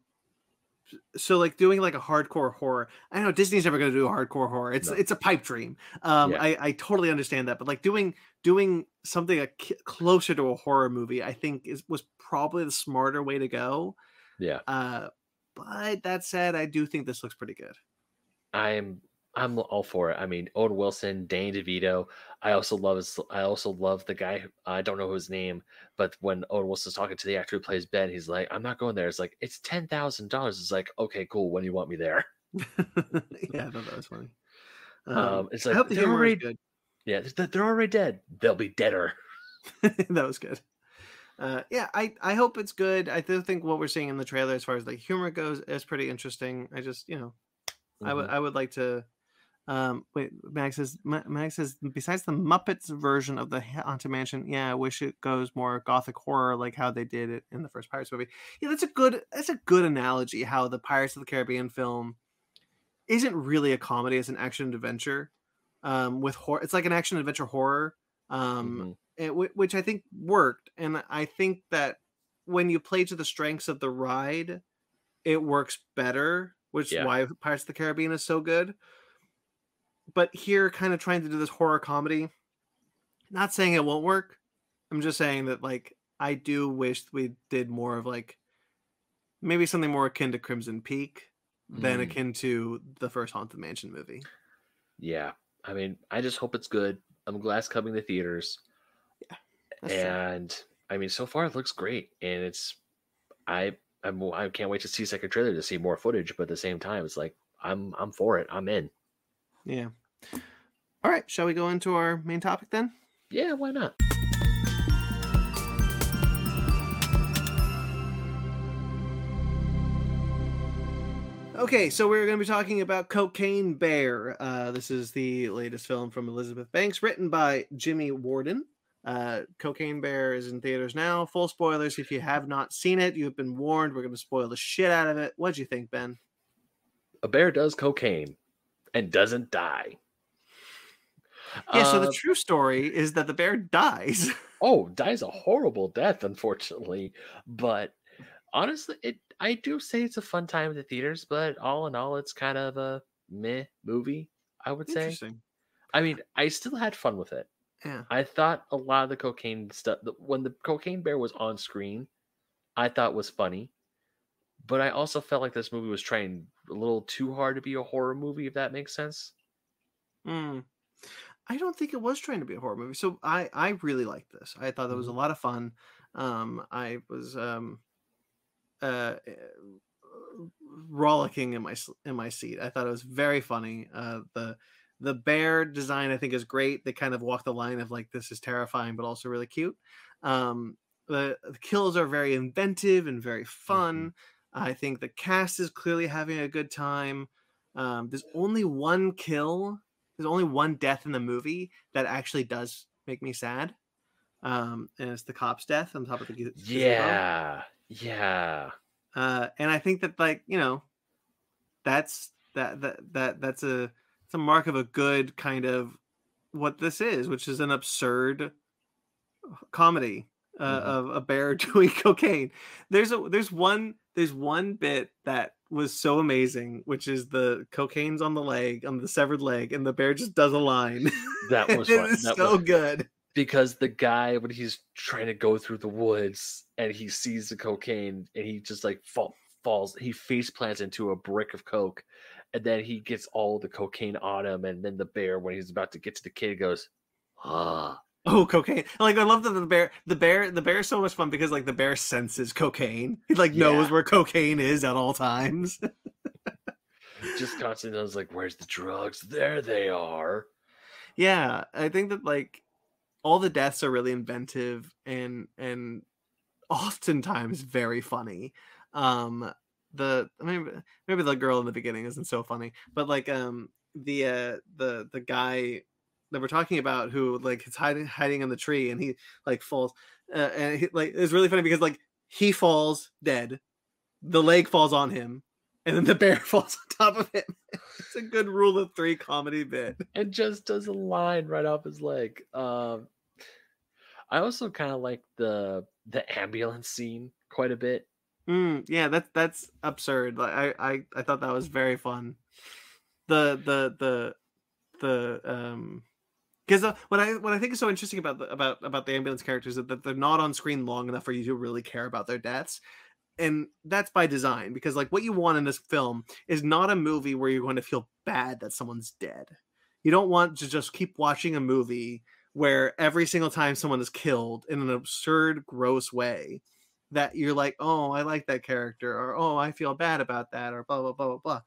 so like doing like a hardcore horror i know disney's never going to do a hardcore horror it's No. it's a pipe dream um Yeah. i i totally understand that but like doing doing something a, closer to a horror movie i think is was probably the smarter way to go Yeah. uh but that said i do think this looks pretty good I'm I'm all for it. I mean, Owen Wilson, Danny DeVito. I also love his, I also love the guy. I don't know his name, but when Owen Wilson's talking to the actor who plays Ben, he's like, "I'm not going there." It's like it's ten thousand dollars. It's like, okay, cool. When do you want me there? yeah i thought that was funny Um, it's I like hope the they're already, good. yeah, they're, already dead. They'll be deader. that was good. Uh, yeah, I, I hope it's good. I do think what we're seeing in the trailer, as far as like humor goes, is pretty interesting. I just, you know, I would Mhm. I would like to. Um, wait, Max says Ma- Max says besides the Muppets version of the Haunted Mansion, yeah, I wish it goes more gothic horror like how they did it in the first Pirates movie. Yeah, that's a good that's a good analogy. How the Pirates of the Caribbean film isn't really a comedy; it's an action adventure. Um, with horror, it's like an action adventure horror. Um, Mhm. it, whi- which I think worked. And I think that when you play to the strengths of the ride, it works better, which Yeah. is why Pirates of the Caribbean is so good. But here, kind of trying to do this horror comedy, not saying it won't work. I'm just saying that, like, I do wish we did more of like maybe something more akin to Crimson Peak than Mm. akin to the first Haunted Mansion movie. Yeah, I mean, I just hope it's good. I'm glad it's coming to theaters. True. and I mean, so far it looks great, and it's I I'm I can't wait to see second trailer to see more footage. But at the same time, it's like I'm I'm for it. I'm in. Yeah. All right. Shall we go into our main topic then? Yeah, why not? Okay, so we're going to be talking about Cocaine Bear. Uh, this is the latest film from Elizabeth Banks, written by Jimmy Warden. Uh, Cocaine Bear is in theaters now. Full spoilers. If you have not seen it, you have been warned. We're going to spoil the shit out of it. What'd you think, Ben? A bear does cocaine and doesn't die. Yeah, so the Uh, true story is that the bear dies. oh, dies a horrible death, unfortunately. But honestly, it I do say it's a fun time at the theaters. But all in all, it's kind of a meh movie. I would say. Interesting. I mean, I still had fun with it. Yeah. I thought a lot of the cocaine stuff the- when the cocaine bear was on screen, I thought was funny. But I also felt like this movie was trying a little too hard to be a horror movie, if that makes sense. Mm. I don't think it was trying to be a horror movie. So I I really liked this. I thought it was a lot of fun. Um I was um uh rollicking in my in my seat. I thought it was very funny. Uh the the bear design I think is great. They kind of walk the line of like this is terrifying but also really cute. Um the, the kills are very inventive and very fun. I think the cast is clearly having a good time. Um, there's only one kill. There's only one death in the movie that actually does make me sad. Um, and it's the cop's death on top of the. Yeah. Yeah. Uh, and I think that like you know, that's that that that that's a it's a mark of a good kind of what this is, which is an absurd comedy uh, Mhm. of a bear doing cocaine. There's a there's one there's one bit that was so amazing, which is the cocaine's on the leg on the severed leg, and the bear just does a line. That was it fun. That so was- good. because the guy when he's trying to go through the woods and he sees the cocaine and he just like fall, falls he face plants into a brick of coke and then he gets all the cocaine on him and then the bear when he's about to get to the kid goes ah Oh, cocaine! Like I love that the bear, the bear, the bear is so much fun because like the bear senses cocaine. He like knows where cocaine is at all times. just constantly knows like where's the drugs there they are yeah, I think that like all the deaths are really inventive and and oftentimes very funny. Um, the maybe maybe the girl in the beginning isn't so funny, but like um the uh the the guy that we're talking about who like is hiding hiding in the tree and he like falls uh, and he, like it's really funny because like he falls dead, the leg falls on him, and then the bear falls on top of him. it's a good rule of three comedy bit. and just does a line right off his leg um i also kind of like the the ambulance scene quite a bit Mm, yeah, that's that's absurd. Like I, I I thought that was very fun. The the the the um because uh, what I what I think is so interesting about the about about the ambulance characters is that they're not on screen long enough for you to really care about their deaths, and that's by design because like what you want in this film is not a movie where you're going to feel bad that someone's dead. You don't want to just keep watching a movie where every single time someone is killed in an absurd, gross way, that you're like, oh, I like that character, or oh, I feel bad about that, or blah blah blah blah blah.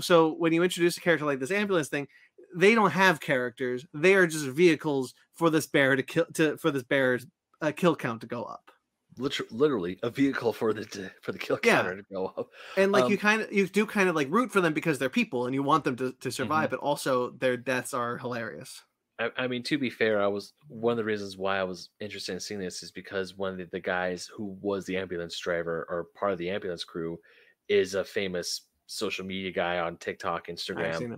So when you introduce a character like this ambulance thing, they don't have characters; they are just vehicles for this bear to kill to for this bear's uh, kill count to go up. Literally, literally a vehicle for the for the kill Yeah. counter to go up. And like you Um, kind of you do kind of like root for them because they're people and you want them to, to survive, Mhm. but also their deaths are hilarious. I, I mean, to be fair, I was one of the reasons why I was interested in seeing this is because one of the, the guys who was the ambulance driver or part of the ambulance crew is a famous social media guy on TikTok, I've Instagram.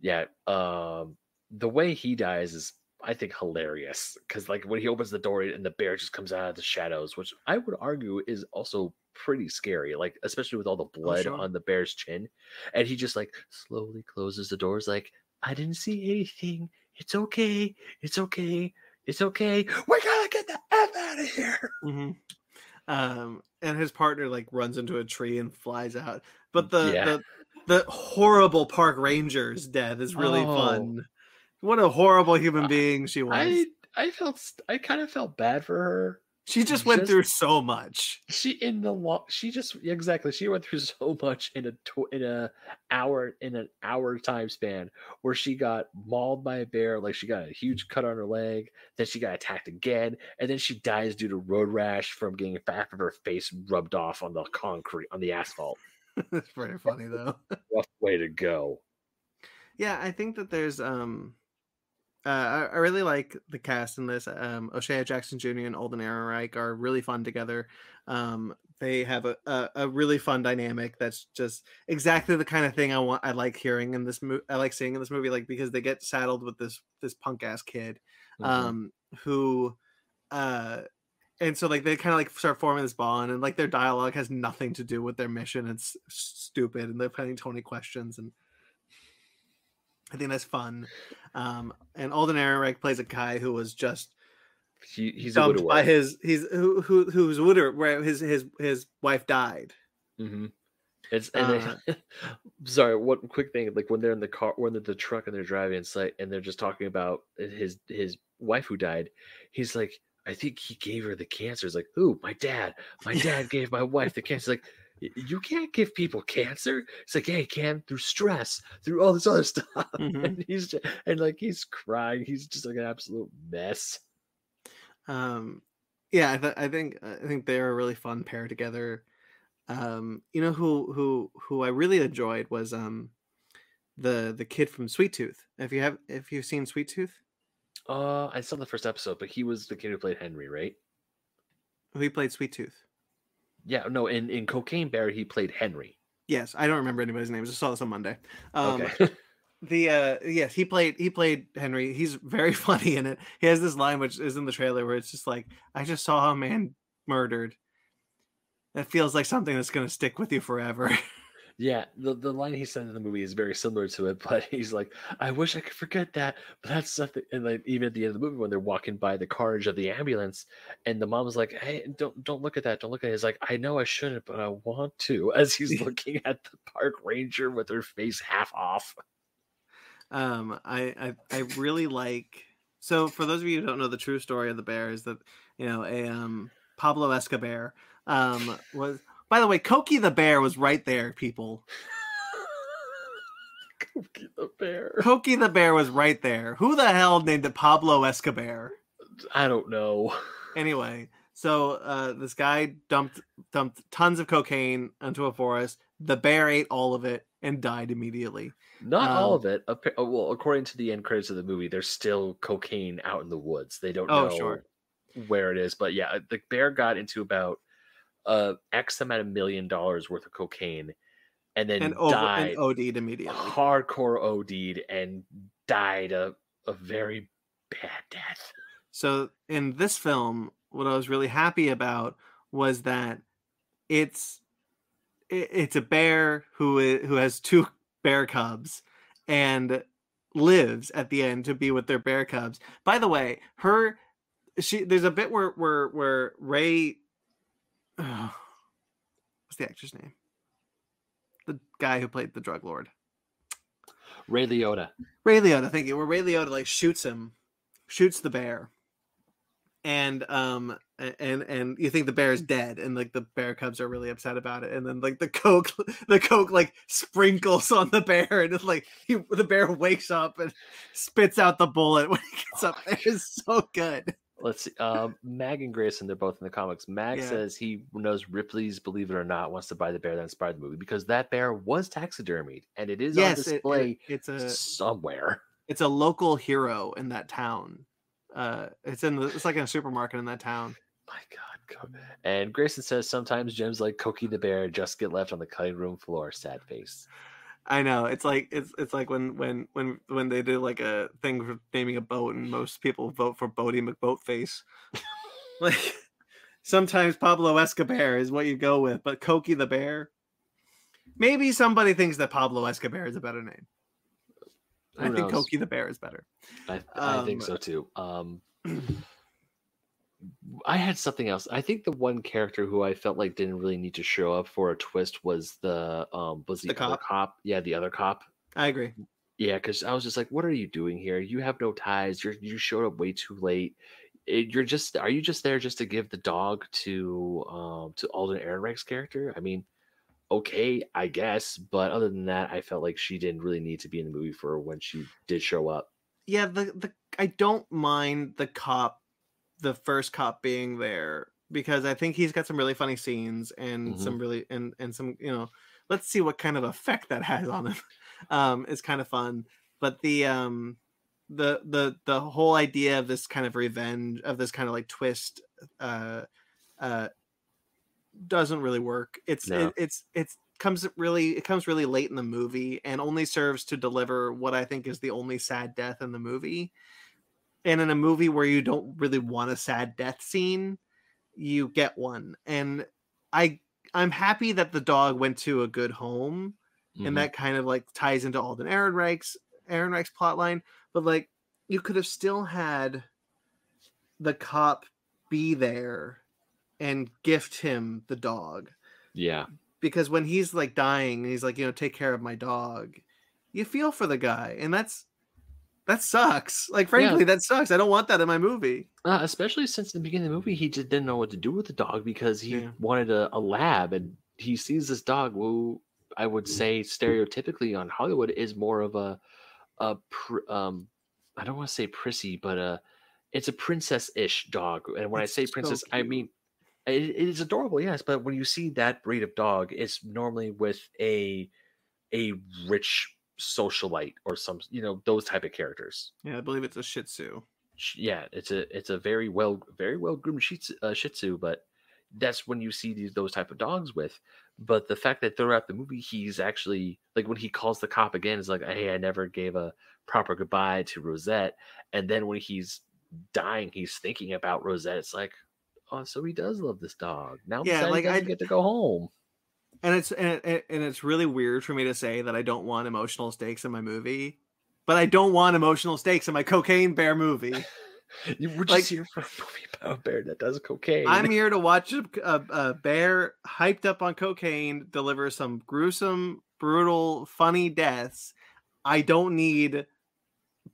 Yeah. Um, the way he dies is, I think, hilarious because, like, when he opens the door and the bear just comes out of the shadows, which I would argue is also pretty scary, like, especially with all the blood sure. on the bear's chin. And he just, like, slowly closes the doors, like, I didn't see anything. It's okay. It's okay. It's okay. We gotta get the F out of here. hmm Um, and his partner like runs into a tree and flies out. But the Yeah. the the horrible park ranger's death is really Oh. fun. What a horrible human being she was. I I felt I kind of felt bad for her. she just went just- through so much. she in the long she just exactly she went through so much in a tw- in a hour in an hour time span where she got mauled by a bear like she got a huge cut on her leg then she got attacked again and then she dies due to road rash from getting half of her face rubbed off on the concrete on the asphalt it's pretty funny though. rough way to go Yeah, I think that there's um uh, I, I really like the cast in this. Um, O'Shea Jackson Jr. and Alden Ehrenreich are really fun together. Um, they have a, a, a really fun dynamic that's just exactly the kind of thing I want. I like hearing in this movie. I like seeing in this movie, like because they get saddled with this this punk ass kid, Mhm. um, who, uh, and so like they kind of like start forming this bond, and like their dialogue has nothing to do with their mission. It's stupid, and they're playing Tony questions, and I think that's fun. Um, and Alden Ehrenreich plays a guy who was just he, he's a widower by his he's who who who's widower where his his his wife died. mm-hmm. It's and they, sorry, one quick thing. Like when they're in the car, when they're the truck and they're driving, it's like, and they're just talking about his his wife who died. He's like, I think he gave her the cancer. It's like, who? My dad. My dad gave my wife the cancer. Like, you can't give people cancer. It's like, hey, he can through stress, through all this other stuff. Mhm. And he's just, and like he's crying. He's just like an absolute mess. Um, yeah, I, th- I think I think they're a really fun pair together. Um, you know who who who I really enjoyed was um the the kid from Sweet Tooth. If you have if you've seen Sweet Tooth, Uh, I saw the first episode, but he was the kid who played Henry, right? who played Sweet Tooth. Yeah, no, in in Cocaine Bear, he played Henry. Yes, I don't remember anybody's name. I saw this on Monday. Um, Okay. the uh yes he played he played henry he's very funny in it he has this line which is in the trailer where it's just like i just saw a man murdered that feels like something that's going to stick with you forever Yeah, the, the line he said in the movie is very similar to it, but he's like, I wish I could forget that, but that's something. And like even at the end of the movie, when they're walking by the carriage of the ambulance, and the mom's like, Hey, don't don't look at that, don't look at it. He's like, I know I shouldn't, but I want to. As he's looking at the park ranger with her face half off. um I, I i really like so for those of you who don't know the true story of the bear is that you know a um pablo escobar um was by the way Cokie the bear was right there people Cookie the bear. Cokie the bear was right there who the hell named it pablo escobar I don't know. anyway so uh this guy dumped dumped tons of cocaine into a forest the bear ate all of it and died immediately Not all Um, of it. Uh, Well, according to the end credits of the movie, there's still cocaine out in the woods. They don't Oh, know sure. where it is, but yeah, the bear got into about uh X amount of million dollars worth of cocaine, and then and over died and OD'd immediately. hardcore OD'd and died a a very bad death. So in this film, what I was really happy about was that it's it, it's a bear who who has two bear cubs and lives at the end to be with their bear cubs. By the way, her she there's a bit where where where Ray what's the actor's name? The guy who played the drug lord. Ray Liotta. Ray Liotta, thank you. Where Ray Liotta like shoots him, shoots the bear, and um and and you think the bear is dead, and like the bear cubs are really upset about it, and then like the coke, the coke like sprinkles on the bear, and it's like he, the bear wakes up and spits out the bullet when he gets Oh up my. It's so good. Let's see. Um, Mag and Grayson, they're both in the comics. Mag Yeah. says he knows Ripley's Believe It or Not wants to buy the bear that inspired the movie because that bear was taxidermied and it is on yes, it- it- display it's a somewhere. it's a local hero in that town. Uh, it's in the it's like in a supermarket in that town. My God. And Grayson says sometimes gems like Cokie the bear just get left on the cutting room floor. Sad face. I know it's like it's it's like when when when when they do like a thing for naming a boat and most people vote for Boaty McBoatface. like sometimes Pablo Escobar is what you go with, but Cokie the bear. Maybe somebody thinks that Pablo Escobar is a better name. I Who think knows? Cokie the bear is better. I, I think Um, so too. Um, I had something else. I think the one character who I felt like didn't really need to show up for a twist was the um was the, The other cop? cop. Yeah, the other cop. I agree. Yeah, because I was just like, "What are you doing here? You have no ties. You're you showed up way too late. It, you're just are you just there just to give the dog to um to Alden Ehrenreich's character? I mean, okay, I guess, but other than that, I felt like she didn't really need to be in the movie for when she did show up. Yeah, the the I don't mind the cop, the first cop being there because I think he's got some really funny scenes and Mhm. some really and and some you know. Let's see what kind of effect that has on him. Um, it's kind of fun, but the um, the the the whole idea of this kind of revenge of this kind of like twist, uh, uh, doesn't really work. It's No. it, it's it's comes really it comes really late in the movie and only serves to deliver what I think is the only sad death in the movie. And in a movie where you don't really want a sad death scene, you get one. And I I'm happy that the dog went to a good home Mhm. and that kind of like ties into Alden Ehrenreich's Ehrenreich's plotline. But like you could have still had the cop be there and gift him the dog yeah, because when he's like dying and he's like you know take care of my dog you feel for the guy and that's that sucks like frankly that sucks i don't want that in my movie Uh, especially since the beginning of the movie, he just didn't know what to do with the dog because he Yeah. wanted a, a lab, and he sees this dog who I would say stereotypically on Hollywood is more of a a pr- um I don't want to say prissy, but uh it's a princess-ish dog. And when I say so princess, I mean it, it is adorable, yes. But when you see that breed of dog, it's normally with a a rich socialite or some you know those type of characters yeah i believe it's a shih tzu yeah, it's a it's a very well very well groomed Shih Tzu, uh, Shih Tzu, but that's when you see these those type of dogs with. But the fact that throughout the movie he's actually like when he calls the cop again, is like, hey, I never gave a proper goodbye to Rosette, and then when he's dying, he's thinking about Rosette. It's like, oh, so he does love this dog. Now, Yeah, like, I get to go home. And it's and, it, and it's really weird for me to say that i don't want emotional stakes in my movie but i don't want emotional stakes in my cocaine bear movie. You were like- just here for a movie about a bear that does cocaine. i'm here to watch a, a, a bear hyped up on cocaine deliver some gruesome brutal funny deaths. I don't need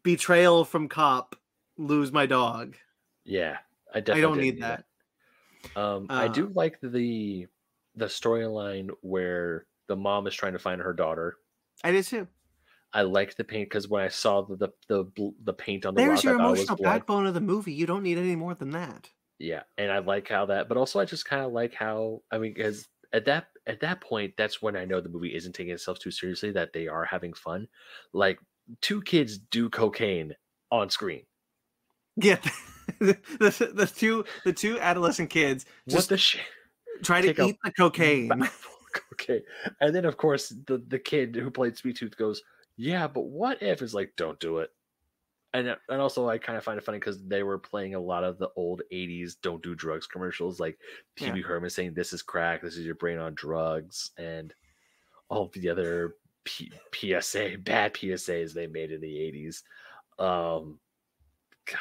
betrayal from cop lose my dog. Yeah, I i definitely don't need that. Um, I Uh, do like the the storyline where the mom is trying to find her daughter. i did too I liked the paint because when I saw the the the, the paint on the there's rock, your I thought it was emotional backbone of the movie you don't need any more than that Yeah, and I like how that, but also I just kind of like how I mean, because at that at that point, that's when I know the movie isn't taking itself too seriously. That they are having fun. Like two kids do cocaine on screen. Yeah, the, the, the two the two adolescent kids What just the shit? Try to eat the cocaine. okay, and then of course the the kid who played Sweet Tooth goes, "Yeah, but what if?" It's like, "Don't do it." and uh, and also I kind of find it funny because they were playing a lot of the old '80s "Don't do drugs" commercials, like Pee Wee yeah. Herman saying, "This is crack. This is your brain on drugs," and all the other P- PSA bad PSAs they made in the '80s. Um, God,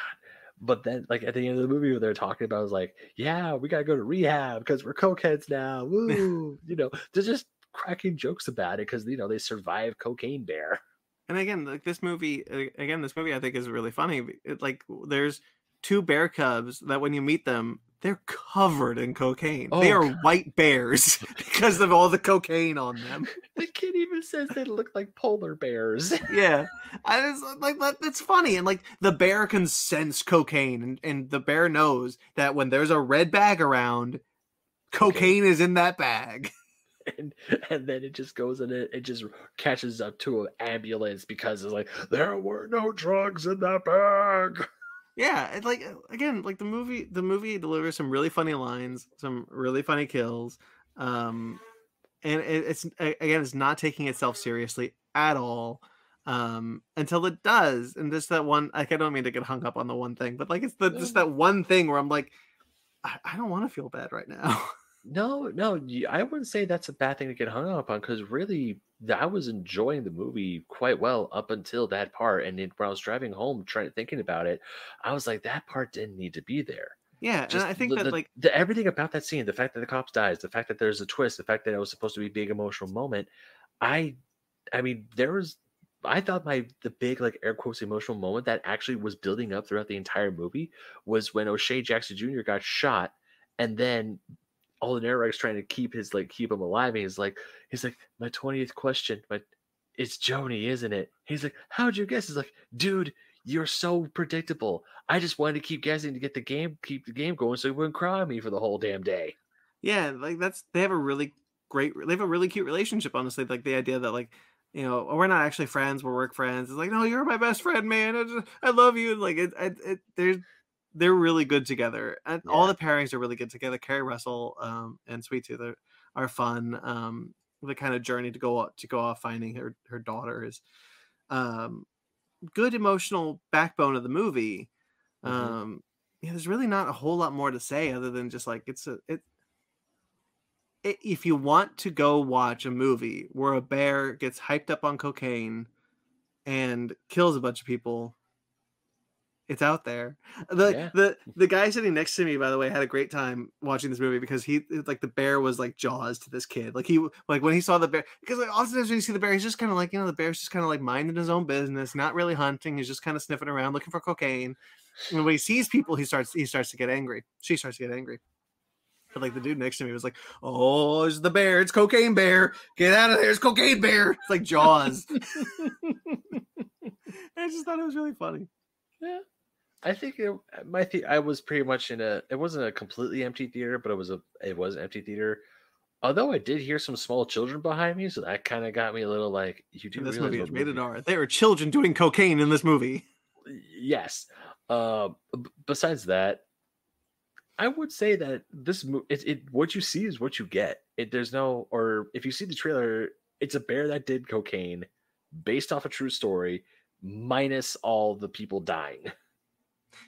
but then like at the end of the movie, what they're talking about is like, yeah, we gotta go to rehab because we're cokeheads now. Woo! you know, they're just cracking jokes about it because you know they survived cocaine bear. And again, like this movie, again, this movie I think is really funny. It, like there's two bear cubs that when you meet them, they're covered in cocaine. Oh, they are God. white bears because of all the cocaine on them. The kid even says they look like polar bears. yeah, I just like that. That's funny, and like the bear can sense cocaine, and, and the bear knows that when there's a red bag around, cocaine okay. is in that bag. And and then it just goes and it, it just catches up to an ambulance because it's like there were no drugs in that bag yeah like uh, again like the movie the movie delivers some really funny lines some really funny kills um and it, it's again it's not taking itself seriously at all um until it does and just that one like i don't mean to get hung up on the one thing but like it's the just that one thing where i'm like i, I don't want to feel bad right now. No no i wouldn't say that's a bad thing to get hung up on because really I was enjoying the movie quite well up until that part. And then when I was driving home, trying thinking about it, I was like, that part didn't need to be there. Yeah, Just and I think the, that the, like the, everything about that scene, the fact that the cops dies, the fact that there's a twist, the fact that it was supposed to be a big emotional moment, I, I mean, there was, I thought my the big like air quotes emotional moment that actually was building up throughout the entire movie was when O'Shea Jackson Jr. got shot, and then all the Eric's trying to keep his like keep him alive. And he's like, he's like, my 20th question, but it's Joni, isn't it? He's like, How'd you guess? He's like, dude, you're so predictable. I just wanted to keep guessing to get the game, keep the game going so you wouldn't cry on me for the whole damn day. Yeah, like that's they have a really great they have a really cute relationship, honestly. Like the idea that like you know, oh, we're not actually friends, we're work friends. It's like, no, you're my best friend, man. I, just, I love you. Like it, it, it there's they're really good together, and yeah. all the pairings are really good together. Keri Russell um, and Sweet Tooth are, are fun. Um, the kind of journey to go to go off finding her her daughter is um, good emotional backbone of the movie. Mm-hmm. Um, yeah, there's really not a whole lot more to say other than just like it's a it, it. If you want to go watch a movie where a bear gets hyped up on cocaine and kills a bunch of people, it's out there. The yeah. the the guy sitting next to me, by the way, had a great time watching this movie because he like the bear was like Jaws to this kid. Like he like when he saw the bear because like oftentimes when you see the bear, he's just kind of like you know the bear's just kind of like minding his own business, not really hunting. He's just kind of sniffing around looking for cocaine. And when he sees people, he starts he starts to get angry. She starts to get angry. But like the dude next to me was like, "Oh, it's the bear! It's cocaine bear! Get out of there! It's cocaine bear!" It's like Jaws. I just thought it was really funny. Yeah. I think it, my the- I was pretty much in a. It wasn't a completely empty theater, but it was a. It was an empty theater. Although I did hear some small children behind me, so that kind of got me a little like, you do. this movie is rated R. There are children doing cocaine in this movie. Yes. Uh, b- besides that, I would say that this movie, it, it what you see is what you get. It there's no, or if you see the trailer, it's a bear that did cocaine, based off a true story, minus all the people dying.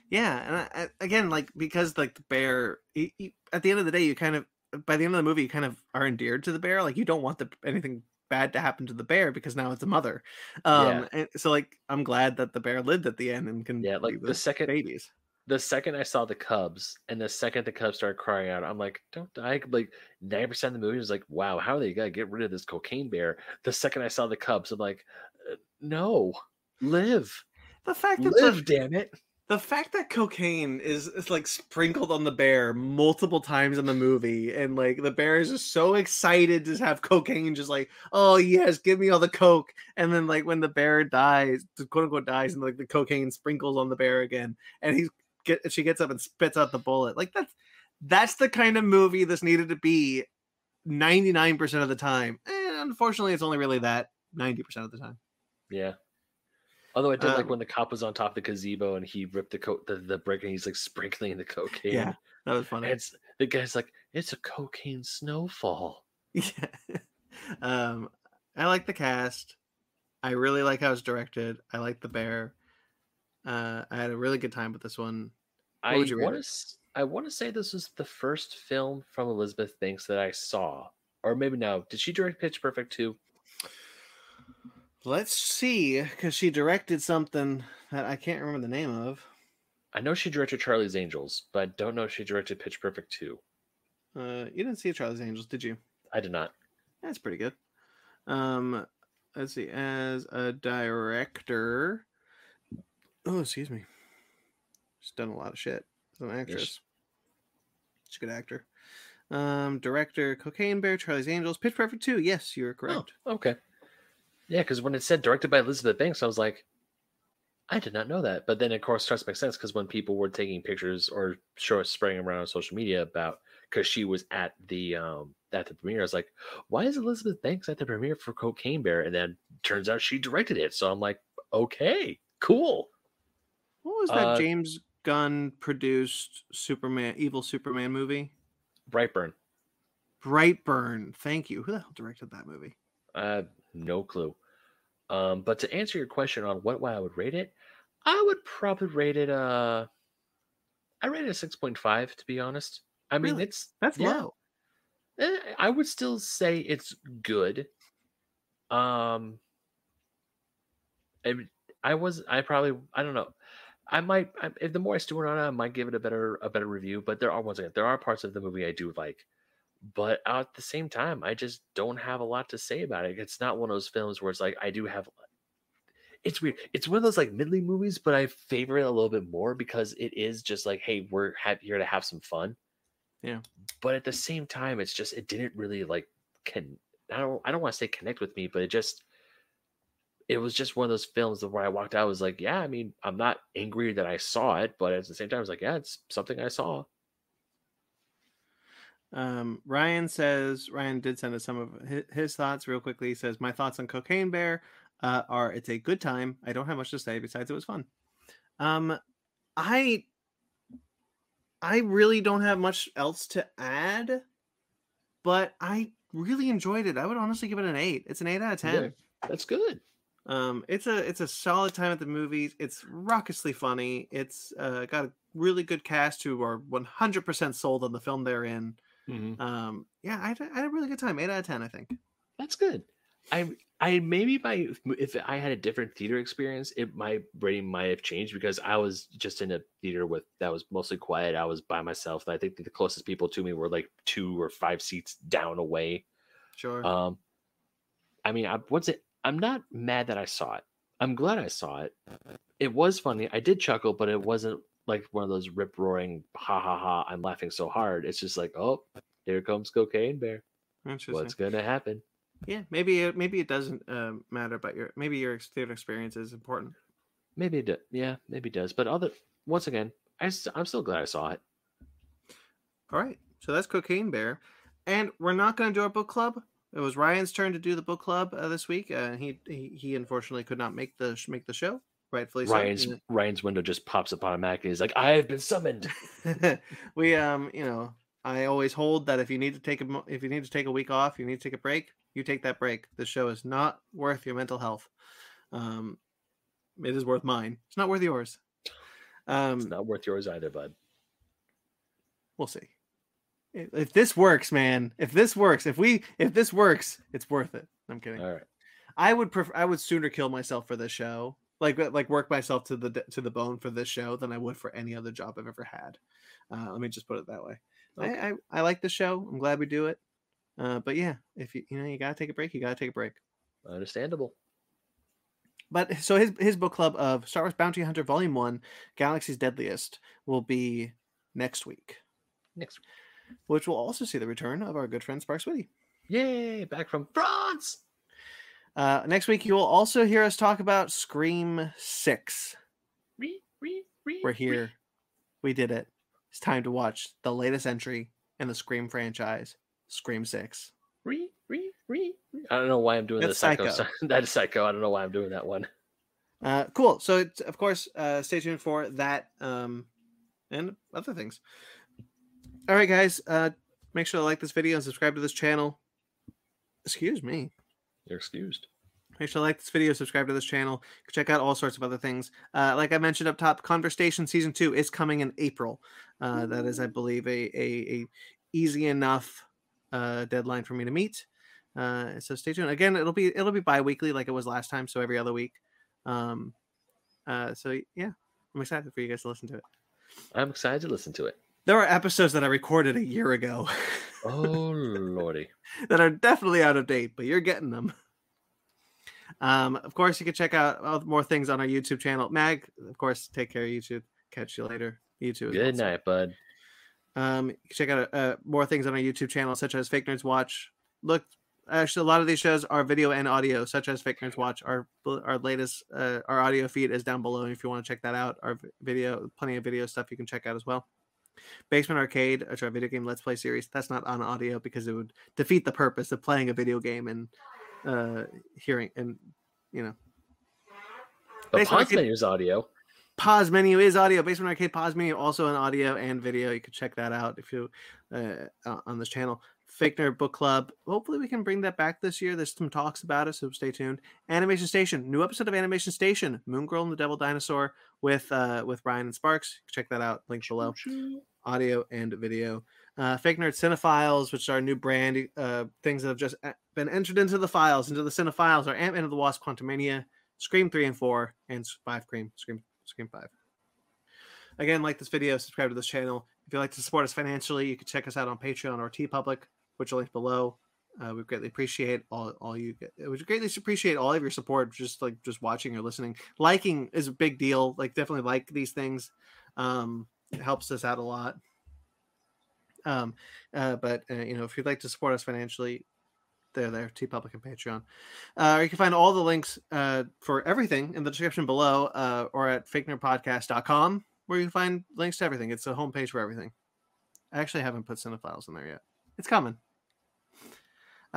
Yeah, and I, again, like because like the bear, he, he, at the end of the day, you kind of by the end of the movie, you kind of are endeared to the bear. Like you don't want the anything bad to happen to the bear because now it's a mother. Um, yeah. and so like I'm glad that the bear lived at the end and can yeah, like the, the second babies. The second I saw the cubs, and the second the cubs started crying out, I'm like, "Don't die!" Like ninety percent of the movie was like, "Wow, how are they gonna get rid of this cocaine bear?" The second I saw the cubs, I'm like, uh, "No, live." The fact that live, the, damn it the fact that cocaine is, is like sprinkled on the bear multiple times in the movie and like the bear is just so excited to have cocaine just like oh yes give me all the coke. And then like when the bear dies the quote unquote dies and like the cocaine sprinkles on the bear again and he get she gets up and spits out the bullet. Like that's that's the kind of movie this needed to be 99% of the time and unfortunately it's only really that 90% of the time. Yeah Although I did um, like when the cop was on top of the gazebo and he ripped the coat the, the brick and he's like sprinkling the cocaine. Yeah, that was funny. it's the guy's like, it's a cocaine snowfall. Yeah. um, I like the cast. I really like how it's directed. I like the bear. Uh, I had a really good time with this one. What I want to. I want to say this was the first film from Elizabeth Banks that I saw, or maybe no. Did she direct Pitch Perfect too? Let's see, because she directed something that I can't remember the name of. I know she directed Charlie's Angels, but I don't know if she directed Pitch Perfect too. Uh, you didn't see Charlie's Angels, did you? I did not. That's pretty good. Um, let's see. As a director, oh, excuse me, she's done a lot of shit as an actress. She's a good actor. Um, director, Cocaine Bear, Charlie's Angels, Pitch Perfect 2. Yes, you're correct. Oh, okay. Yeah, because when it said directed by Elizabeth Banks, I was like, I did not know that. But then, of course, starts to make sense because when people were taking pictures or show spraying around on social media about because she was at the um at the premiere, I was like, why is Elizabeth Banks at the premiere for Cocaine Bear? And then turns out she directed it. So I'm like, okay, cool. What was that Uh, James Gunn produced Superman, evil Superman movie? Brightburn. Brightburn. Thank you. Who the hell directed that movie? Uh, no clue. Um, but to answer your question on what why I would rate it, I would probably rate it. Uh, I rate it a six point five to be honest. I mean, Really? it's That's yeah, low. eh, I would still say it's good. Um, I, I was I probably I don't know. I might I, if the more I stew on it, I might give it a better a better review. But there are once again there are parts of the movie I do like, but uh, at the same time I just don't have a lot to say about it. It's not one of those films where it's like I do have. It's weird. It's one of those like middling movies, but I favor it a little bit more because it is just like, hey, we're here to have some fun. Yeah. But at the same time, it's just it didn't really like can I don't I don't want to say connect with me, but it just it was just one of those films where I walked out I was like, yeah, I mean, I'm not angry that I saw it, but at the same time, I was like, yeah, it's something I saw. Um, Ryan says Ryan did send us some of his, thoughts real quickly. He says my thoughts on Cocaine Bear uh, are it's a good time. I don't have much to say besides it was fun. Um, I I really don't have much else to add, but I really enjoyed it. I would honestly give it an eight. It's an eight out of ten. Yeah, that's good. Um, it's a it's a solid time at the movies. It's raucously funny. It's uh, got a really good cast who are 100% sold on the film they're in. Um, yeah, I had, a- I had a really good time. Eight out of ten, I think. That's good. I I maybe my if I had a different theater experience, it my rating might have changed because I was just in a theater with that was mostly quiet. I was by myself. I think the closest people to me were like two or five seats down away. Sure. Um, I mean, I, what's it? I'm not mad that I saw it. I'm glad I saw it. It was funny. I did chuckle, but it wasn't like one of those rip roaring ha ha ha. I'm laughing so hard. It's just like, oh, here comes cocaine bear. What's gonna happen? Yeah, maybe it, maybe it doesn't um, matter, but your maybe your theater experience is important. Maybe it do- yeah, maybe it does. But other once again, I, i'm still glad I saw it. All right, so that's Cocaine Bear, and we're not going to do our book club. It was Ryan's turn to do the book club uh, this week. Uh, he, he he unfortunately could not make the make the show. Rightfully so. Ryan's Ryan's window just pops up automatically. He's like, I have been summoned. we um you know I always hold that if you need to take a if you need to take a week off, you need to take a break. You take that break. This show is not worth your mental health. Um, it is worth mine. It's not worth yours. Um, It's not worth yours either, bud. we'll see. If, if this works, man, if this works, if we if this works, it's worth it. I'm kidding. All right. I would prefer I would sooner kill myself for this show. Like like work myself to the to the bone for this show than I would for any other job I've ever had. Uh, let me just put it that way. Okay. I, I I like the show. I'm glad we do it. Uh, but yeah, if you you know you gotta take a break, you gotta take a break. Understandable. But so his his book club of Star Wars Bounty Hunter Volume One, Galaxy's Deadliest, will be next week, Next. week. which will also see the return of our good friend Sparks Witty. Yay! Back from France. Uh, next week, you will also hear us talk about Scream Six. Re, re, re, We're re. here. We did it. It's time to watch the latest entry in the Scream franchise, Scream Six. Re, re, re, re. I don't know why I'm doing That's the psycho. Psycho. that is psycho. I don't know why I'm doing that one. Uh, cool. So, it's, of course, uh, stay tuned for that um, and other things. All right, guys. Uh, make sure to like this video and subscribe to this channel. Excuse me. You're excused. Make sure to like this video, subscribe to this channel, check out all sorts of other things. Uh, like I mentioned up top, Conversation Season 2 is coming in April. Uh, that is, I believe, a, a, a easy enough uh, deadline for me to meet. Uh, so stay tuned. Again, it'll be it'll be bi-weekly like it was last time, so every other week. Um, uh, so yeah, I'm excited for you guys to listen to it. I'm excited to listen to it. There are episodes that I recorded a year ago. Oh lordy. that are definitely out of date, but you're getting them. Um, of course, you can check out more things on our YouTube channel. Mag, of course, take care, YouTube. Catch you later. YouTube. Good night, bud. Um, you can check out uh, more things on our YouTube channel, such as Fake Nerds Watch. Look, actually, a lot of these shows are video and audio, such as Fake Nerds Watch. Our our latest uh, our audio feed is down below. If you want to check that out, our video, plenty of video stuff you can check out as well. Basement Arcade, a video game Let's Play series. That's not on audio because it would defeat the purpose of playing a video game and uh hearing and you know. But pause menu is audio. Pause menu is audio. Basement Arcade pause menu also an audio and video. You can check that out if you uh, on this channel. Fake Nerd Book Club. Hopefully, we can bring that back this year. There's some talks about it, so stay tuned. Animation Station, new episode of Animation Station, Moon Girl and the Devil Dinosaur with uh with Ryan and Sparks. Check that out. Link below. Audio and video. Uh, Fake Nerd Cinephiles, which are new brand uh, things that have just uh, been entered into the files, into the Cinephiles, are Ant Man of the Wasp, Quantumania, Scream three and four, and Five Cream, Scream Scream five. Again, like this video, subscribe to this channel. If you'd like to support us financially, you can check us out on Patreon or TeePublic, which are linked below. Uh, we greatly appreciate all all you. We greatly appreciate all of your support. Just like just watching or listening, liking is a big deal. Like definitely like these things. Um, it helps us out a lot. Um, uh, but uh, you know, if you'd like to support us financially, they're there. Public and Patreon. Uh, you can find all the links uh, for everything in the description below, uh, or at fakenerdpodcast.com, where you can find links to everything. It's a homepage for everything. I actually haven't put cinephiles in there yet. It's coming.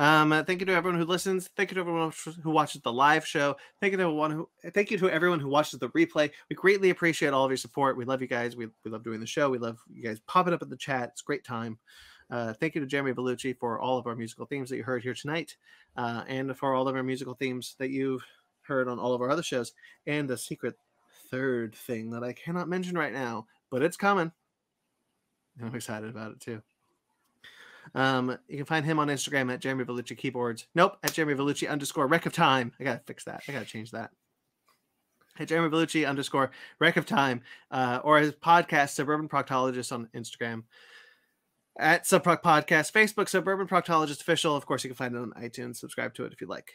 Um, uh, thank you to everyone who listens. Thank you to everyone who watches the live show. Thank you to everyone who thank you to everyone who watches the replay. We greatly appreciate all of your support. We love you guys. We, we love doing the show. We love you guys popping up in the chat. It's great time. Uh, thank you to Jeremy Bellucci for all of our musical themes that you heard here tonight, uh, and for all of our musical themes that you've heard on all of our other shows, and the secret third thing that I cannot mention right now, but it's coming. I'm excited about it too. Um, you can find him on Instagram at Jeremy Vellucci Keyboards. Nope, at Jeremy Vellucci underscore Wreck of Time. I gotta fix that. I gotta change that. At Jeremy Vellucci underscore Wreck of Time, uh, or his podcast Suburban Proctologist on Instagram. At Subproc Podcast, Facebook, Suburban Proctologist Official. Of course, you can find it on iTunes. Subscribe to it if you'd like.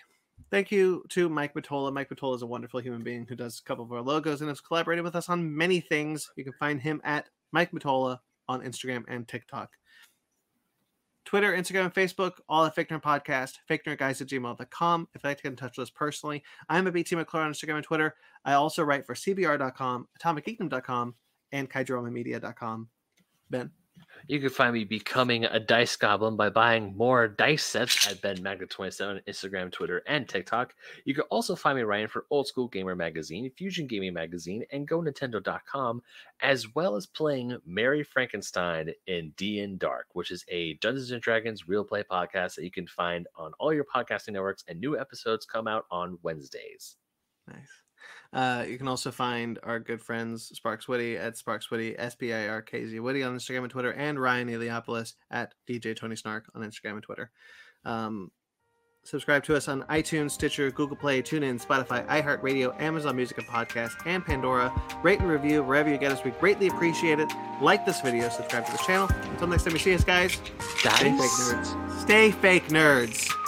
Thank you to Mike Matola. Mike Matola is a wonderful human being who does a couple of our logos and has collaborated with us on many things. You can find him at Mike Matola on Instagram and TikTok. Twitter, Instagram, Facebook, all at Fake Podcast, fake nerd guys at gmail.com. If you'd like to get in touch with us personally, I'm a BT McClure on Instagram and Twitter. I also write for CBR.com, AtomicGeekdom.com, and KaijuRamaMedia.com. Ben. You can find me becoming a dice goblin by buying more dice sets at Ben Magnet 27 on Instagram, Twitter, and TikTok. You can also find me writing for Old School Gamer Magazine, Fusion Gaming Magazine, and GoNintendo.com, as well as playing Mary Frankenstein in D Dark, which is a Dungeons and Dragons real play podcast that you can find on all your podcasting networks, and new episodes come out on Wednesdays. Nice. Uh, you can also find our good friends Sparks Witty at Sparks Witty, S P I R K Z Witty on Instagram and Twitter, and Ryan Eliopoulos at DJ Tony Snark on Instagram and Twitter. Um, subscribe to us on iTunes, Stitcher, Google Play, TuneIn, Spotify, iHeartRadio, Amazon Music and Podcast, and Pandora. Rate and review wherever you get us. We greatly appreciate it. Like this video, subscribe to this channel. Until next time you see us, guys, guys. stay fake nerds. Stay fake nerds.